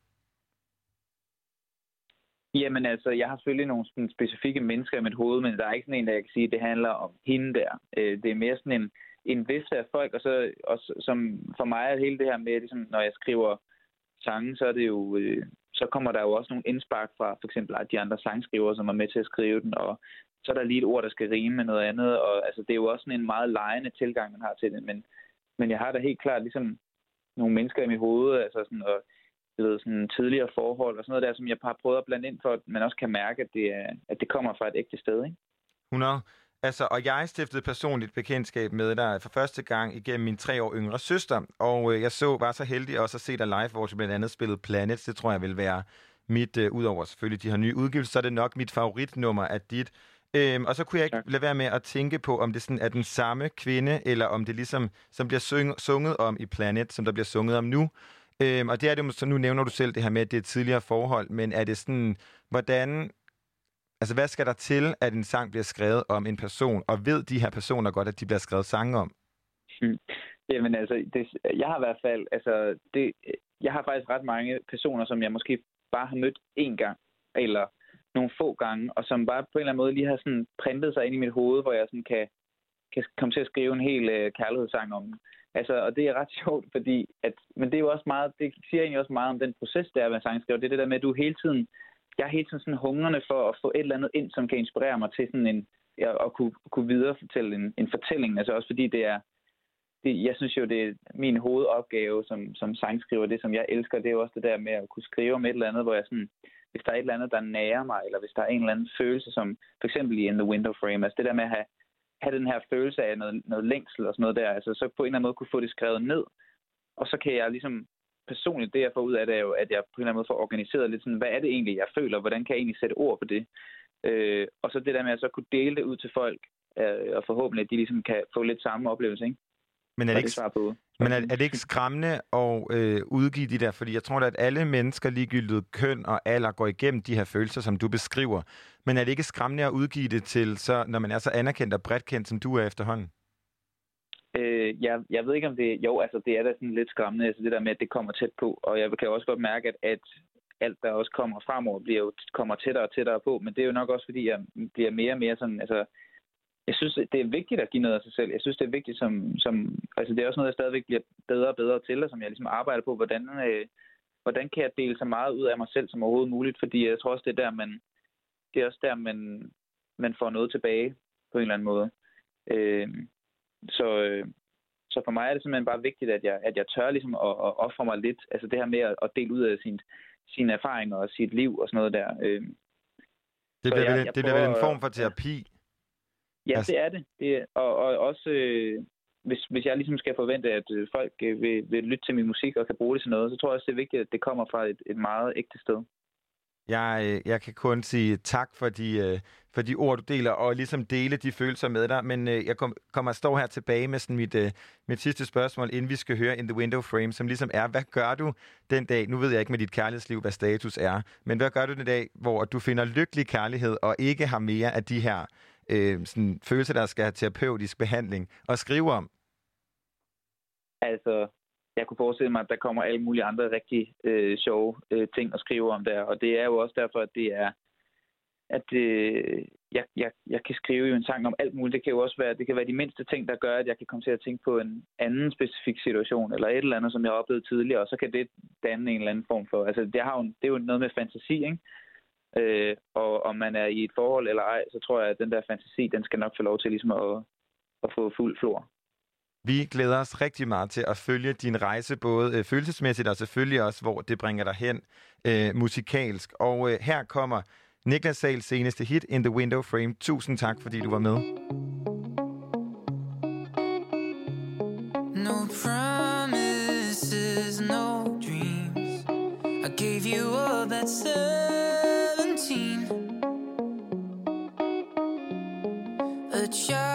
Jamen altså, jeg har selvfølgelig nogle sådan, specifikke mennesker i mit hoved, men der er ikke sådan en, der jeg kan sige, at det handler om hende der. Øh, det er mere sådan en, en vifte af folk, og så og, som for mig er hele det her med, ligesom, når jeg skriver sange, så er det jo, øh, så kommer der jo også nogle indspark fra for eksempel de andre sangskrivere, som er med til at skrive den, og så er der lige et ord, der skal rime med noget andet, og altså, det er jo også sådan en meget lejende tilgang, man har til det, men, men jeg har da helt klart ligesom nogle mennesker i mit hoved, altså sådan, og du ved, sådan tidligere forhold og sådan noget der, som jeg har prøvet at blande ind for, at man også kan mærke, at det, er, at det kommer fra et ægte sted. Ikke? 100. Altså, og jeg stiftede personligt bekendtskab med dig for første gang igennem min tre år yngre søster, og øh, jeg så var så heldig også at se dig live, hvor du blandt andet spillede Planets. Det tror jeg vil være mit, øh, udover selvfølgelig de her nye udgivelser, så er det nok mit favoritnummer af dit. Øhm, og så kunne jeg ikke lade være med at tænke på, om det sådan er den samme kvinde, eller om det ligesom, som bliver syng, sunget om i Planet, som der bliver sunget om nu. Øhm, og det er det, så nu nævner du selv det her med, at det er tidligere forhold, men er det sådan, hvordan, altså hvad skal der til, at en sang bliver skrevet om en person, og ved de her personer godt, at de bliver skrevet sange om? Hmm. Jamen altså, det, jeg har i hvert fald, altså, det, jeg har faktisk ret mange personer, som jeg måske bare har mødt én gang, eller nogle få gange, og som bare på en eller anden måde lige har sådan printet sig ind i mit hoved, hvor jeg sådan kan, kan komme til at skrive en hel øh, kærlighedssang om den. Altså, og det er ret sjovt, fordi at, men det er jo også meget, det siger egentlig også meget om den proces, der er at sangskriver. Det er det der med, at du hele tiden, jeg er hele tiden sådan hungrende for at få et eller andet ind, som kan inspirere mig til sådan en, at, at kunne, kunne viderefortælle en, en fortælling. Altså også fordi det er, det, jeg synes jo, det er min hovedopgave som, som sangskriver, det som jeg elsker, det er jo også det der med at kunne skrive om et eller andet, hvor jeg sådan, hvis der er et eller andet, der nærer mig, eller hvis der er en eller anden følelse, som for eksempel i In the Window Frame, altså det der med at have, have den her følelse af noget, noget længsel og sådan noget der, altså så på en eller anden måde kunne få det skrevet ned, og så kan jeg ligesom personligt, det jeg får ud af det, er jo, at jeg på en eller anden måde får organiseret lidt sådan, hvad er det egentlig, jeg føler, hvordan kan jeg egentlig sætte ord på det, øh, og så det der med at så kunne dele det ud til folk, øh, og forhåbentlig, at de ligesom kan få lidt samme oplevelse, ikke? Men er det ikke, på. men er, er det ikke skræmmende at øh, udgive de der? Fordi jeg tror da, at alle mennesker, ligegyldigt køn og alder, går igennem de her følelser, som du beskriver. Men er det ikke skræmmende at udgive det til, så, når man er så anerkendt og bredt kendt, som du er efterhånden? Øh, jeg, jeg ved ikke, om det... Jo, altså, det er da sådan lidt skræmmende, altså det der med, at det kommer tæt på. Og jeg kan også godt mærke, at, at alt, der også kommer fremover, bliver jo, kommer tættere og tættere på. Men det er jo nok også, fordi jeg bliver mere og mere sådan... Altså, jeg synes, det er vigtigt at give noget af sig selv. Jeg synes, det er vigtigt som... som altså, det er også noget, jeg stadigvæk bliver bedre og bedre til, og som jeg ligesom arbejder på, hvordan, øh, hvordan kan jeg dele så meget ud af mig selv som overhovedet muligt. Fordi jeg tror også, det er der, man... Det er også der, man, man får noget tilbage på en eller anden måde. Øh, så, øh, så for mig er det simpelthen bare vigtigt, at jeg, at jeg tør ligesom at, at ofre mig lidt. Altså det her med at, at dele ud af sin, sine erfaringer og sit liv og sådan noget der. Øh, Det bliver, jeg- vel, jeg det bliver vel en form for terapi? Ja, Altså- det er det. det og, og også, øh, hvis, hvis jeg ligesom skal forvente, at øh, folk øh, vil, vil lytte til min musik og kan bruge det til noget, så tror jeg også, det er vigtigt, at det kommer fra et, et meget ægte sted. Jeg, øh, jeg kan kun sige tak for de, øh, for de ord, du deler, og ligesom dele de følelser med dig. Men jeg kom, kommer at stå her tilbage med sådan mit, mit sidste spørgsmål, inden vi skal høre In the Window Frame, som ligesom er, hvad gør du den dag, nu ved jeg ikke med dit kærlighedsliv, hvad status er, men hvad gør du den dag, hvor du finder lykkelig kærlighed, og ikke har mere af de her øh, sådan, følelser, der skal have terapeutisk behandling, og skrive om? Altså, jeg kunne forestille mig, at der kommer alle mulige andre rigtig øh, sjove øh, ting at skrive om der. Og det er jo også derfor, at det er at øh, jeg, jeg, jeg kan skrive jo en sang om alt muligt. Det kan jo også være, det kan være de mindste ting, der gør, at jeg kan komme til at tænke på en anden specifik situation, eller et eller andet, som jeg har oplevet tidligere, og så kan det danne en eller anden form for... Altså, det, har jo, det er jo noget med fantasi, ikke? Øh, og om man er i et forhold eller ej, så tror jeg, at den der fantasi, den skal nok få lov til ligesom at, at få fuld flor. Vi glæder os rigtig meget til at følge din rejse, både øh, følelsesmæssigt og selvfølgelig også, hvor det bringer dig hen øh, musikalsk. Og øh, her kommer Niklas Sals seneste hit, In the Window Frame. Tusind tak, fordi du var med. No promises, no dreams. I gave you up at 17. A childhood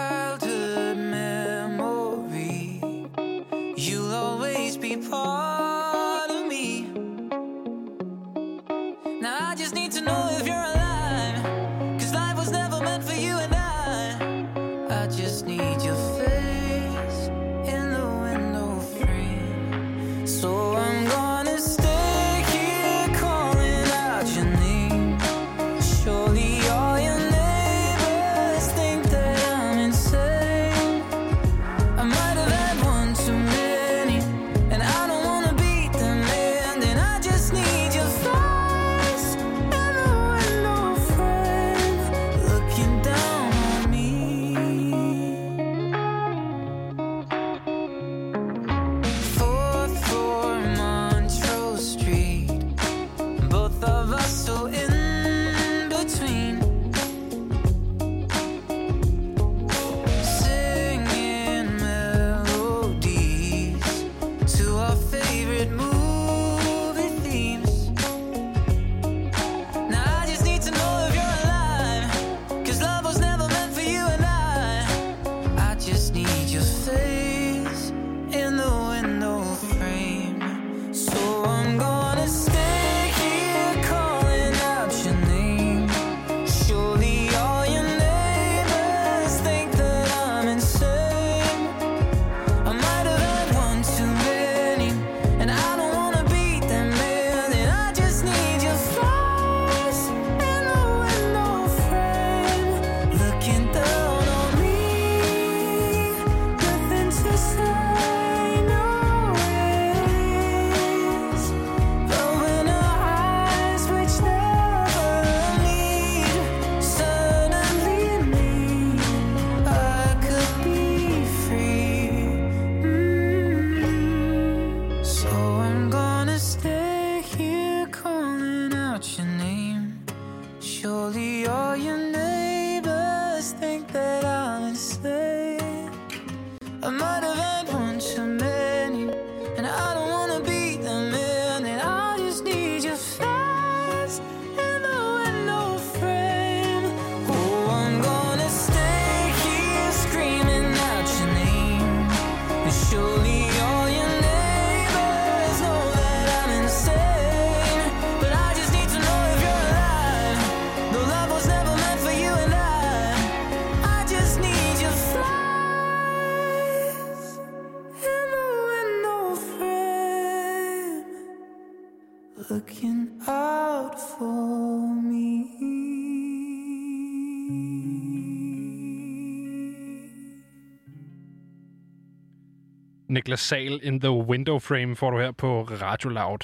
Niklas Sal in the window frame får du her på Radio Loud.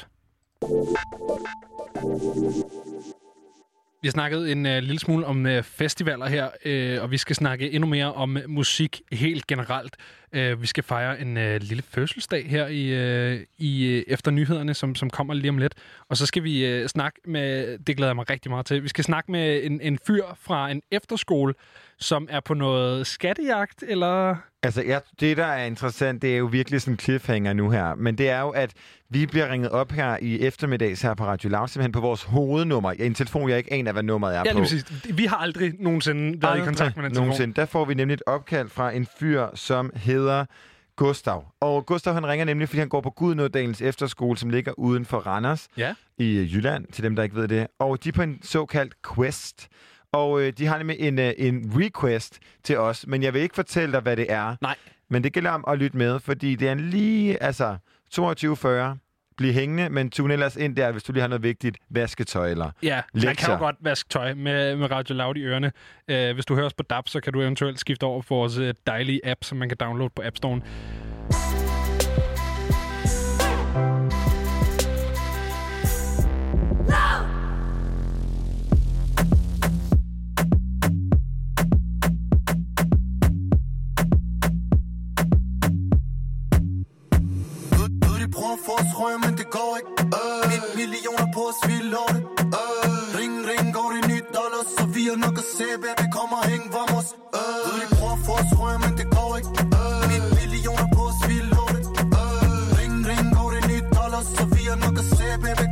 Vi har snakket en uh, lille smule om uh, festivaler her, uh, og vi skal snakke endnu mere om uh, musik helt generelt. Uh, vi skal fejre en uh, lille fødselsdag her i, uh, i uh, efter nyhederne, som, som kommer lige om lidt. Og så skal vi uh, snakke med, det glæder jeg mig rigtig meget til, vi skal snakke med en, en fyr fra en efterskole, som er på noget skattejagt, eller... Altså, ja, det, der er interessant, det er jo virkelig sådan en cliffhanger nu her. Men det er jo, at vi bliver ringet op her i eftermiddags her på Radio Loud, simpelthen på vores hovednummer. En telefon, jeg ikke aner, hvad nummeret er Ja, på. lige præcis. Vi har aldrig nogensinde været i kontakt med den telefon. nogensinde. Der får vi nemlig et opkald fra en fyr, som hedder Gustav. Og Gustav, han ringer nemlig, fordi han går på Gudnådalens efterskole, som ligger uden for Randers Ja. i øh, Jylland, til dem, der ikke ved det. Og de er på en såkaldt quest. Og øh, de har nemlig en, øh, en request til os, men jeg vil ikke fortælle dig, hvad det er. Nej. Men det gælder om at lytte med, fordi det er en lige, altså 22.40. Bliv hængende, men tune ellers ind der, hvis du lige har noget vigtigt vasketøj eller Ja, man kan lektier. jo godt vaske tøj med, med Radio Loud i ørerne. Uh, hvis du hører os på DAB, så kan du eventuelt skifte over på vores uh, dejlige app, som man kan downloade på App Store. Prøver at få os røg, men det går ikke øh. Mit millioner på at spille lorte øh. Ring, ring, går det nyt dollars Så vi har nok at se, baby, kom og hæng, vamos øh. Ved de prøver at få os røg, men det går ikke øh. Mit millioner på øh. Ring, ring, går det nyt dollars Så vi har nok at se, baby,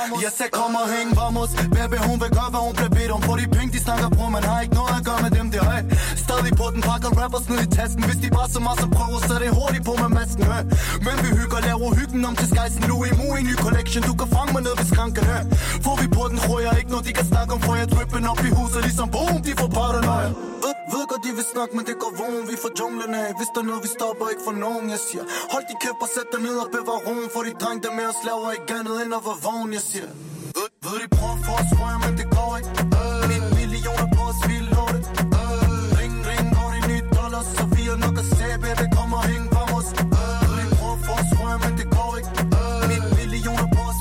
kom og hæng, vamos. Jeg sagde, kom og vamos. Baby, hun vil gøre, hvad hun bliver bedt om. For de penge, de snakker på, man har ikke noget at gøre med dem, det er Stadig på den, pakker rappers ned i tasken. Hvis de bare så meget så prøver, så er det hurtigt på med masken hey. Men vi hygger, laver hyggen om til skejsen. Nu i Mu i ny collection, du kan fange mig ned ved skranken hey. Får vi på den, tror jeg ikke noget, de kan snakke om For jeg drippen op i huset, ligesom boom, de får paranoia ved, ved godt, de vil snakke, men det går vågen. Vi får junglen af, hvis der er noget, vi stopper ikke for nogen Jeg siger, hold de kæft og sæt dig ned og bevar roen. For de dreng, der med os laver ikke andet end at være vågen Jeg siger, ved, de prøver at få os røg, men det går ikke øh. Mine millioner på at spille lorte øh. Ring, ring, går det nyt dollars Så vi har nok at se, baby, kom og hæng, vamos øh. Ved de prøver at få os røg, men det går ikke øh. Millioner på at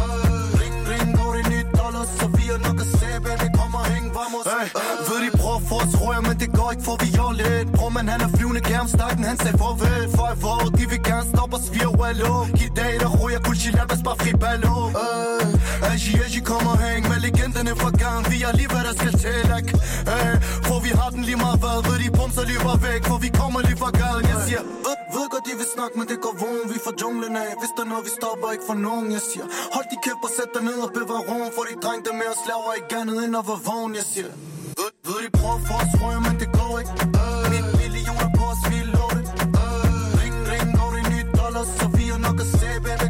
øh. Ring, ring, går det nyt dollars Så vi har nok at se, baby, kom og hæng, vamos øh. Ved de prøver at få os røg, men det går ikke, for vi gjorde lidt men han er flyvende gennem stakken, han sagde farvel For i hvor de vil gerne stoppe os, via wallo I dag, der ryger kun lad os bare fri ballo. Øh. Aji, Aji, kommer hæng med legenderne fra gang. Vi er lige, hvad der skal til, ak. Øh. For vi har den lige meget hvad. Ved de bumser løber væk, for vi kommer lige fra gaden Jeg siger, op ved godt, de vil snakke, men det går vogn Vi får junglen af, hvis der er noget, vi stopper ikke for nogen. Jeg siger, hold de kæft og sæt dig ned og bevar rum. For de dreng, der med os laver ikke andet end at være vågen. Jeg siger, ved, de prøver at få men det går ikke øh. Mine millioner på at spille øh. Ring, ring, går det nyt dollars Så vi er nok at se, baby,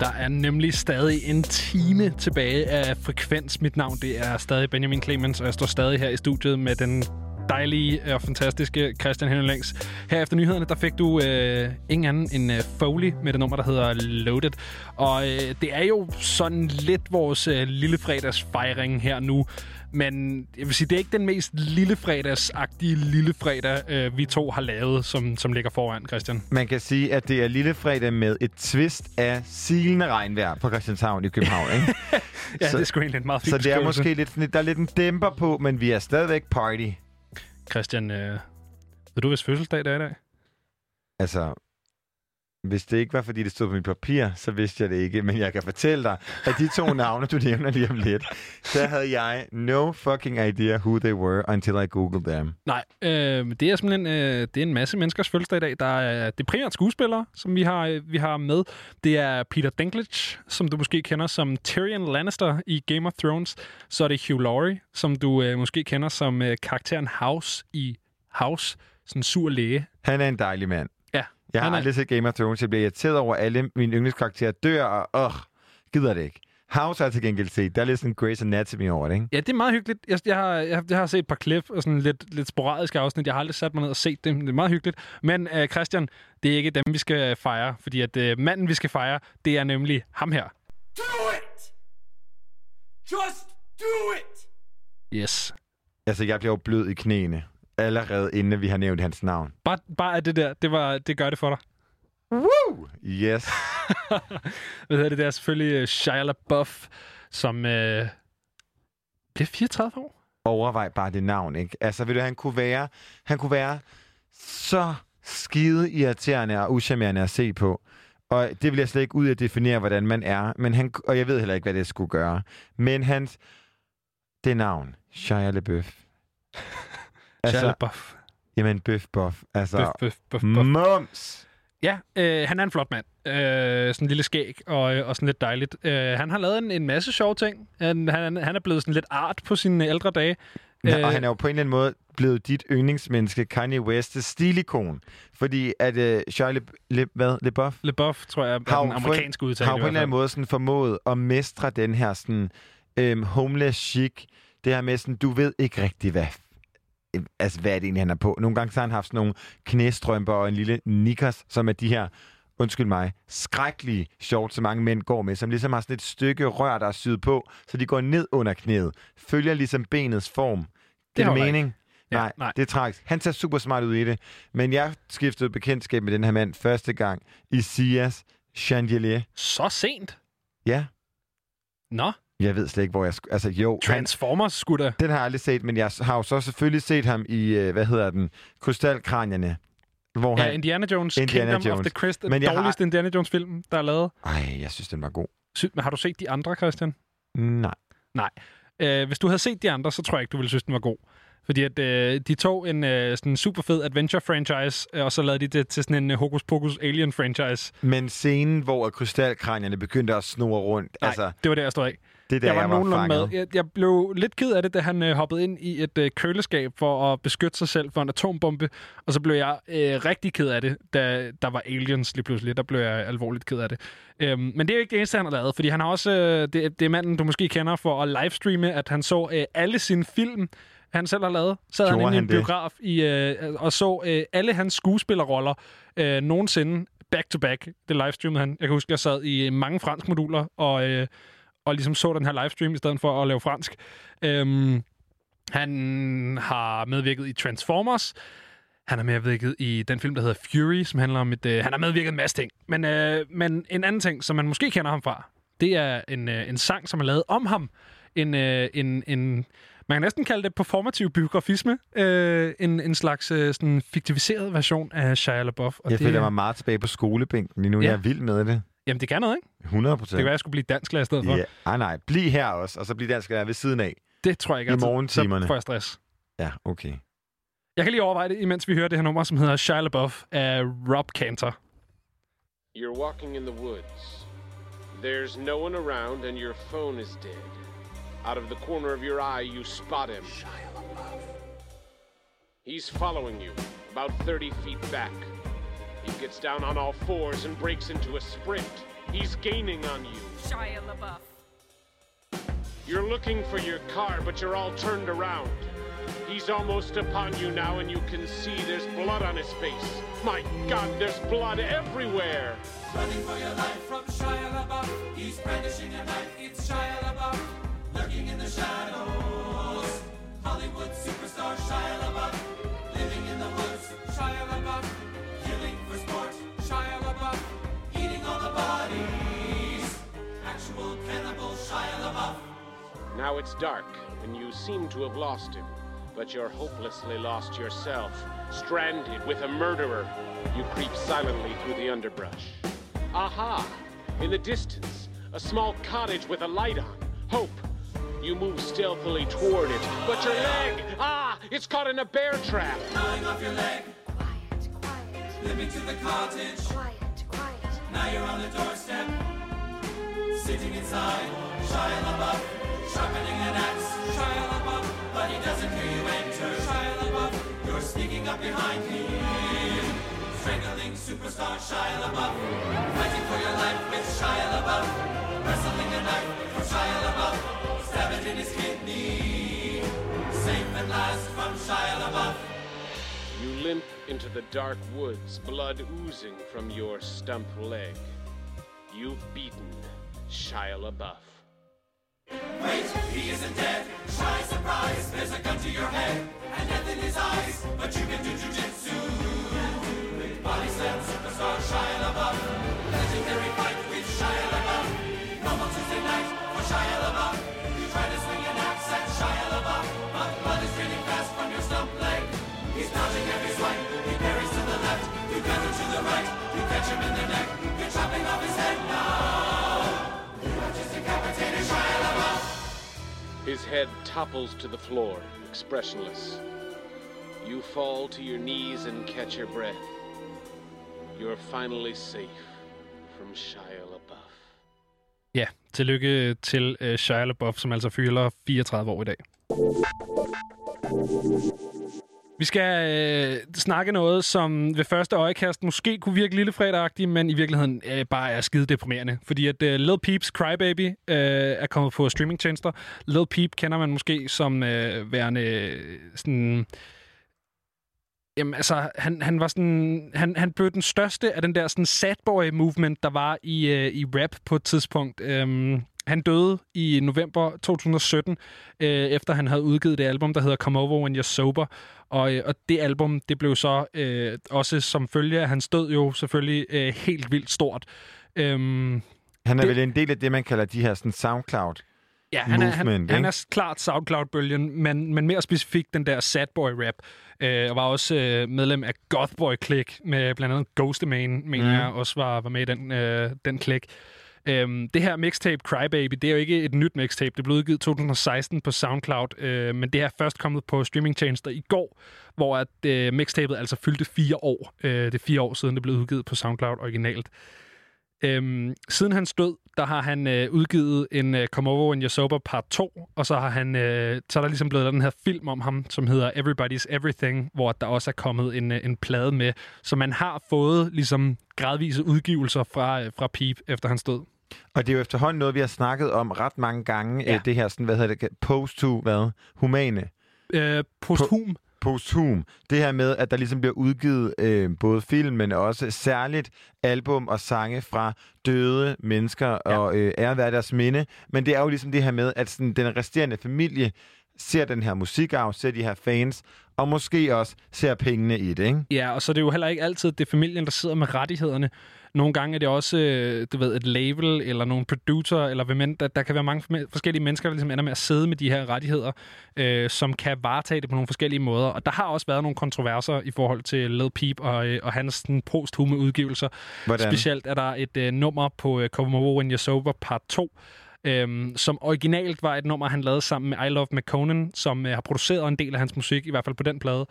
Der er nemlig stadig en time tilbage af frekvens. Mit navn det er stadig Benjamin Clemens, og jeg står stadig her i studiet med den dejlige og fantastiske Christian Henning Her efter nyhederne, der fik du øh, ingen anden end øh, Foley med det nummer, der hedder Loaded. Og øh, det er jo sådan lidt vores øh, lille fredagsfejring her nu. Men jeg vil sige, det er ikke den mest lille fredagsagtige lille fredag, øh, vi to har lavet, som, som ligger foran, Christian. Man kan sige, at det er lille fredag med et twist af silende regnvejr på Christianshavn i København, ikke? Ja, det er sgu egentlig en meget fin Så det er måske lidt, sådan lidt- der er lidt en dæmper på, men vi er stadigvæk party. Christian, øh, ved du, hvis fødselsdag det er i dag? Altså, Hvis det ikke var, fordi det stod på mit papir, så vidste jeg det ikke. Men jeg kan fortælle dig, at de to navne, du nævner lige om lidt, der havde jeg no fucking idea who they were until I googled them. Nej, øh, det er simpelthen øh, det er en masse menneskers fødselsdag i dag. Der er, det er primært skuespillere, som vi har, øh, vi har med. Det er Peter Dinklage, som du måske kender som Tyrion Lannister i Game of Thrones. Så er det Hugh Laurie, som du øh, måske kender som øh, karakteren House i House. Sådan en sur læge. Han er en dejlig mand. Jeg har han er- aldrig set Game of Thrones. Jeg bliver irriteret over, at alle mine yndlingskarakterer dør, og øh, gider det ikke. House har jeg til gengæld set. Der er lidt sådan Grey's Anatomy over det, ikke? Ja, det er meget hyggeligt. Jeg, jeg, har, jeg, jeg har set et par klip og sådan lidt, lidt sporadiske afsnit. Jeg har aldrig sat mig ned og set dem. Det er meget hyggeligt. Men uh, Christian, det er ikke dem, vi skal fejre. Fordi at uh, manden, vi skal fejre, det er nemlig ham her. Do it! Just do it! Yes. Altså, jeg bliver jo blød i knæene. Allerede inden vi har nævnt hans navn. Bare, bare det der, det, var, det gør det for dig. Woo! Yes. Hvad hedder det? Det er selvfølgelig uh, Shia LaBeouf, som uh, bliver 34 år. Overvej bare det navn, ikke? Altså, ved du, han kunne være, han kunne være så skide irriterende og uschammerende at se på. Og det vil jeg slet ikke ud at definere, hvordan man er. Men han, og jeg ved heller ikke, hvad det skulle gøre. Men hans... Det navn. Shia LaBeouf. Shia LaBeouf. Jamen, bøf, bof. Altså, Bøf, bøf, bøf, bøf. Mums! Ja, øh, han er en flot mand. Øh, sådan en lille skæg og, øh, og sådan lidt dejligt. Øh, han har lavet en, en masse sjove ting. Han, han, han er blevet sådan lidt art på sine ældre dage. Ja, og han er jo på en eller anden måde blevet dit yndlingsmenneske, Kanye West's stilikon. Fordi at uh, Shia Le, hvad, LeBeouf, LeBeouf, tror jeg, er har den amerikanske udtale har på en eller anden måde sådan formået at mestre den her sådan, øhm, homeless chic. Det her med sådan, du ved ikke rigtig, hvad, øh, altså, hvad er det egentlig, han er på. Nogle gange så har han haft sådan nogle knæstrømper og en lille knickers, som er de her undskyld mig, skrækkelige shorts, som mange mænd går med, som ligesom har sådan et stykke rør, der er syet på, så de går ned under knæet. Følger ligesom benets form. Det er det mening? ikke. Ja, nej, nej. det er tragisk. Han ser super smart ud i det. Men jeg skiftede bekendtskab med den her mand første gang i Sias Chandelier. Så sent? Ja. Nå. Jeg ved slet ikke, hvor jeg... Altså, jo. Transformers skulle da. Den har jeg aldrig set, men jeg har jo så selvfølgelig set ham i, øh, hvad hedder den, Krystalkranierne. Hvor Ja, han... Indiana Jones, Indiana Kingdom of Jones. the Crystal. Men jeg har- dårligste Indiana Jones-film, der er lavet. Ej, jeg synes, den var god. Sy- Men har du set de andre, Christian? Nej. Nej. Øh, hvis du havde set de andre, så tror jeg ikke, du ville synes, den var god. Fordi at øh, de tog en øh, sådan super fed adventure-franchise, øh, og så lavede de det til sådan en øh, Hocus Pocus Alien-franchise. Men scenen, hvor krystalkranierne begyndte at snurre rundt, Nej, altså... det var der, jeg stod af. Det er der, jeg var, jeg var nogenlunde fanget. med. Jeg, jeg blev lidt ked af det, da han øh, hoppede ind i et øh, køleskab for at beskytte sig selv for en atombombe. Og så blev jeg øh, rigtig ked af det, da der var aliens lige pludselig. Der blev jeg alvorligt ked af det. Øhm, men det er jo ikke det eneste, han har lavet. Fordi han har også... Øh, det, det er manden, du måske kender for at livestreame, at han så øh, alle sine film, han selv har lavet. Han Gjorde inde i en han det? biograf i, øh, og så øh, alle hans skuespillerroller øh, nogensinde back to back. Det livestreamede han. Jeg kan huske, jeg sad i mange fransk moduler og, øh, og ligesom så den her livestream i stedet for at lave fransk. Øhm, han har medvirket i Transformers. Han har medvirket i den film, der hedder Fury, som handler om et... Øh, han har medvirket en masse ting. Men, øh, men en anden ting, som man måske kender ham fra, det er en, øh, en sang, som er lavet om ham. En, øh, en, en, man kan næsten kalde det performativ biografisme. Øh, en, en slags øh, sådan fiktiviseret version af Shia LaBeouf. Og Jeg det, føler mig meget tilbage på skolebænken lige nu. Ja. Jeg er vild med det. Jamen, det kan noget, ikke? 100 Det procent. kan være, jeg skulle blive dansklærer i stedet for. Ja, ej, nej. Bliv her også, og så bliv dansk lærer ved siden af. Det tror jeg ikke I morgentimerne. Så får jeg stress. Ja, okay. Jeg kan lige overveje det, imens vi hører det her nummer, som hedder Shia LaBeouf af Rob Cantor. You're walking in the woods. There's no one around, and your phone is dead. Out of the corner of your eye, you spot him. He's following you, about 30 feet back. He gets down on all fours and breaks into a sprint. He's gaining on you. Shia LaBeouf. You're looking for your car, but you're all turned around. He's almost upon you now, and you can see there's blood on his face. My God, there's blood everywhere! Running for your life from Shia LaBeouf. He's brandishing a knife. It's Shia LaBeouf. Lurking in the shadows. Hollywood superstar Shia LaBeouf. Living in the woods. Shia LaBeouf. Killing for sport. Shia LaBeouf. Eating all the bodies. Actual cannibal Shia LaBeouf. Now it's dark, and you seem to have lost him. but you're hopelessly lost yourself. Stranded with a murderer, you creep silently through the underbrush. Aha! In the distance, a small cottage with a light on. Hope. You move stealthily toward it, but your leg! Ah! It's caught in a bear trap! Off your leg. Limping to the cottage. Quiet, quiet. Now you're on the doorstep. Sitting inside. Shia LaBeouf. Sharpening an axe. Shia LaBeouf. But he doesn't hear you enter. Shia LaBeouf. You're sneaking up behind him. Strangling superstar Shia LaBeouf. Fighting for your life with Shia LaBeouf. Wrestling a knife for Shia LaBeouf. Stab it in his kidney. Safe at last from Shia LaBeouf. You limp into the dark woods, blood oozing from your stump leg. You've beaten Shia LaBeouf. Wait, he isn't dead. Shy surprise, there's a gun to your head and death in his eyes, but you can do jujitsu. Body slam superstar Shia LaBeouf. Legendary fight with Shia LaBeouf. Normal Tuesday night for Shia LaBeouf. His head topples to the floor, expressionless. You fall to your knees and catch your breath. You're finally safe from Shia LaBeouf. Ja, tillykke til uh, Shia LaBeouf, som altså fylder 34 år i dag. Vi skal øh, snakke noget, som ved første øjekast måske kunne virke lille fredagtigt, men i virkeligheden øh, bare er skide deprimerende. Fordi at øh, Lil Peeps Crybaby øh, er kommet på streamingtjenester. Lil Peep kender man måske som øh, værende øh, sådan... Jamen, altså, han, han var sådan... Han, han blev den største af den der sådan sad boy movement, der var i, øh, i rap på et tidspunkt. Øh, han døde i november 2017, øh, efter han havde udgivet det album, der hedder Come Over When You're Sober. Og, øh, og det album, det blev så øh, også som følge af hans død jo selvfølgelig øh, helt vildt stort. Øhm, Han er det- vel en del af det, man kalder de her sådan SoundCloud Ja, han er, han, han er klart SoundCloud-bølgen, men, men mere specifikt den der sad boy rap. Øh, og var også øh, medlem af Gothboy Click med blandt andet Ghostemane, mener Mm. jeg også var, var med i den, øh, den click. Øhm, det her mixtape, Crybaby, det er jo ikke et nyt mixtape. Det blev udgivet 2016 på SoundCloud, øh, men det er først kommet på streamingtjenester i går, hvor at, øh, mixtapet altså fyldte fire år. Øh, det er fire år siden, det blev udgivet på SoundCloud originalt. Øhm, siden hans død, der har han øh, udgivet en øh, Come Over When You're Sober part 2, og så har han øh, så er der ligesom blevet lavet den her film om ham, som hedder Everybody's Everything, hvor der også er kommet en, øh, en plade med. Så man har fået ligesom gradvise udgivelser fra, øh, fra Peep efter hans død. Og det er jo efterhånden noget, vi har snakket om ret mange gange. Ja. Ja. Det her, sådan, hvad hedder det, post-to, hvad? Humane. Øh, posthum. Posthum. Det her med, at der ligesom bliver udgivet øh, både film, men også særligt album og sange fra døde mennesker ja. og øh, ære være deres minde. Men det er jo ligesom det her med, at sådan, den resterende familie ser den her musikarv, ser de her fans, og måske også ser pengene i det, ikke? Ja, og så er det jo heller ikke altid, det er familien, der sidder med rettighederne. Nogle gange er det også, øh, du ved, et label eller nogle producer, eller hvem end, der, der kan være mange forskellige mennesker, der ligesom ender med at sidde med de her rettigheder, øh, som kan varetage det på nogle forskellige måder. Og der har også været nogle kontroverser i forhold til Lil Peep og, øh, og hans sådan, posthume udgivelser. Hvordan? Specielt er der et øh, nummer på øh, Come Over When You're Sober part 2, Øhm, som originalt var et nummer, han lavede sammen med I Love McConan, som øh, har produceret en del af hans musik, i hvert fald på den plade,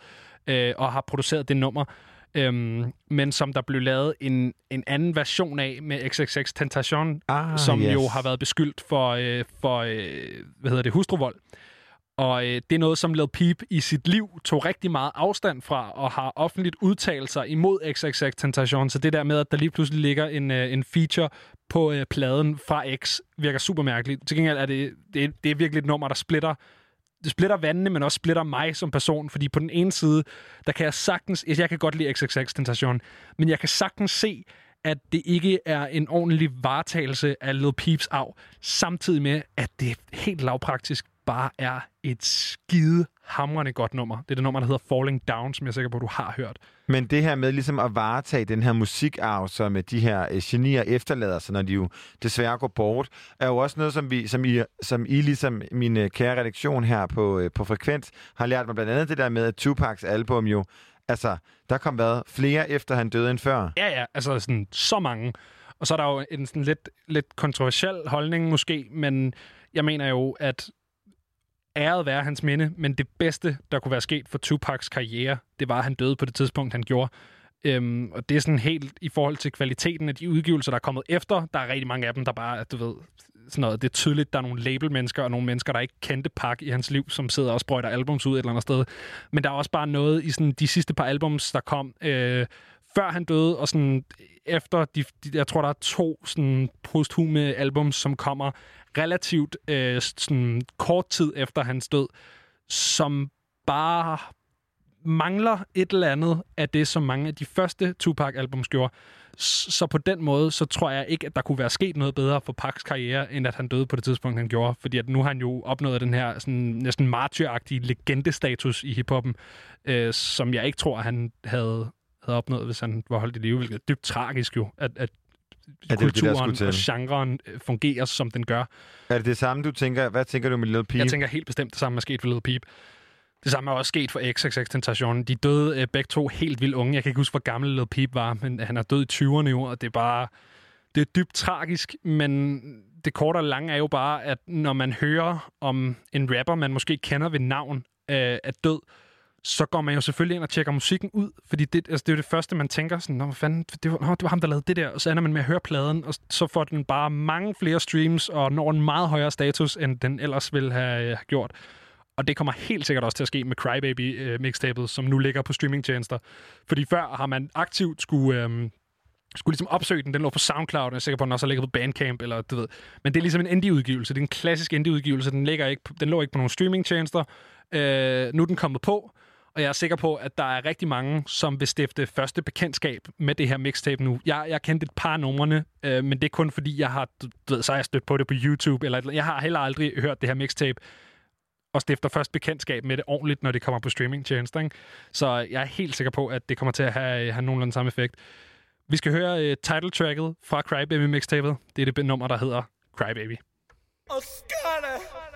øh, og har produceret det nummer. Øhm, men som der blev lavet en, en anden version af med XXX Tentation, Ah, som yes. jo har været beskyldt for, øh, for øh, hvad hedder det, hustruvold. Og øh, det er noget, som Lil Peep i sit liv tog rigtig meget afstand fra, og har offentligt udtalt sig imod XXX Tentation. Så det der med, at der lige pludselig ligger en, øh, en feature på øh, pladen fra X, virker super mærkeligt. Til gengæld er det, det, det er virkelig et nummer, der splitter det splitter vandene, men også splitter mig som person, fordi på den ene side, der kan jeg sagtens, jeg kan godt lide XXX Tentation, men jeg kan sagtens se, at det ikke er en ordentlig varetagelse af Lil Peeps arv, samtidig med, at det er helt lavpraktisk bare er et skide hamrende godt nummer. Det er det nummer, der hedder Falling Down, som jeg er sikker på, du har hørt. Men det her med ligesom at varetage den her musikarv, som øh, de her øh, genier efterlader sig, når de jo desværre går bort, er jo også noget, som, vi, som, I, som I, ligesom min øh, kære redaktion her på, på Frekvens, har lært mig blandt andet det der med, at Tupacs album jo, altså, der kom hvad, flere efter han døde end før. Ja, ja, altså sådan så mange. Og så er der jo en sådan lidt, lidt kontroversiel holdning måske, men jeg mener jo, at æret være hans minde, men det bedste, der kunne være sket for Tupacs karriere, det var, at han døde på det tidspunkt, han gjorde. Øhm, og det er sådan helt i forhold til kvaliteten af de udgivelser, der er kommet efter. Der er rigtig mange af dem, der bare, at du ved, sådan noget. Det er tydeligt, der er nogle labelmennesker og nogle mennesker, der ikke kendte Pak i hans liv, som sidder og sprøjter albums ud et eller andet sted. Men der er også bare noget i sådan de sidste par albums, der kom øh, før han døde, og sådan efter, de, de, jeg tror, der er to sådan posthume albums, som kommer relativt øh, sådan kort tid efter hans død, som bare mangler et eller andet af det, som mange af de første Tupac-albums gjorde. Så på den måde, så tror jeg ikke, at der kunne være sket noget bedre for Pacs karriere, end at han døde på det tidspunkt, han gjorde. Fordi at nu har han jo opnået den her sådan, næsten martyragtige legendestatus i hiphoppen, øh, som jeg ikke tror, han havde, havde opnået, hvis han var holdt i live, hvilket er dybt tragisk jo, at, at Ja, det jo det, kulturen skulle og genren øh, fungerer, som den gør. Er det det samme, du tænker? Hvad tænker du med Lil Peep? Jeg tænker helt bestemt, det samme er sket for Lil Peep. Det samme er også sket for XXX Tentacion. De døde øh, begge to helt vildt unge. Jeg kan ikke huske, hvor gammel Lil Peep var, men han er død i 20'erne i år, og det er bare... Det er dybt tragisk, men det korte og lange er jo bare, at når man hører om en rapper, man måske kender ved navn, øh, er død, så går man jo selvfølgelig ind og tjekker musikken ud, fordi det, altså, det er jo det første, man tænker sådan, Nå, hvad fanden, det var, nå, det var ham, der lavede det der, og så ender man med at høre pladen, og så får den bare mange flere streams, og når en meget højere status, end den ellers ville have, øh, gjort. Og det kommer helt sikkert også til at ske med Crybaby øh, mixtapet, som nu ligger på streamingtjenester. Fordi før har man aktivt skulle, Øh, skulle ligesom opsøge den. Den lå på SoundCloud, og jeg er sikker på, at den også har ligget på Bandcamp, eller du ved. Men det er ligesom en indie-udgivelse. Det er en klassisk indie-udgivelse. Den, ligger ikke, den lå ikke på nogen streamingtjenester. Øh, nu er den kommet på, og jeg er sikker på, at der er rigtig mange, som vil stifte første bekendtskab med det her mixtape nu. Jeg, jeg kendte et par numrene, øh, men det er kun fordi, jeg har, du ved, så har jeg stødt på det på YouTube, eller jeg har heller aldrig hørt det her mixtape og stifter først bekendtskab med det ordentligt, når det kommer på streamingtjenester. Ikke? Så jeg er helt sikker på, at det kommer til at have, have nogenlunde samme effekt. Vi skal høre øh, uh, title-tracket fra Crybaby mixtapet. Det er det nummer, der hedder Crybaby. She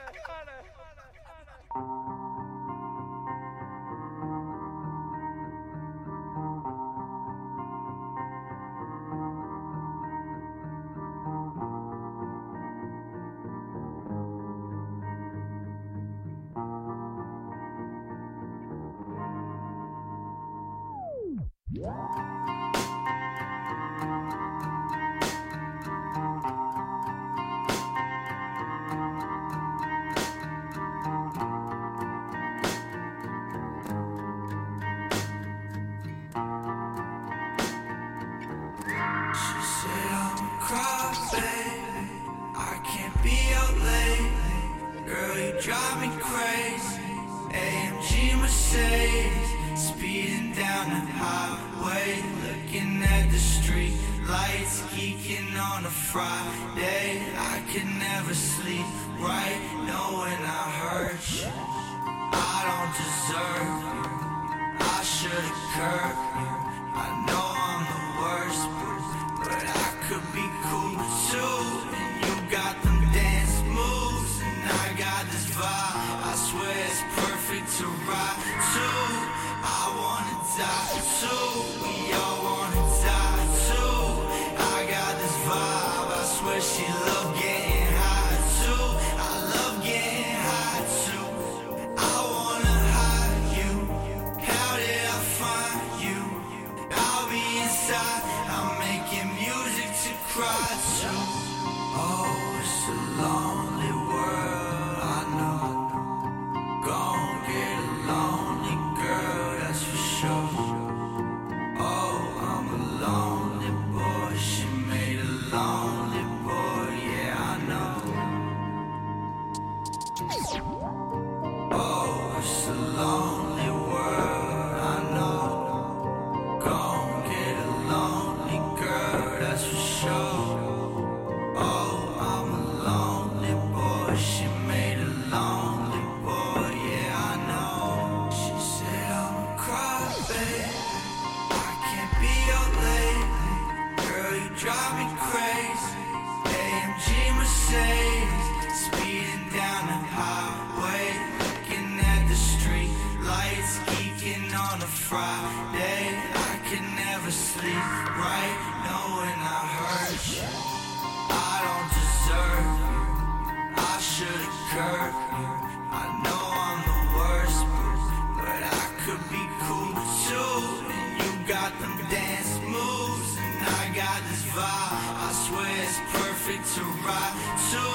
this vibe. I swear it's perfect to ride to.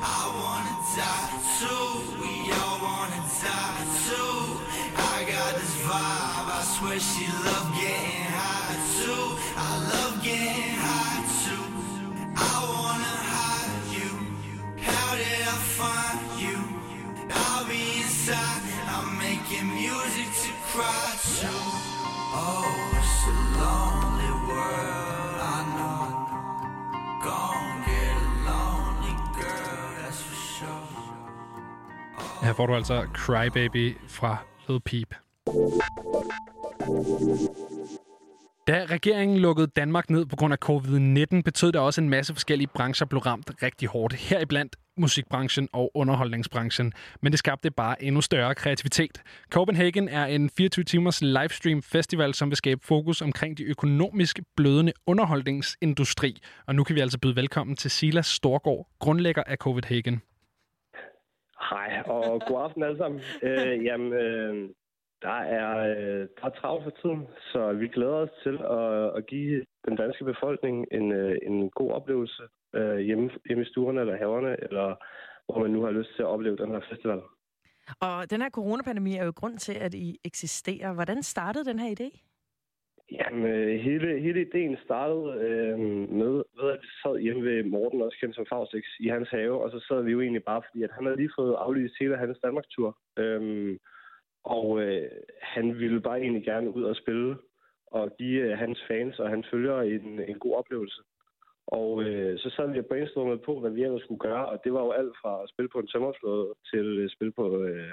I wanna die too. We all wanna die too. I got this vibe. I swear she love getting high too. I love getting high too. I wanna hide you. How did I find you? I'll be inside. I'm making music to cry to. Oh, it's a lonely world. Her får du altså Crybaby fra Lil Peep. Da regeringen lukkede Danmark ned på grund af covid-19, betød det også, at en masse forskellige brancher blev ramt rigtig hårdt. Heriblandt musikbranchen og underholdningsbranchen. Men det skabte bare endnu større kreativitet. Copenhagen er en 24-timers livestream festival, som vil skabe fokus omkring de økonomisk blødende underholdningsindustri. Og nu kan vi altså byde velkommen til Silas Storgård, grundlægger af Copenhagen. Hej, og god aften alle sammen. Øh, jamen, øh, der er, øh, der er travlt for tiden, så vi glæder os til at, at give den danske befolkning en, øh, en god oplevelse øh, hjemme, hjemme i stuerne eller haverne, eller hvor man nu har lyst til at opleve den her festival. Og den her coronapandemi er jo grund til, at I eksisterer. Hvordan startede den her idé? Jamen, øh, hele, hele ideen startede øh, med, ved, at vi sad hjemme ved Morten, også kendt som Faustix, i hans have, og så sad vi jo egentlig bare, fordi at han havde lige fået aflyst hele hans Danmarkstur. Øhm, og øh, han ville bare egentlig gerne ud og spille, og give øh, hans fans og hans følgere en, en god oplevelse. Og øh, så sad vi og brainstormede på, hvad vi ellers skulle gøre, og det var jo alt fra at spille på en tømmerflåde til at spille på øh,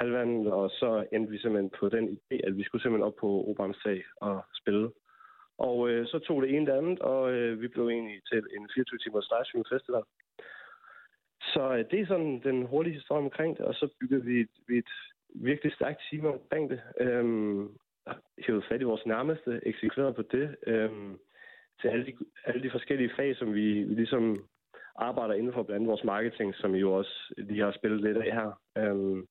halvvandet, og så endte vi simpelthen på den idé, at vi skulle simpelthen op på Operans sag og spille. Og øh, så tog det ene det andet, og øh, vi blev egentlig til en 24-timers livestream festival. Så øh, det er sådan den hurtige historie omkring det, og så byggede vi et, vi et virkelig stærkt team omkring det. Øhm, hævede fat i vores nærmeste, eksekverede på det, øhm, til alle de, alle de forskellige fag, som vi, vi ligesom arbejder inden for, blandt andet vores marketing, som I jo også lige har spillet lidt af her. Øhm,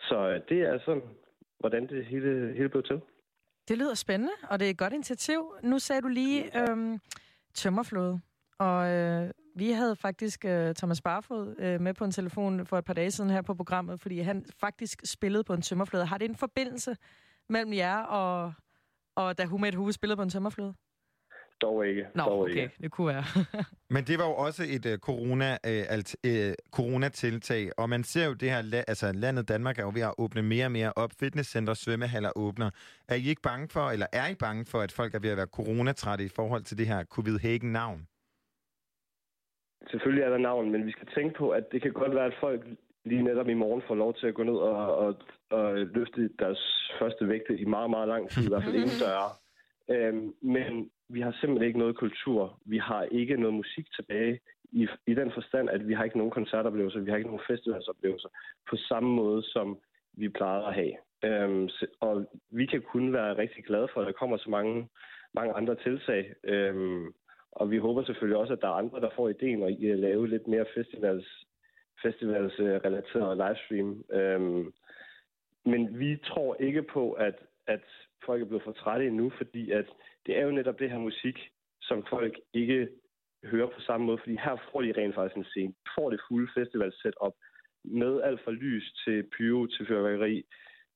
så øh, det er sådan, hvordan det hele, hele blev til. Det lyder spændende, og det er et godt initiativ. Nu sagde du lige øhm, tømmerflåde, og øh, vi havde faktisk øh, Thomas Barfod øh, med på en telefon for et par dage siden her på programmet, fordi han faktisk spillede på en tømmerflåde. Har det en forbindelse mellem jer og, og da Hume et Hue spillede på en tømmerflåde? Dog ikke. Nå, dog okay, ikke. det kunne være. Men det var jo også et uh, corona, uh, alt, uh, coronatiltag, og man ser jo det her, la- altså landet Danmark er jo ved at åbne mere og mere op. Fitnesscenter, svømmehaller åbner. Er I ikke bange for, eller er I bange for, at folk er ved at være coronatrætte i forhold til det her Covid-Hagen-navn? Selvfølgelig er der navn, men vi skal tænke på, at det kan godt være, at folk lige netop i morgen får lov til at gå ned og, og, og løfte deres første vægte i meget, meget lang tid, i hvert fald ingen døre. Øhm, men vi har simpelthen ikke noget kultur. Vi har ikke noget musik tilbage i, i den forstand, at vi har ikke nogen koncertoplevelser, vi har ikke nogen festivalsoplevelser på samme måde, som vi plejede at have. Øhm, og vi kan kun være rigtig glade for, at der kommer så mange, mange andre tiltag. Øhm, og vi håber selvfølgelig også, at der er andre, der får ideen og i at lave lidt mere festivals, festivalsrelateret livestream. Øhm, men vi tror ikke på, at, at folk er blevet for trætte endnu, fordi at det er jo netop det her musik, som folk ikke hører på samme måde, fordi her får de rent faktisk en scene. De får det fulde festival setup med alt fra lys til pyro til fyrværkeri,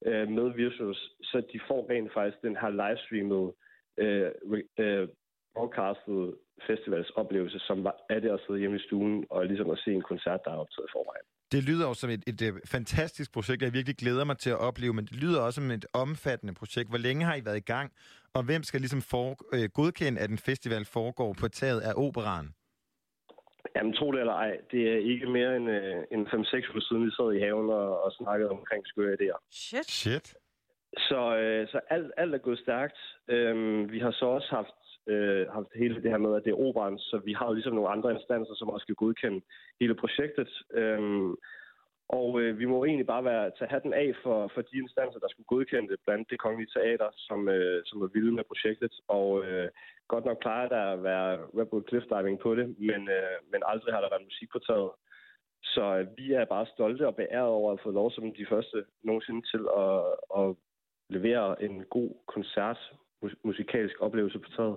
øh, med visuals, så de får rent faktisk den her livestreamede, øh, øh, broadcastet festivalsoplevelse, som var- er det at sidde hjemme i stuen og ligesom at se en koncert, der er optaget i forvejen. Det lyder jo som et, et, et fantastisk projekt, jeg virkelig glæder mig til at opleve, men det lyder også som et omfattende projekt. Hvor længe har I været i gang, og hvem skal ligesom for, øh, godkende, at en festival foregår på taget af operan? Jamen, tro det eller ej, det er ikke mere end, øh, end 5-6 uger siden, vi sad i haven og, og snakkede omkring skøre idéer. Shit. Shit. Så, øh, så alt, alt er gået stærkt. Øhm, vi har så også haft, øh, haft hele det her med, at det er operan, så vi har jo ligesom nogle andre instanser, som også skal godkende hele projektet. Øhm, og øh, vi må egentlig bare være, tage hatten af for, for de instanser, der skulle godkende det, blandt det kongelige teater, som, øh, som er vilde med projektet. Og øh, godt nok plejer der at være Red Bull Cliff Diving på det, men, øh, men aldrig har der været musik på taget. Så øh, vi er bare stolte og beæret over at få lov som de første nogensinde til at, at levere en god koncert, musikalsk oplevelse på taget.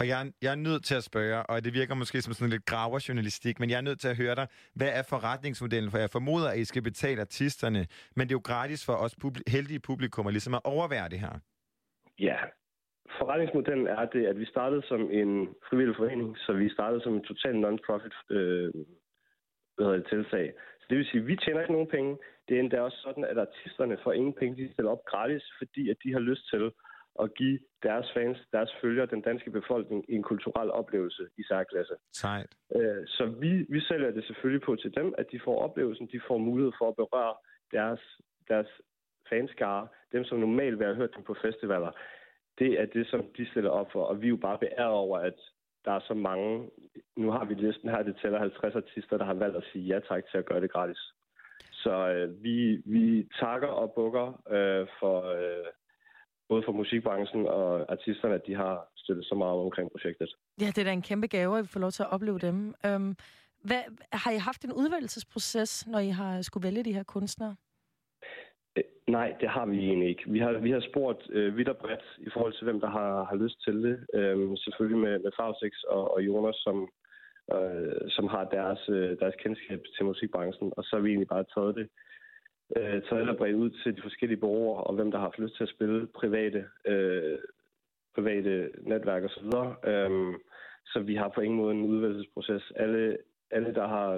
Og jeg, er- jeg er nødt til at spørge, og det virker måske som sådan lidt graverjournalistik, men jeg er nødt til at høre dig. Hvad er forretningsmodellen? For jeg formoder, at I skal betale artisterne, men det er jo gratis for os publi- heldige publikummer ligesom at overvære det her. Ja, forretningsmodellen er det, at vi startede som en frivillig forening, så vi startede som en total non-profit øh, hvad hedder det, tilsag. Så det vil sige, at vi tjener ikke nogen penge. Det er endda også sådan, at artisterne får ingen penge, de stiller op gratis, fordi at de har lyst til at give deres fans, deres følgere, den danske befolkning, en kulturel oplevelse i særklasse. Sejt. Øh, Så vi, vi sælger det selvfølgelig på til dem, at de får oplevelsen, de får mulighed for at berøre deres, deres fanskare, dem som normalt vil have hørt dem på festivaler. Det er det, som de stiller op for, og vi er jo bare beæret over, at der er så mange, nu har vi listen her, det tæller 50 artister, der har valgt at sige ja tak til at gøre det gratis. Så øh, vi, vi takker og bukker øh, for øh, både for musikbranchen og artisterne, at de har støttet så meget omkring projektet. Ja, det er da en kæmpe gave, at vi får lov til at opleve dem. Øhm, hvad, har I haft en udvalgelsesproces, når I har skulle vælge de her kunstnere? Øh, Nej, det har vi egentlig ikke. Vi har, vi har spurgt øh, vidt og bredt i forhold til, hvem der har, har lyst til det. Øhm, selvfølgelig med, med Faustix og, og Jonas, som, øh, som har deres, øh, deres kendskab til musikbranchen. Og så har vi egentlig bare taget det, øh, taget det og bredt ud til de forskellige borgere, og hvem der har haft lyst til at spille private, øh, private netværk osv. Øhm, så vi har på ingen måde en udvalgelsesproces. Alle, alle der, har,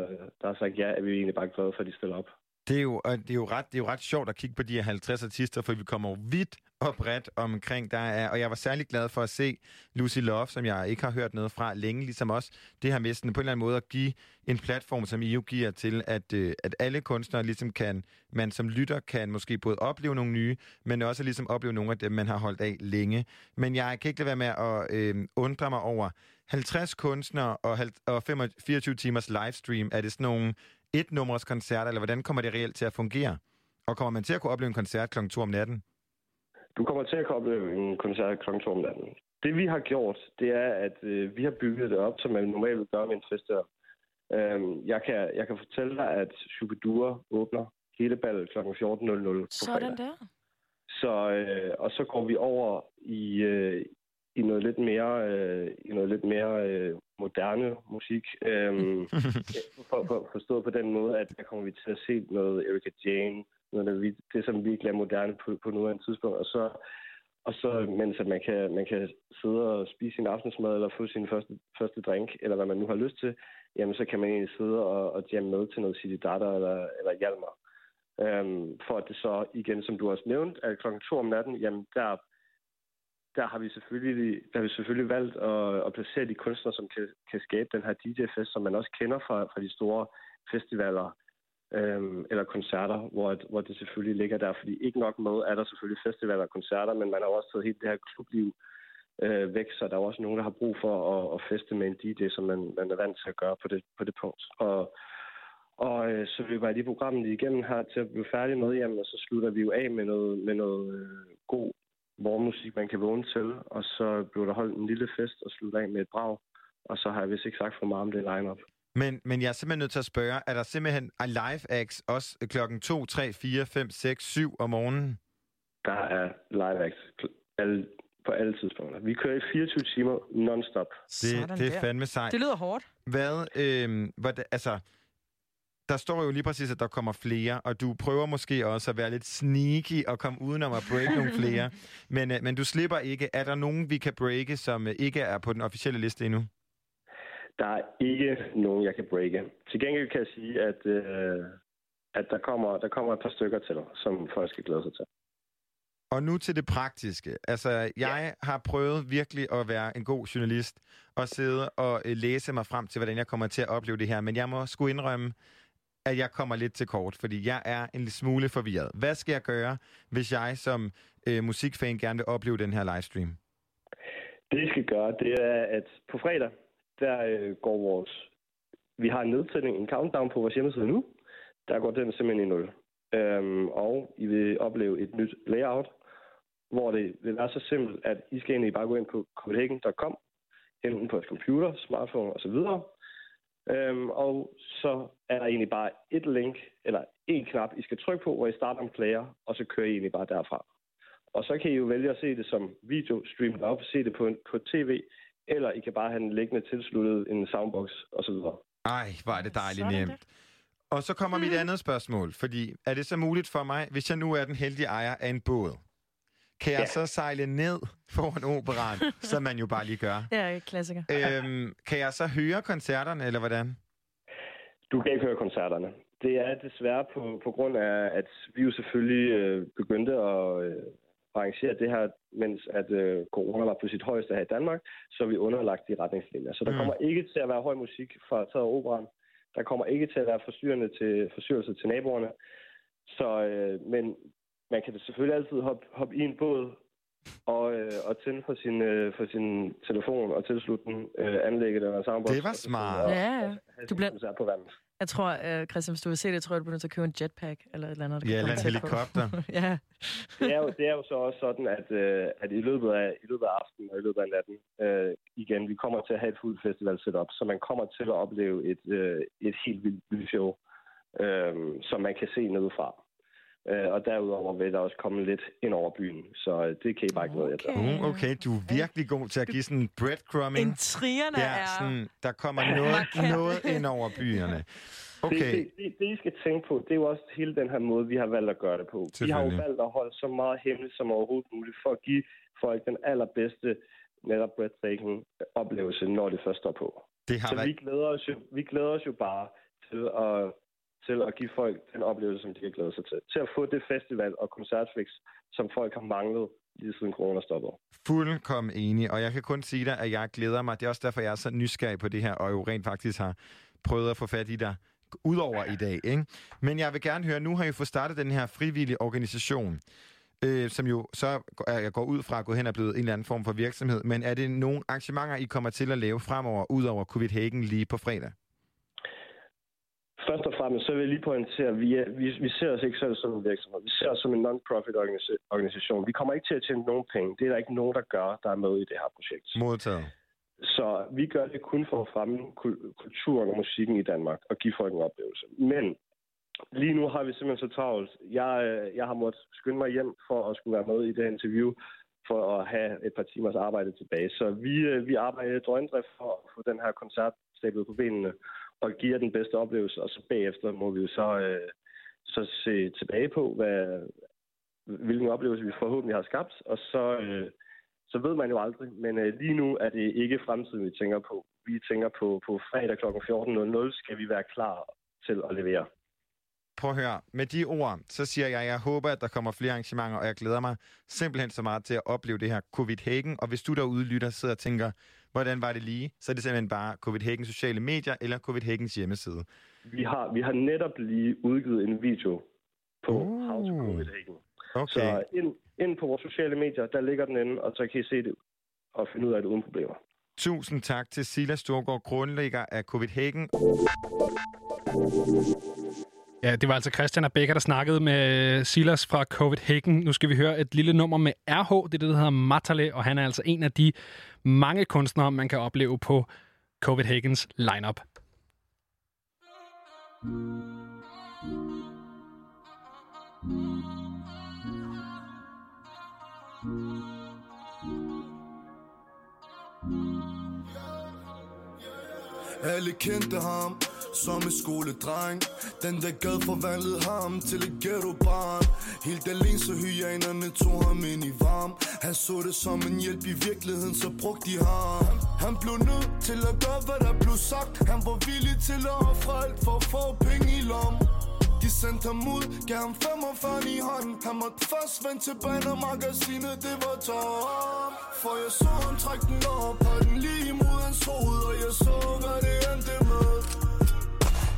der har sagt ja, er vi egentlig bare glade for, at de stiller op. Det er, jo, det, er jo ret, det er jo ret sjovt at kigge på de her 50 artister, for vi kommer jo vidt og bredt omkring. Der er, og jeg var særlig glad for at se Lucy Love, som jeg ikke har hørt noget fra længe, ligesom også det her med sådan på en eller anden måde at give en platform, som I jo giver til, at, øh, at alle kunstnere ligesom kan, man som lytter kan måske både opleve nogle nye, men også ligesom opleve nogle af dem, man har holdt af længe. Men jeg kan ikke lade være med at øh, undre mig over 50 kunstnere og, halv- og 24 timers livestream. Er det sådan nogle et-nummers koncerter, eller hvordan kommer det reelt til at fungere? Og kommer man til at kunne opleve en koncert kl. 2 om natten? Du kommer til at opleve en koncert kl. 2 om natten. Det vi har gjort, det er, at øh, vi har bygget det op, som man normalt vil gøre med en festival. Øhm, jeg, kan, jeg kan fortælle dig, at Shubidua åbner hele ballet kl. 14.00 på Sådan fredag. der. Så, øh, og så går vi over i, øh, i noget lidt mere, øh, i noget lidt mere øh, moderne musik. Øhm, for, for, forstået på den måde, at der kommer vi til at se noget Erika Jane, noget, der, vi- det som virkelig er moderne på, på nuværende tidspunkt. Og så, og så mens at man, kan, man kan sidde og spise sin aftensmad, eller få sin første, første drink, eller hvad man nu har lyst til, jamen så kan man egentlig sidde og, og jamme med til noget City Data eller, eller Hjalmar. Øhm, for at det så igen, som du også nævnt, at klokken 2 om natten, jamen der, der har vi selvfølgelig, der har vi selvfølgelig valgt at, at placere de kunstnere, som kan, kan skabe den her DJ-fest, som man også kender fra, fra de store festivaler øhm, eller koncerter, hvor, at- hvor det selvfølgelig ligger der. Fordi ikke nok med, er der selvfølgelig festivaler og koncerter, men man har også taget helt det her klubliv øh, væk, så der er også nogen, der har brug for at, at feste med en DJ, som man, man er vant til at gøre på det, på det punkt. Og, og øh, så løber jeg lige programmet igennem her til at blive færdig med, jamen, og så slutter vi jo af med noget, med noget øh, god morgenmusik, man kan vågne til, og så blev der holdt en lille fest og slutte af med et brag, og så har jeg vist ikke sagt for meget om det line-up. Men, men jeg er simpelthen nødt til at spørge, er der simpelthen live acts også klokken 2, 3, 4, 5, 6, 7 om morgenen? Der er live acts alle, på alle tidspunkter. Vi kører i 24 timer non-stop. Det, det er fandme sejt. Det lyder hårdt. Hvad, øh, hvad, altså, der står jo lige præcis, at der kommer flere, og du prøver måske også at være lidt sneaky og komme udenom at break nogle flere. Men, øh, men du slipper ikke. Er der nogen, vi kan breake, som øh, ikke er på den officielle liste endnu? Der er ikke nogen, jeg kan breake. Til gengæld kan jeg sige, at, øh, at der, kommer, der kommer et par stykker til, som folk skal glæde sig til. Og nu til det praktiske. Altså, jeg ja. har prøvet virkelig at være en god journalist og sidde og øh, læse mig frem til, hvordan jeg kommer til at opleve det her. Men jeg må sgu indrømme, at jeg kommer lidt til kort, fordi jeg er en smule forvirret. Hvad skal jeg gøre, hvis jeg som øh, musikfan gerne vil opleve den her livestream? Det, I skal gøre, det er, at på fredag, der øh, går vores... Vi har en nedsætning, en countdown på vores hjemmeside nu. Der går den simpelthen i nul. Øhm, og I vil opleve et nyt layout, hvor det vil være så simpelt, at I skal egentlig bare gå ind på copenhagen.com, enten på et computer, smartphone osv., Øhm, og så er der bare et link, eller en knap, I skal trykke på, hvor I starter en player, og så kører I egentlig bare derfra. Og så kan I jo vælge at se det som video, streamet op, se det på, en, på tv, eller I kan bare have den liggende tilsluttet en soundbox osv. Ej, hvor er det dejligt nemt. Og så kommer mit andet spørgsmål, fordi er det så muligt for mig, hvis jeg nu er den heldige ejer af en båd, kan jeg Ja. så sejle ned foran operan, som man jo bare lige gør? Ja, klassiker. Øhm, kan jeg så høre koncerterne, eller hvordan? Du kan ikke høre koncerterne. Det er desværre på, på grund af, at vi jo selvfølgelig øh, begyndte at øh, arrangere det her, mens at øh, corona var på sit højeste her i Danmark, så er vi underlagt de retningslinjer. Så der Mm. kommer ikke til at være høj musik fra taget operan. Der kommer ikke til at være forstyrrende til, forstyrrelse til naboerne. Så, øh, men man kan selvfølgelig altid hoppe, hoppe i en båd og, øh, og tænde for sin, øh, for sin telefon og tilslutte den øh, anlægget eller soundbox. Det var og smart. og- Ja, ja. og have Du bliver- på vandet. Jeg tror, uh, Christian, hvis du vil se det, tror jeg, du bliver nødt til at købe en jetpack eller et eller andet. der Ja, eller en helikopter. ja. det, er jo, det er jo så også sådan, at, øh, at i, løbet af, i løbet af aftenen og i løbet af natten, øh, igen, vi kommer til at have et fuldt festival setup, så man kommer til at opleve et, øh, et helt vildt lysshow, øh, som man kan se nedefra. Øh, og derudover vil der også komme lidt ind over byen, så øh, det kan I bare ikke noget efter. Uh, okay, du er virkelig god til at give sådan breadcrumbing. Intrigerne ja, er sådan, der kommer noget, noget ind over byerne. Okay. Det, det, det, det, I skal tænke på, det er jo også hele den her måde, vi har valgt at gøre det på. Vi har jo valgt at holde så meget hemmeligt som overhovedet muligt, for at give folk den allerbedste netop breathtaking oplevelse, når det først står på. Det har så været- vi, glæder os jo, vi glæder os jo bare til at, til at give folk den oplevelse, som de kan glæde sig til. Til at få det festival og koncertfix, som folk har manglet lige siden corona stoppede. Fuldkommen enig, og jeg kan kun sige dig, at jeg glæder mig. Det er også derfor, jeg er så nysgerrig på det her, og jo rent faktisk har prøvet at få fat i dig udover i dag. Ikke? Men jeg vil gerne høre, nu har I fået startet den her frivillige organisation, øh, som jo så er- jeg går ud fra at gå hen og blevet en eller anden form for virksomhed. Men er det nogle arrangementer, I kommer til at lave fremover, udover Covid-Hagen lige på fredag? Først og fremmest, så vil jeg lige pointere, at vi, er, vi, vi ser os ikke selv som en virksomhed. Vi ser os som en non-profit organisa- organisation. Vi kommer ikke til at tjene nogen penge. Det er der ikke nogen, der gør, der er med i det her projekt. Modtaget. Så vi gør det kun for at fremme kul- kulturen og musikken i Danmark og give folk en oplevelse. Men lige nu har vi simpelthen så travlt. Jeg, øh, jeg har måttet skynde mig hjem for at skulle være med i det interview for at have et par timers arbejde tilbage. Så vi, øh, vi arbejder i drøndrift for at få den her koncert stablet på benene og giver jer den bedste oplevelse, og så bagefter må vi jo så, øh, så se tilbage på, hvad, hvilken oplevelse vi forhåbentlig har skabt, og så, øh, så ved man jo aldrig. Men øh, lige nu er det ikke fremtiden, vi tænker på. Vi tænker på, på fredag kl. 14.00 skal vi være klar til at levere. Prøv at høre, med de ord, så siger jeg, at jeg håber, at der kommer flere arrangementer, og jeg glæder mig simpelthen så meget til at opleve det her Covid-Hagen. Og hvis du derude lytter, sidder og tænker, hvordan var det lige, så er det simpelthen bare Covid-Hagen sociale medier eller Covid-Hagens hjemmeside. Vi har, vi har netop lige udgivet en video på uh. How to Copenhagen. Okay. Så ind, ind på vores sociale medier, der ligger den inde, og så kan I se det og finde ud af det uden problemer. Tusind tak til Silas Storgård, grundlægger af Covid-Hagen. Ja, det var altså Christian og Becker, der snakkede med øh, Silas fra Copenhagen. Nu skal vi høre et lille nummer med RH, det er det, der hedder Matale, og han er altså en af de mange kunstnere, man kan opleve på Copenhagens lineup. Alle kendte ham som en skoledreng. Den der gad forvandlede ham til et ghetto-barn. Helt alene så hyanerne tog ham ind i varm. Han så det som en hjælp i virkeligheden, så brugte de ham. Han blev nødt til at gøre, hvad der blev sagt. Han var villig til at ofre alt for at få penge i lommen de sendte ham ud, gav ham 45 i hånden. Han måtte først vende tilbage, når magasinet det var tom. For jeg så ham trække den op, og den lige mod hans hoved Og jeg så, hvad det endte med.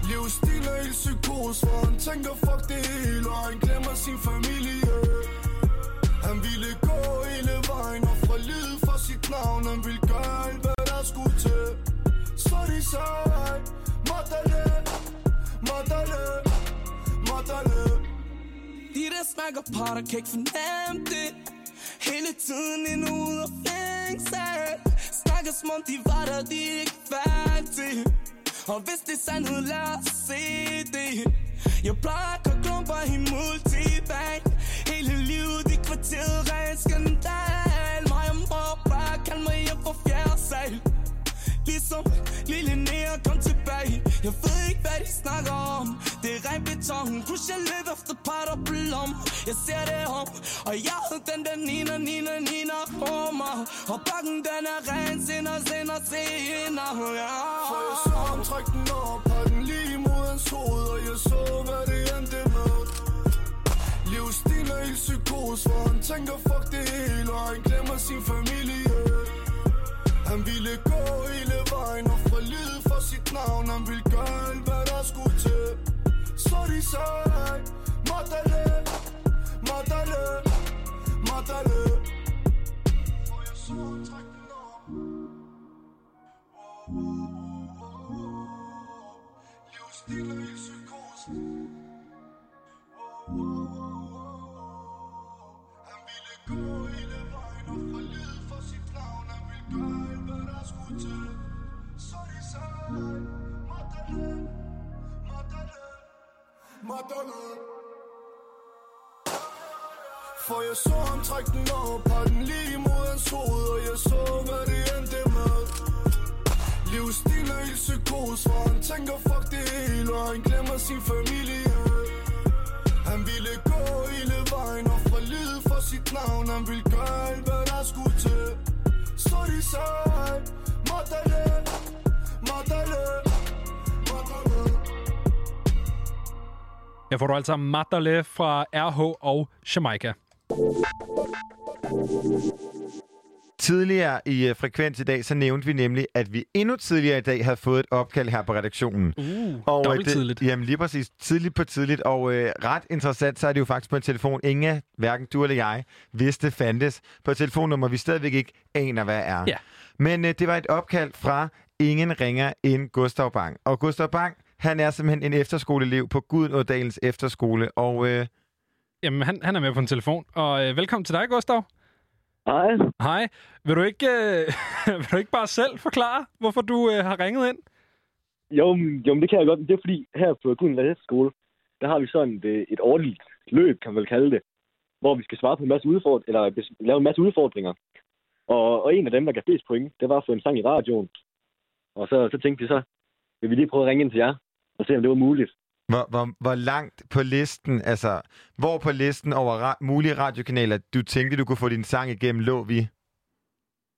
Livsstil er helt psykos, for han tænker fuck det hele Og han glemmer sin familie. Han ville gå hele vejen og fra livet for sit navn. Han ville gøre alt, hvad der skulle til. Så de sagde, Magdalene, Magdalene Magdalene. De der snakker potter kan ikke fornemme det. Hele tiden ind ud af fængsel. Snakker som om de var der, de ikke var til. Og hvis det er sandhed, lad os se det. Jeg plejer at klumper i multibank. Hele livet i kvarteret ren skandal. Mig og mor bare kald mig hjem fra fjerde sal. Ligesom lille Nea kom tilbage. Jeg ved ikke, hvad de snakker om. Det er ren beton, kunne jeg løbe og blom Jeg ser det om Og jeg ved den der Nina, Nina, Nina om mig Og bakken den er ren Sinder, sinder, sinder ja. For jeg så ham trække den op Har den lige mod hans hoved Og jeg så hvad det endte med. Livsstil er helt psykos Hvor han tænker fuck det hele Og han glemmer sin familie. Han ville gå hele vejen Og fra livet for sit navn. Han ville gøre alt hvad der skulle til. Så de sagde Matale Matale mata-le, mata-le Mata-le, mata-le Livsstil er Matale Matale Matale for jeg så ham trække den op Har den lige mod hans hoved Og jeg så hvad det endte med. Livsstil er helt psykos For han tænker fuck det hele Og han glemmer sin familie. Han ville gå hele vejen Og fra livet for sit navn. Han ville gøre alt hvad der skulle til. Så de sagde Matale Matale Matale Her får du altså Madale fra RH og Jamaica. Tidligere i uh, Frekvens i dag, så nævnte vi nemlig, at vi endnu tidligere i dag havde fået et opkald her på redaktionen. Uh, og, øh, dobbelt det- tidligt. Jamen lige præcis. Tidligt på tidligt. Og uh, ret interessant, så er det jo faktisk på en telefon. Ingen, hverken du eller jeg, vidste fandtes på et telefonnummer, vi stadigvæk ikke aner, hvad er. Ja. Men uh, det var et opkald fra ingen ringer end Gustav Bang. Og Gustav Bang, han er simpelthen en efterskoleelev på Gudnådalens efterskole. Og uh, Jamen, han, han er med på en telefon. Og øh, velkommen til dig, Gustav. Hej. Hej. Vil du ikke, øh, vil du ikke bare selv forklare, hvorfor du øh, har ringet ind? Jo, jo, det kan jeg godt. Det er fordi, her på Guden skole, der har vi sådan et, øh, et årligt løb, kan man vel kalde det, hvor vi skal svare på en masse udfordringer, eller lave en masse udfordringer. Og, og en af dem, der gav flest point, det var at få en sang i radioen. Og så, så tænkte vi så, vil vi lige prøve at ringe ind til jer, og se, om det var muligt. Hvor, hvor, hvor langt på listen, altså, hvor på listen over ra- mulige radiokanaler, du tænkte, du kunne få din sang igennem, lå vi?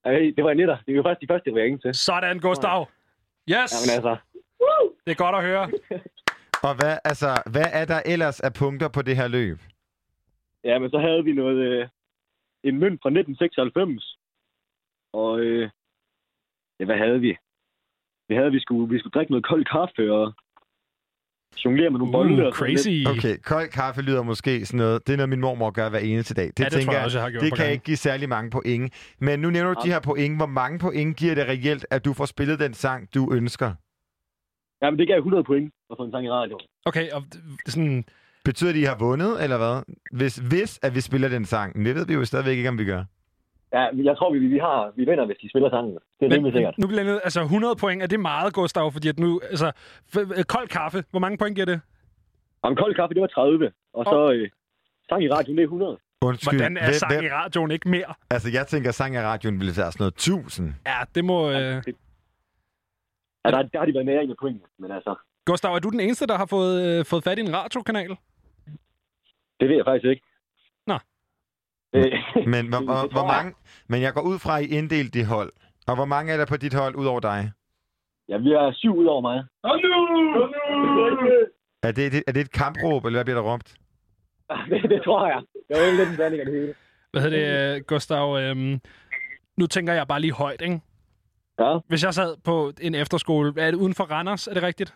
Ej, det var en etter. Det var faktisk de første, jeg ringede til. Sådan, Gustav. Yes! Jamen altså, Det er godt at høre. Og hvad, altså, hvad er der ellers af punkter på det her løb? ja, men så havde vi noget, øh, en mønt fra 1996. Og, øh, ja, hvad havde vi? Vi havde, vi skulle, vi skulle drikke noget kold kaffe og jonglere med nogle bolde. og sådan lidt. Okay, kold kaffe lyder måske sådan noget. Det er noget, min mormor gør hver eneste dag. Det, Ja, det tror jeg også, jeg har gjort det kan gange. ikke give særlig mange point. Men nu nævner du de her point. Hvor mange point giver det reelt, at du får spillet den sang, du ønsker? Jamen, det gav 100 point at få en sang i radioen. Okay, og sådan... Betyder det, at I har vundet, eller hvad? Hvis, hvis at vi spiller den sang. Det ved vi jo stadigvæk ikke, om vi gør. Ja, men jeg tror, vi, vi, har, vi vinder, hvis de spiller sangen. Det er Men, rimelig sikkert. nu bliver jeg nødt, altså 100 point, er det meget, Gustav? Fordi at nu, altså, kold kaffe, hvor mange point giver det? Jamen, kold kaffe, det var 30. Og så øh, sang i radioen, det er 100. Undskyld. Hvordan er hvem- sang hvem- i radioen ikke mere? Altså, jeg tænker, at sang i radioen ville være sådan noget 1000. Ja, det må... Øh... Ja, der, der har de været nære i point, men altså, Gustav, er du den eneste, der har fået, øh, fået fat i en radiokanal? det ved jeg faktisk ikke. Øh, Men hvor, hvor, hvor mange... Men jeg går ud fra, at I inddelt de hold. Og hvor mange er der på dit hold, ud over dig? Ja, vi er syv ud over mig. Kom nu! Kom nu! Er det, er det et kampråb, eller hvad bliver der råbt? det, det tror jeg. Det var jo lidt en blanding af det hele. Hvad hedder det, øh, Gustav? Øh, nu tænker jeg bare lige højt, ikke? Ja. Hvis jeg sad på en efterskole, er det uden for Randers, er det rigtigt?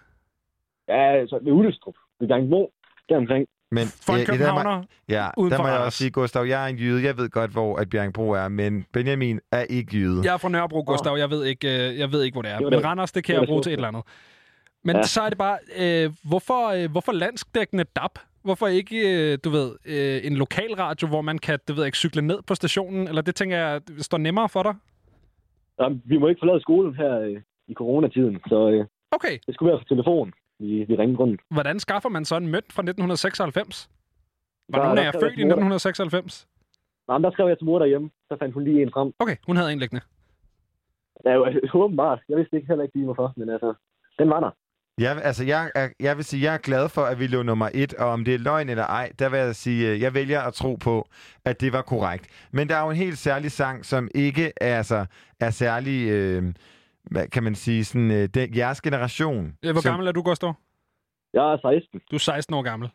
Ja, så ved Ullestrup. Ved Bjergbro. Deromkring. Men, For en københavner Ja, uden der for må jeg også sige, Gustav, jeg er en jyde. Jeg ved godt, hvor at Bjergbro er, men Benjamin er ikke jyde. Jeg er fra Nørrebro, Gustav. Jeg ved ikke, øh, jeg ved ikke hvor det er. Men. Randers, det kan jeg bruge til et eller andet. Men Ja. så er det bare, øh, hvorfor, øh, hvorfor landskdækkende DAB? Hvorfor ikke, øh, du ved, øh, en lokalradio, hvor man kan, du ved ikke, cykle ned på stationen? Eller det tænker jeg, står nemmere for dig? Jamen, vi må ikke forlade skolen her øh, i coronatiden, så øh, okay. det skulle være for telefon. Vi ringede rundt. Hvordan skaffer man så en mønt fra 1996? Var Der- nogen af jer født i til mor, der- 1996? Nej, men der skrev jeg til mor derhjemme. Så fandt hun lige en frem. Okay, hun havde en liggende. Ja, jo, åbenbart. Jeg vidste ikke heller ikke lige, hvorfor, men altså, den var der. Jeg, altså, jeg, er, jeg vil sige, jeg er glad for, at vi lå nummer et, og om det er løgn eller ej, der vil jeg sige, øh, jeg vælger at tro på, at det var korrekt. Men der er jo en helt særlig sang, som ikke er, altså, er særlig, øh, hvad kan man sige, sådan, øh, den, jeres generation. Øh, Hvor som, gammel er du, Gustav? Jeg er 16. Du er 16 år gammel.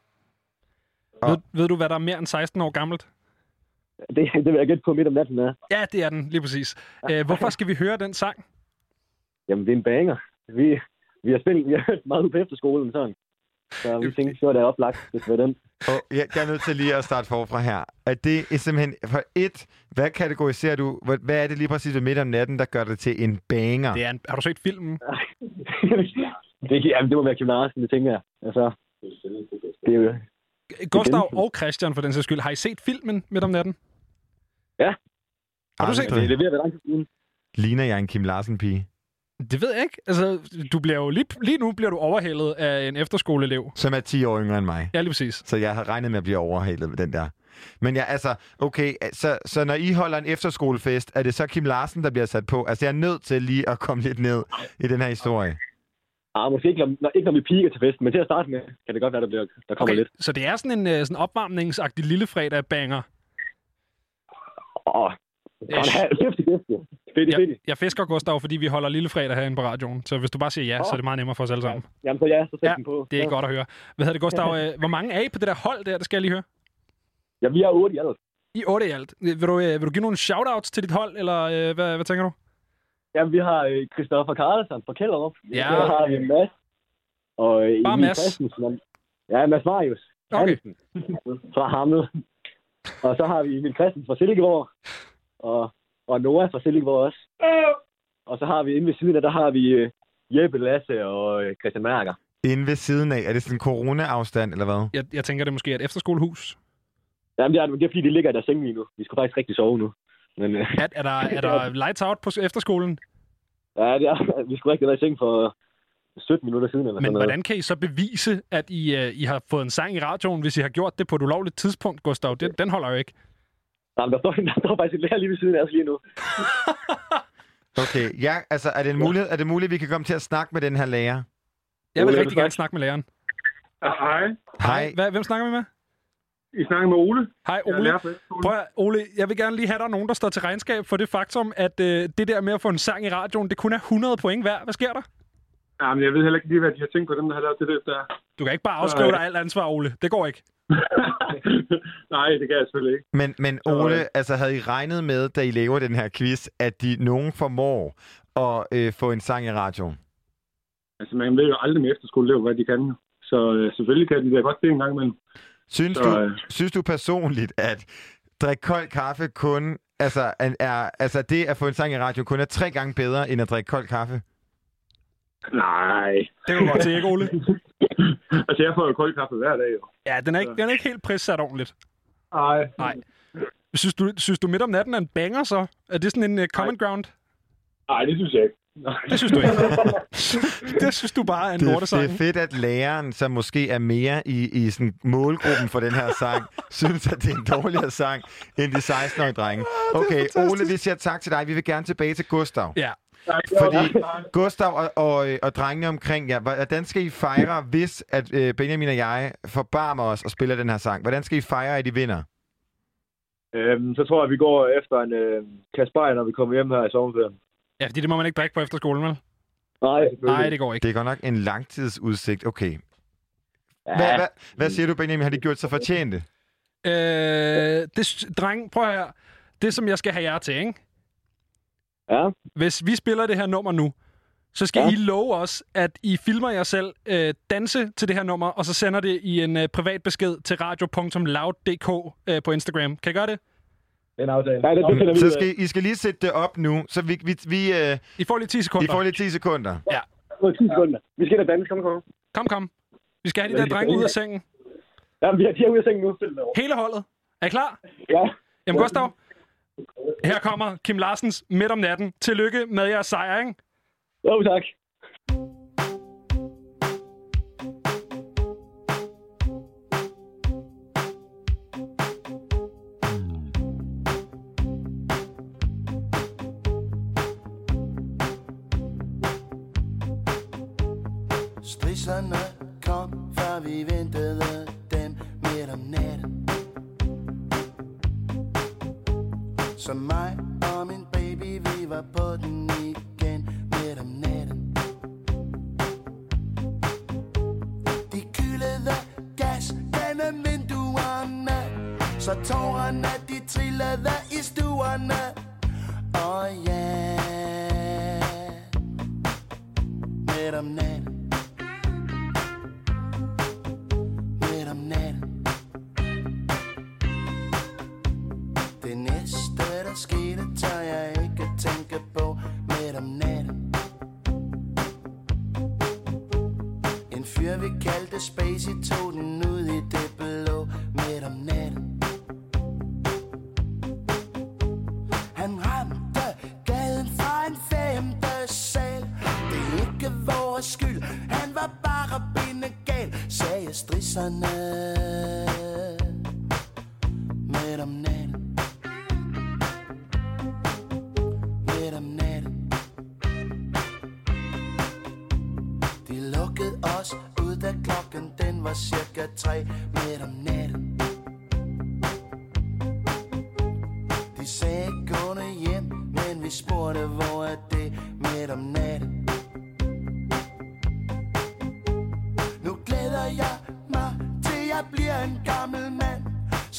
Ved, ved du, hvad der er mere end 16 år gammelt? Det, det vil jeg gætte på midt om natten er. Ja, det er den, lige præcis. Øh, hvorfor skal vi høre den sang? Jamen, det er en banger. Vi, vi har spillet vi har hørt meget på efterskolen, sådan. Så vi tænkte, så var det oplagt, hvis det var den. Og jeg, jeg er nødt til lige at starte forfra her. At det er simpelthen, for et, hvad kategoriserer du, hvad, hvad er det lige præcis ved midt om natten, der gør det til en banger? Det er en, har du set filmen? det, jamen, det må være gymnasien, det tænker jeg. Altså, det er jo... Gustav og Christian, for den sags skyld, har I set filmen midt om natten? Ja. Har du set den? Det er ved at være lang tid siden. Ligner jeg en Kim Larsen-pige? Det ved jeg ikke. Altså, du bliver jo lige, lige nu bliver du overhalet af en efterskoleelev. Som er 10 år yngre end mig. Ja, lige præcis. Så jeg havde regnet med at blive overhalet med den der. Men ja, altså, okay, så, så når I holder en efterskolefest, er det så Kim Larsen, der bliver sat på? Altså, jeg er nødt til lige at komme lidt ned i den her historie. Ah, måske ikke, når, ikke når vi piker til festen, men til at starte med, kan det godt være, der, bliver, der kommer Okay, lidt. så det er sådan en uh, sådan opvarmningsagtig lille fredag banger. Åh, Yes. Fifty. Fedt, Jeg, jeg fisker, Gustav, fordi vi holder lille fredag herinde på radioen. Så hvis du bare siger ja, så er det meget nemmere for os alle sammen. Jamen, så ja, så sæt Ja, den på. det er Ja. godt at høre. Hvad hedder det, Gustav? øh, Hvor mange er I på det der hold der? Det skal jeg lige høre. Ja, vi er otte i alt. I otte i alt. Vil du, øh, vil du give nogle shoutouts til dit hold, eller øh, hvad, hvad tænker du? Jamen, vi har øh, Christoffer Karlsson fra Kjellerup. Ja. Så har vi Mads. Og øh, Bare Mads? Christensen. Ja, Mads Marius. Okay. Hansen fra Hamlet. Og så har vi Emil Christensen fra Silkeborg. Og, og Noah fra Silkeborg også. Og så har vi inde ved siden af, der har vi øh, Jeppe Lasse og øh, Christian Mærker. Inde ved siden af, er det sådan en corona-afstand, eller hvad? Jeg, jeg tænker, det måske er et efterskolehus. Jamen, det er, det er fordi, de ligger i deres seng lige nu. Vi skulle faktisk rigtig sove nu. Men, øh, Er, er, der, er der lights out på efterskolen? ja, det er, vi skulle rigtig være i seng for 17 minutter siden. Eller Men sådan noget. hvordan kan I så bevise, at I, øh, I har fået en sang i radioen, hvis I har gjort det på et ulovligt tidspunkt, Gustav? Det, den holder jo ikke. Jamen, der står, der står faktisk en lærer lige ved siden af os lige nu. Okay, ja, altså, er det, en mulighed, er det muligt, at vi kan komme til at snakke med den her lærer? Jeg vil Ole, rigtig er gerne snakke med læreren. Hej. Hej. Hvad, hvem snakker vi med? I snakker med Ole. Hej, Jeg er Ole. lærer på efterskolen. Prøv at, Ole, jeg vil gerne lige have, der er nogen, der står til regnskab for det faktum, at øh, det der med at få en sang i radioen, det kun er 100 point værd. Hvad sker der? Jamen, jeg ved heller ikke lige, hvad de har tænkt på, dem, der har lavet det der. der. Du kan ikke bare afskrive dig alt ansvar, Ole. Det går ikke. Nej, det kan jeg selvfølgelig ikke. Men, men Ole, altså havde I regnet med, da I laver den her quiz, at de nogen formår at øh, få en sang i radioen? Altså, man ved jo aldrig med efterskoleelever, hvad de kan. Så øh, selvfølgelig kan de da godt det en gang imellem. Synes, Så, du, øh, synes du personligt, at drikke kold kaffe kun, altså, er, altså det at få en sang i radio kun er tre gange bedre, end at drikke kold kaffe? Nej. Det du godt se, ikke, Ole? altså, jeg får jo kold kaffe hver dag, jo. Ja, den er ikke, den er ikke helt prissat ordentligt. Nej. Nej. Synes du, synes du midt om natten er en banger så? Er det sådan en uh, common ground? Nej, det synes jeg ikke. Det synes du ikke. det synes du bare er en Det, lortesang. det er fedt, at læreren, som måske er mere i, i sådan målgruppen for den her sang, synes, at det er en dårligere sang end de 16-årige drenge. Okay, Ole, vi siger tak til dig. Vi vil gerne tilbage til Gustav. Ja. Fordi Gustav og, og, og drengene omkring jer, hvordan skal I fejre, hvis at øh, Benjamin og jeg forbarmer os og spiller den her sang? Hvordan skal I fejre, at I vinder? Øhm, så tror jeg, at vi går efter en øh, kasse bajer, når vi kommer hjem her i sommerferien. Ja, fordi det må man ikke drikke på efterskolen, vel? Nej, Nej, det går ikke. Det er godt nok en langtidsudsigt. Okay. Ja. Hvad, hvad, hvad siger du, Benjamin? Har de gjort sig fortjente? Øh, det, dreng, prøv her. Det, som jeg skal have jer til, ikke? Ja. Hvis vi spiller det her nummer nu, så skal ja. I love os, at I filmer jer selv øh, danse til det her nummer, og så sender det i en øh, privat besked til radio.loud.dk øh, på Instagram. Kan I gøre det? Det er en aftale. Nej, det, det finder vi Så ud skal I skal lige sætte det op nu, så vi... vi, vi øh, I får lige 10 sekunder. I får lige 10 sekunder. Ja. På 10 sekunder. Vi skal da danse, kom, kom. Kom, kom. Vi skal have de der drenge ud af sengen. Ja, vi er, de ude af sengen nu. Hele holdet. Er I klar? Ja. Jamen, Gustav. Her kommer Kim Larsens Midt om natten. Tillykke med jeres sejr, ikke? Jo, tak.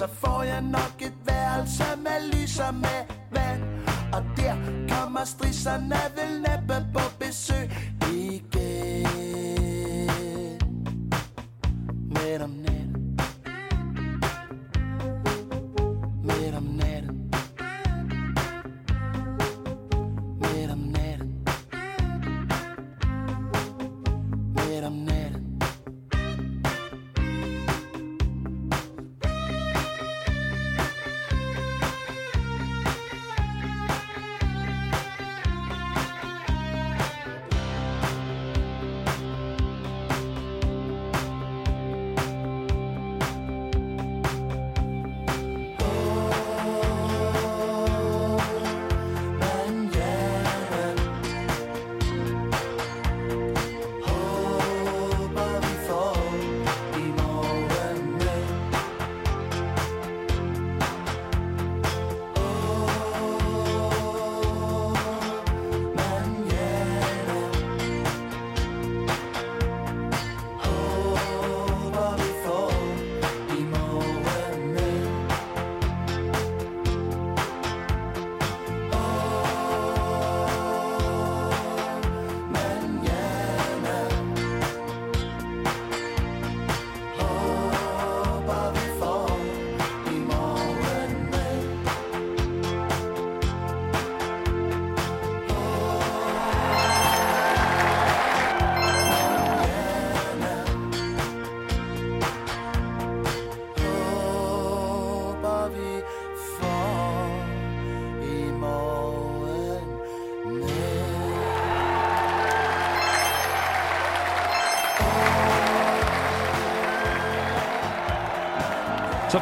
Så får jeg nok et værelse med lys og med.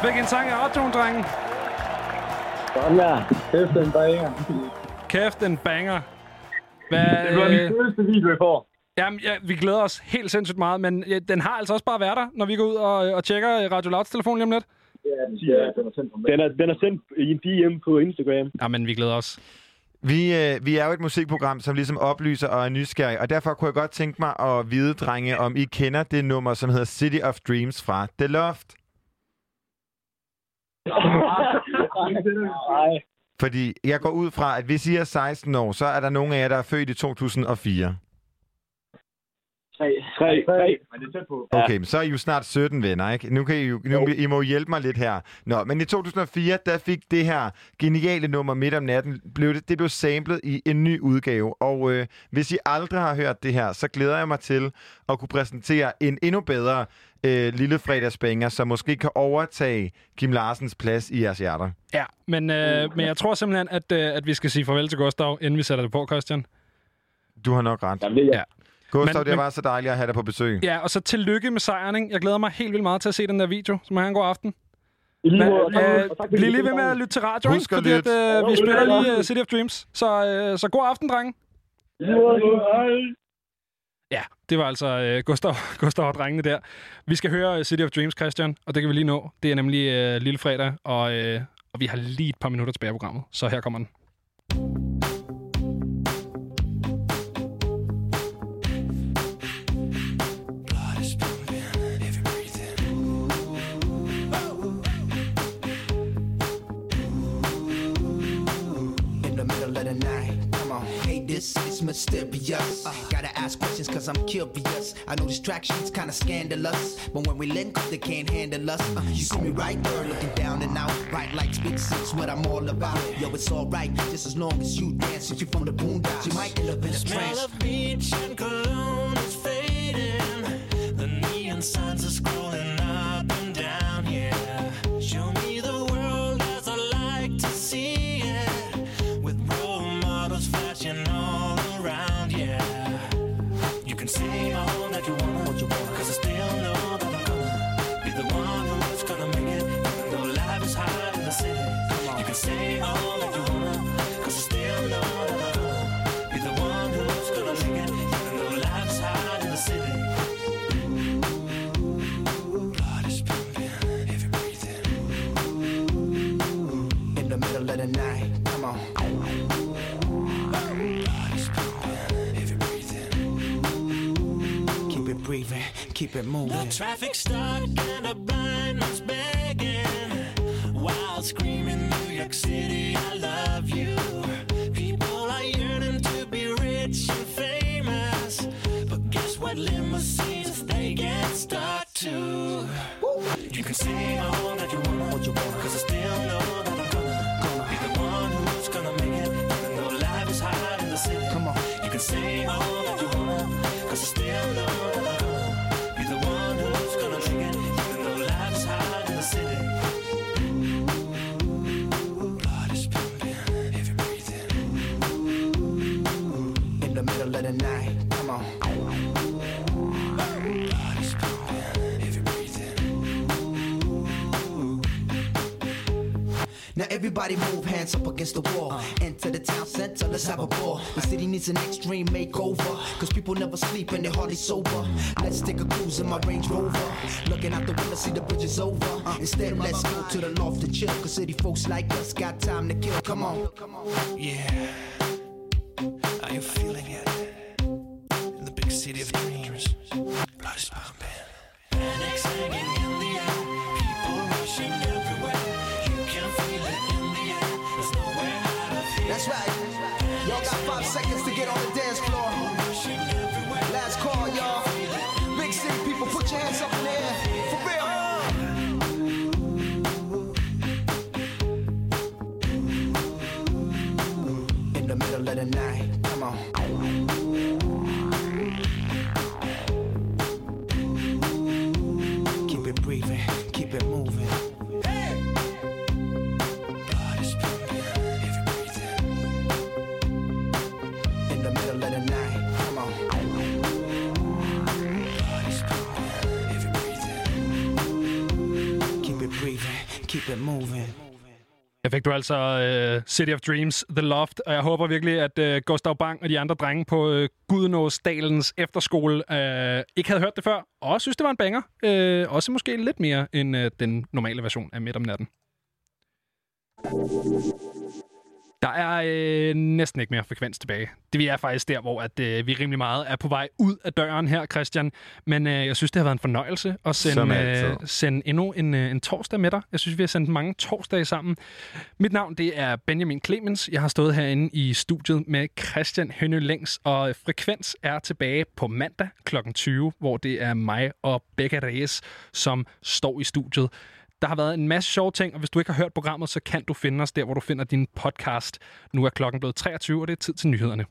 Så fik en sang af Autoen, drengen. Sådan der. Kæft, den banger. Kæft, en banger. Hvad, Det var den fedeste video, I får. Jamen, ja, vi glæder os helt sindssygt meget, men ja, den har altså også bare været der, når vi går ud og, og tjekker Radio Louds telefon lige om lidt. Ja, den er sendt på Den er, den er sendt i en DM på Instagram. Ja, men vi glæder os. Vi, øh, vi er jo et musikprogram, som ligesom oplyser og er nysgerrig, og derfor kunne jeg godt tænke mig at vide, drenge, om I kender det nummer, som hedder City of Dreams fra The Loft. Nej. Fordi jeg går ud fra, at hvis I er 16 år, så er der nogen af jer, der er født i 2004. Tre. Tre. Tre. Men det er tæt på. Okay, men så er I jo snart 17 venner, ikke? Nu kan I, jo, nu, I må hjælpe mig lidt her. Nå, men i 2004, der fik det her geniale nummer midt om natten, blev det, det blev samlet i en ny udgave. Og øh, hvis I aldrig har hørt det her, så glæder jeg mig til at kunne præsentere en endnu bedre øh, lille fredagsbanger, som måske kan overtage Kim Larsens plads i jeres hjerter. Ja, men, øh, men jeg tror simpelthen, at, øh, at vi skal sige farvel til Gustav, inden vi sætter det på, Christian. Du har nok ret. Jamen, det er Ja. Gustav, Men- det var så dejligt at have dig på besøg. Ja, og så tillykke med sejren, ikke? Jeg glæder mig helt vildt meget til at se den der video, som har en god aften. I Men, øh, bliv I lige ved med at lytte til radio, ikke? Fordi at, øh, vi spiller er lige uh, City of Dreams. Så, øh, så god aften, drenge. I. Ja, det var altså øh, Gustav, Gustav og drengene der. Vi skal høre øh, City of Dreams, Christian, og det kan vi lige nå. Det er nemlig øh, lille fredag, og, øh, og vi har lige et par minutter tilbage af programmet. Så her kommer den. This is mysterious. Uh, gotta ask questions cause I'm curious. I know distractions kinda scandalous, but when we link up, they can't handle us. Uh, you see me right there looking down and out. Bright lights, big six, what I'm all about. Yo, it's alright, just as long as you dance. If you from the boondocks, you might end up in a Smell trance. of beach and cologne is fading. The neon signs are scrolling keep it moving. The traffic stuck and a blind man's begging while screaming New York City, I love you. People are yearning to be rich and famous, but guess what? Limousines they get stuck too. You can say all that you want, what you want, cause I still know that I'm gonna, be the one who's gonna make it, even though life is hard in the city. Come on, you can say all the middle of the night. Come on. Now everybody move hands up against the wall. Enter the town center, let's have a ball. The city needs an extreme makeover. Cause people never sleep and they're hardly sober. Let's take a cruise in my Range Rover. Looking out the window, see the bridge is over. Instead, let's go to the loft to chill. Cause city folks like us got time to kill. Come on. Yeah. Are you feeling it? City of dreams. Blood is pumping. Panic's hanging in the air. People rushing keep it moving. Jeg fik du altså uh, City of Dreams, The Loft, og jeg håber virkelig, at uh, Gustav Bang og de andre drenge på øh, uh, Gudnåsdalens efterskole uh, ikke havde hørt det før, og synes, det var en banger. Uh, også måske lidt mere end uh, den normale version af Midt om natten. Der er øh, næsten ikke mere frekvens tilbage. Det vi er faktisk der, hvor at, øh, vi rimelig meget er på vej ud af døren her, Christian. Men øh, jeg synes, det har været en fornøjelse at sende, øh, sende endnu en, øh, en torsdag med dig. Jeg synes, vi har sendt mange torsdage sammen. Mit navn det er Benjamin Clemens. Jeg har stået herinde i studiet med Christian Hønne Længs, og Frekvens er tilbage på mandag kl. 20, hvor det er mig og Becca Reyes, som står i studiet. Der har været en masse sjove ting, og hvis du ikke har hørt programmet, så kan du finde os der, hvor du finder din podcast. Nu er klokken blevet 23, og det er tid til nyhederne.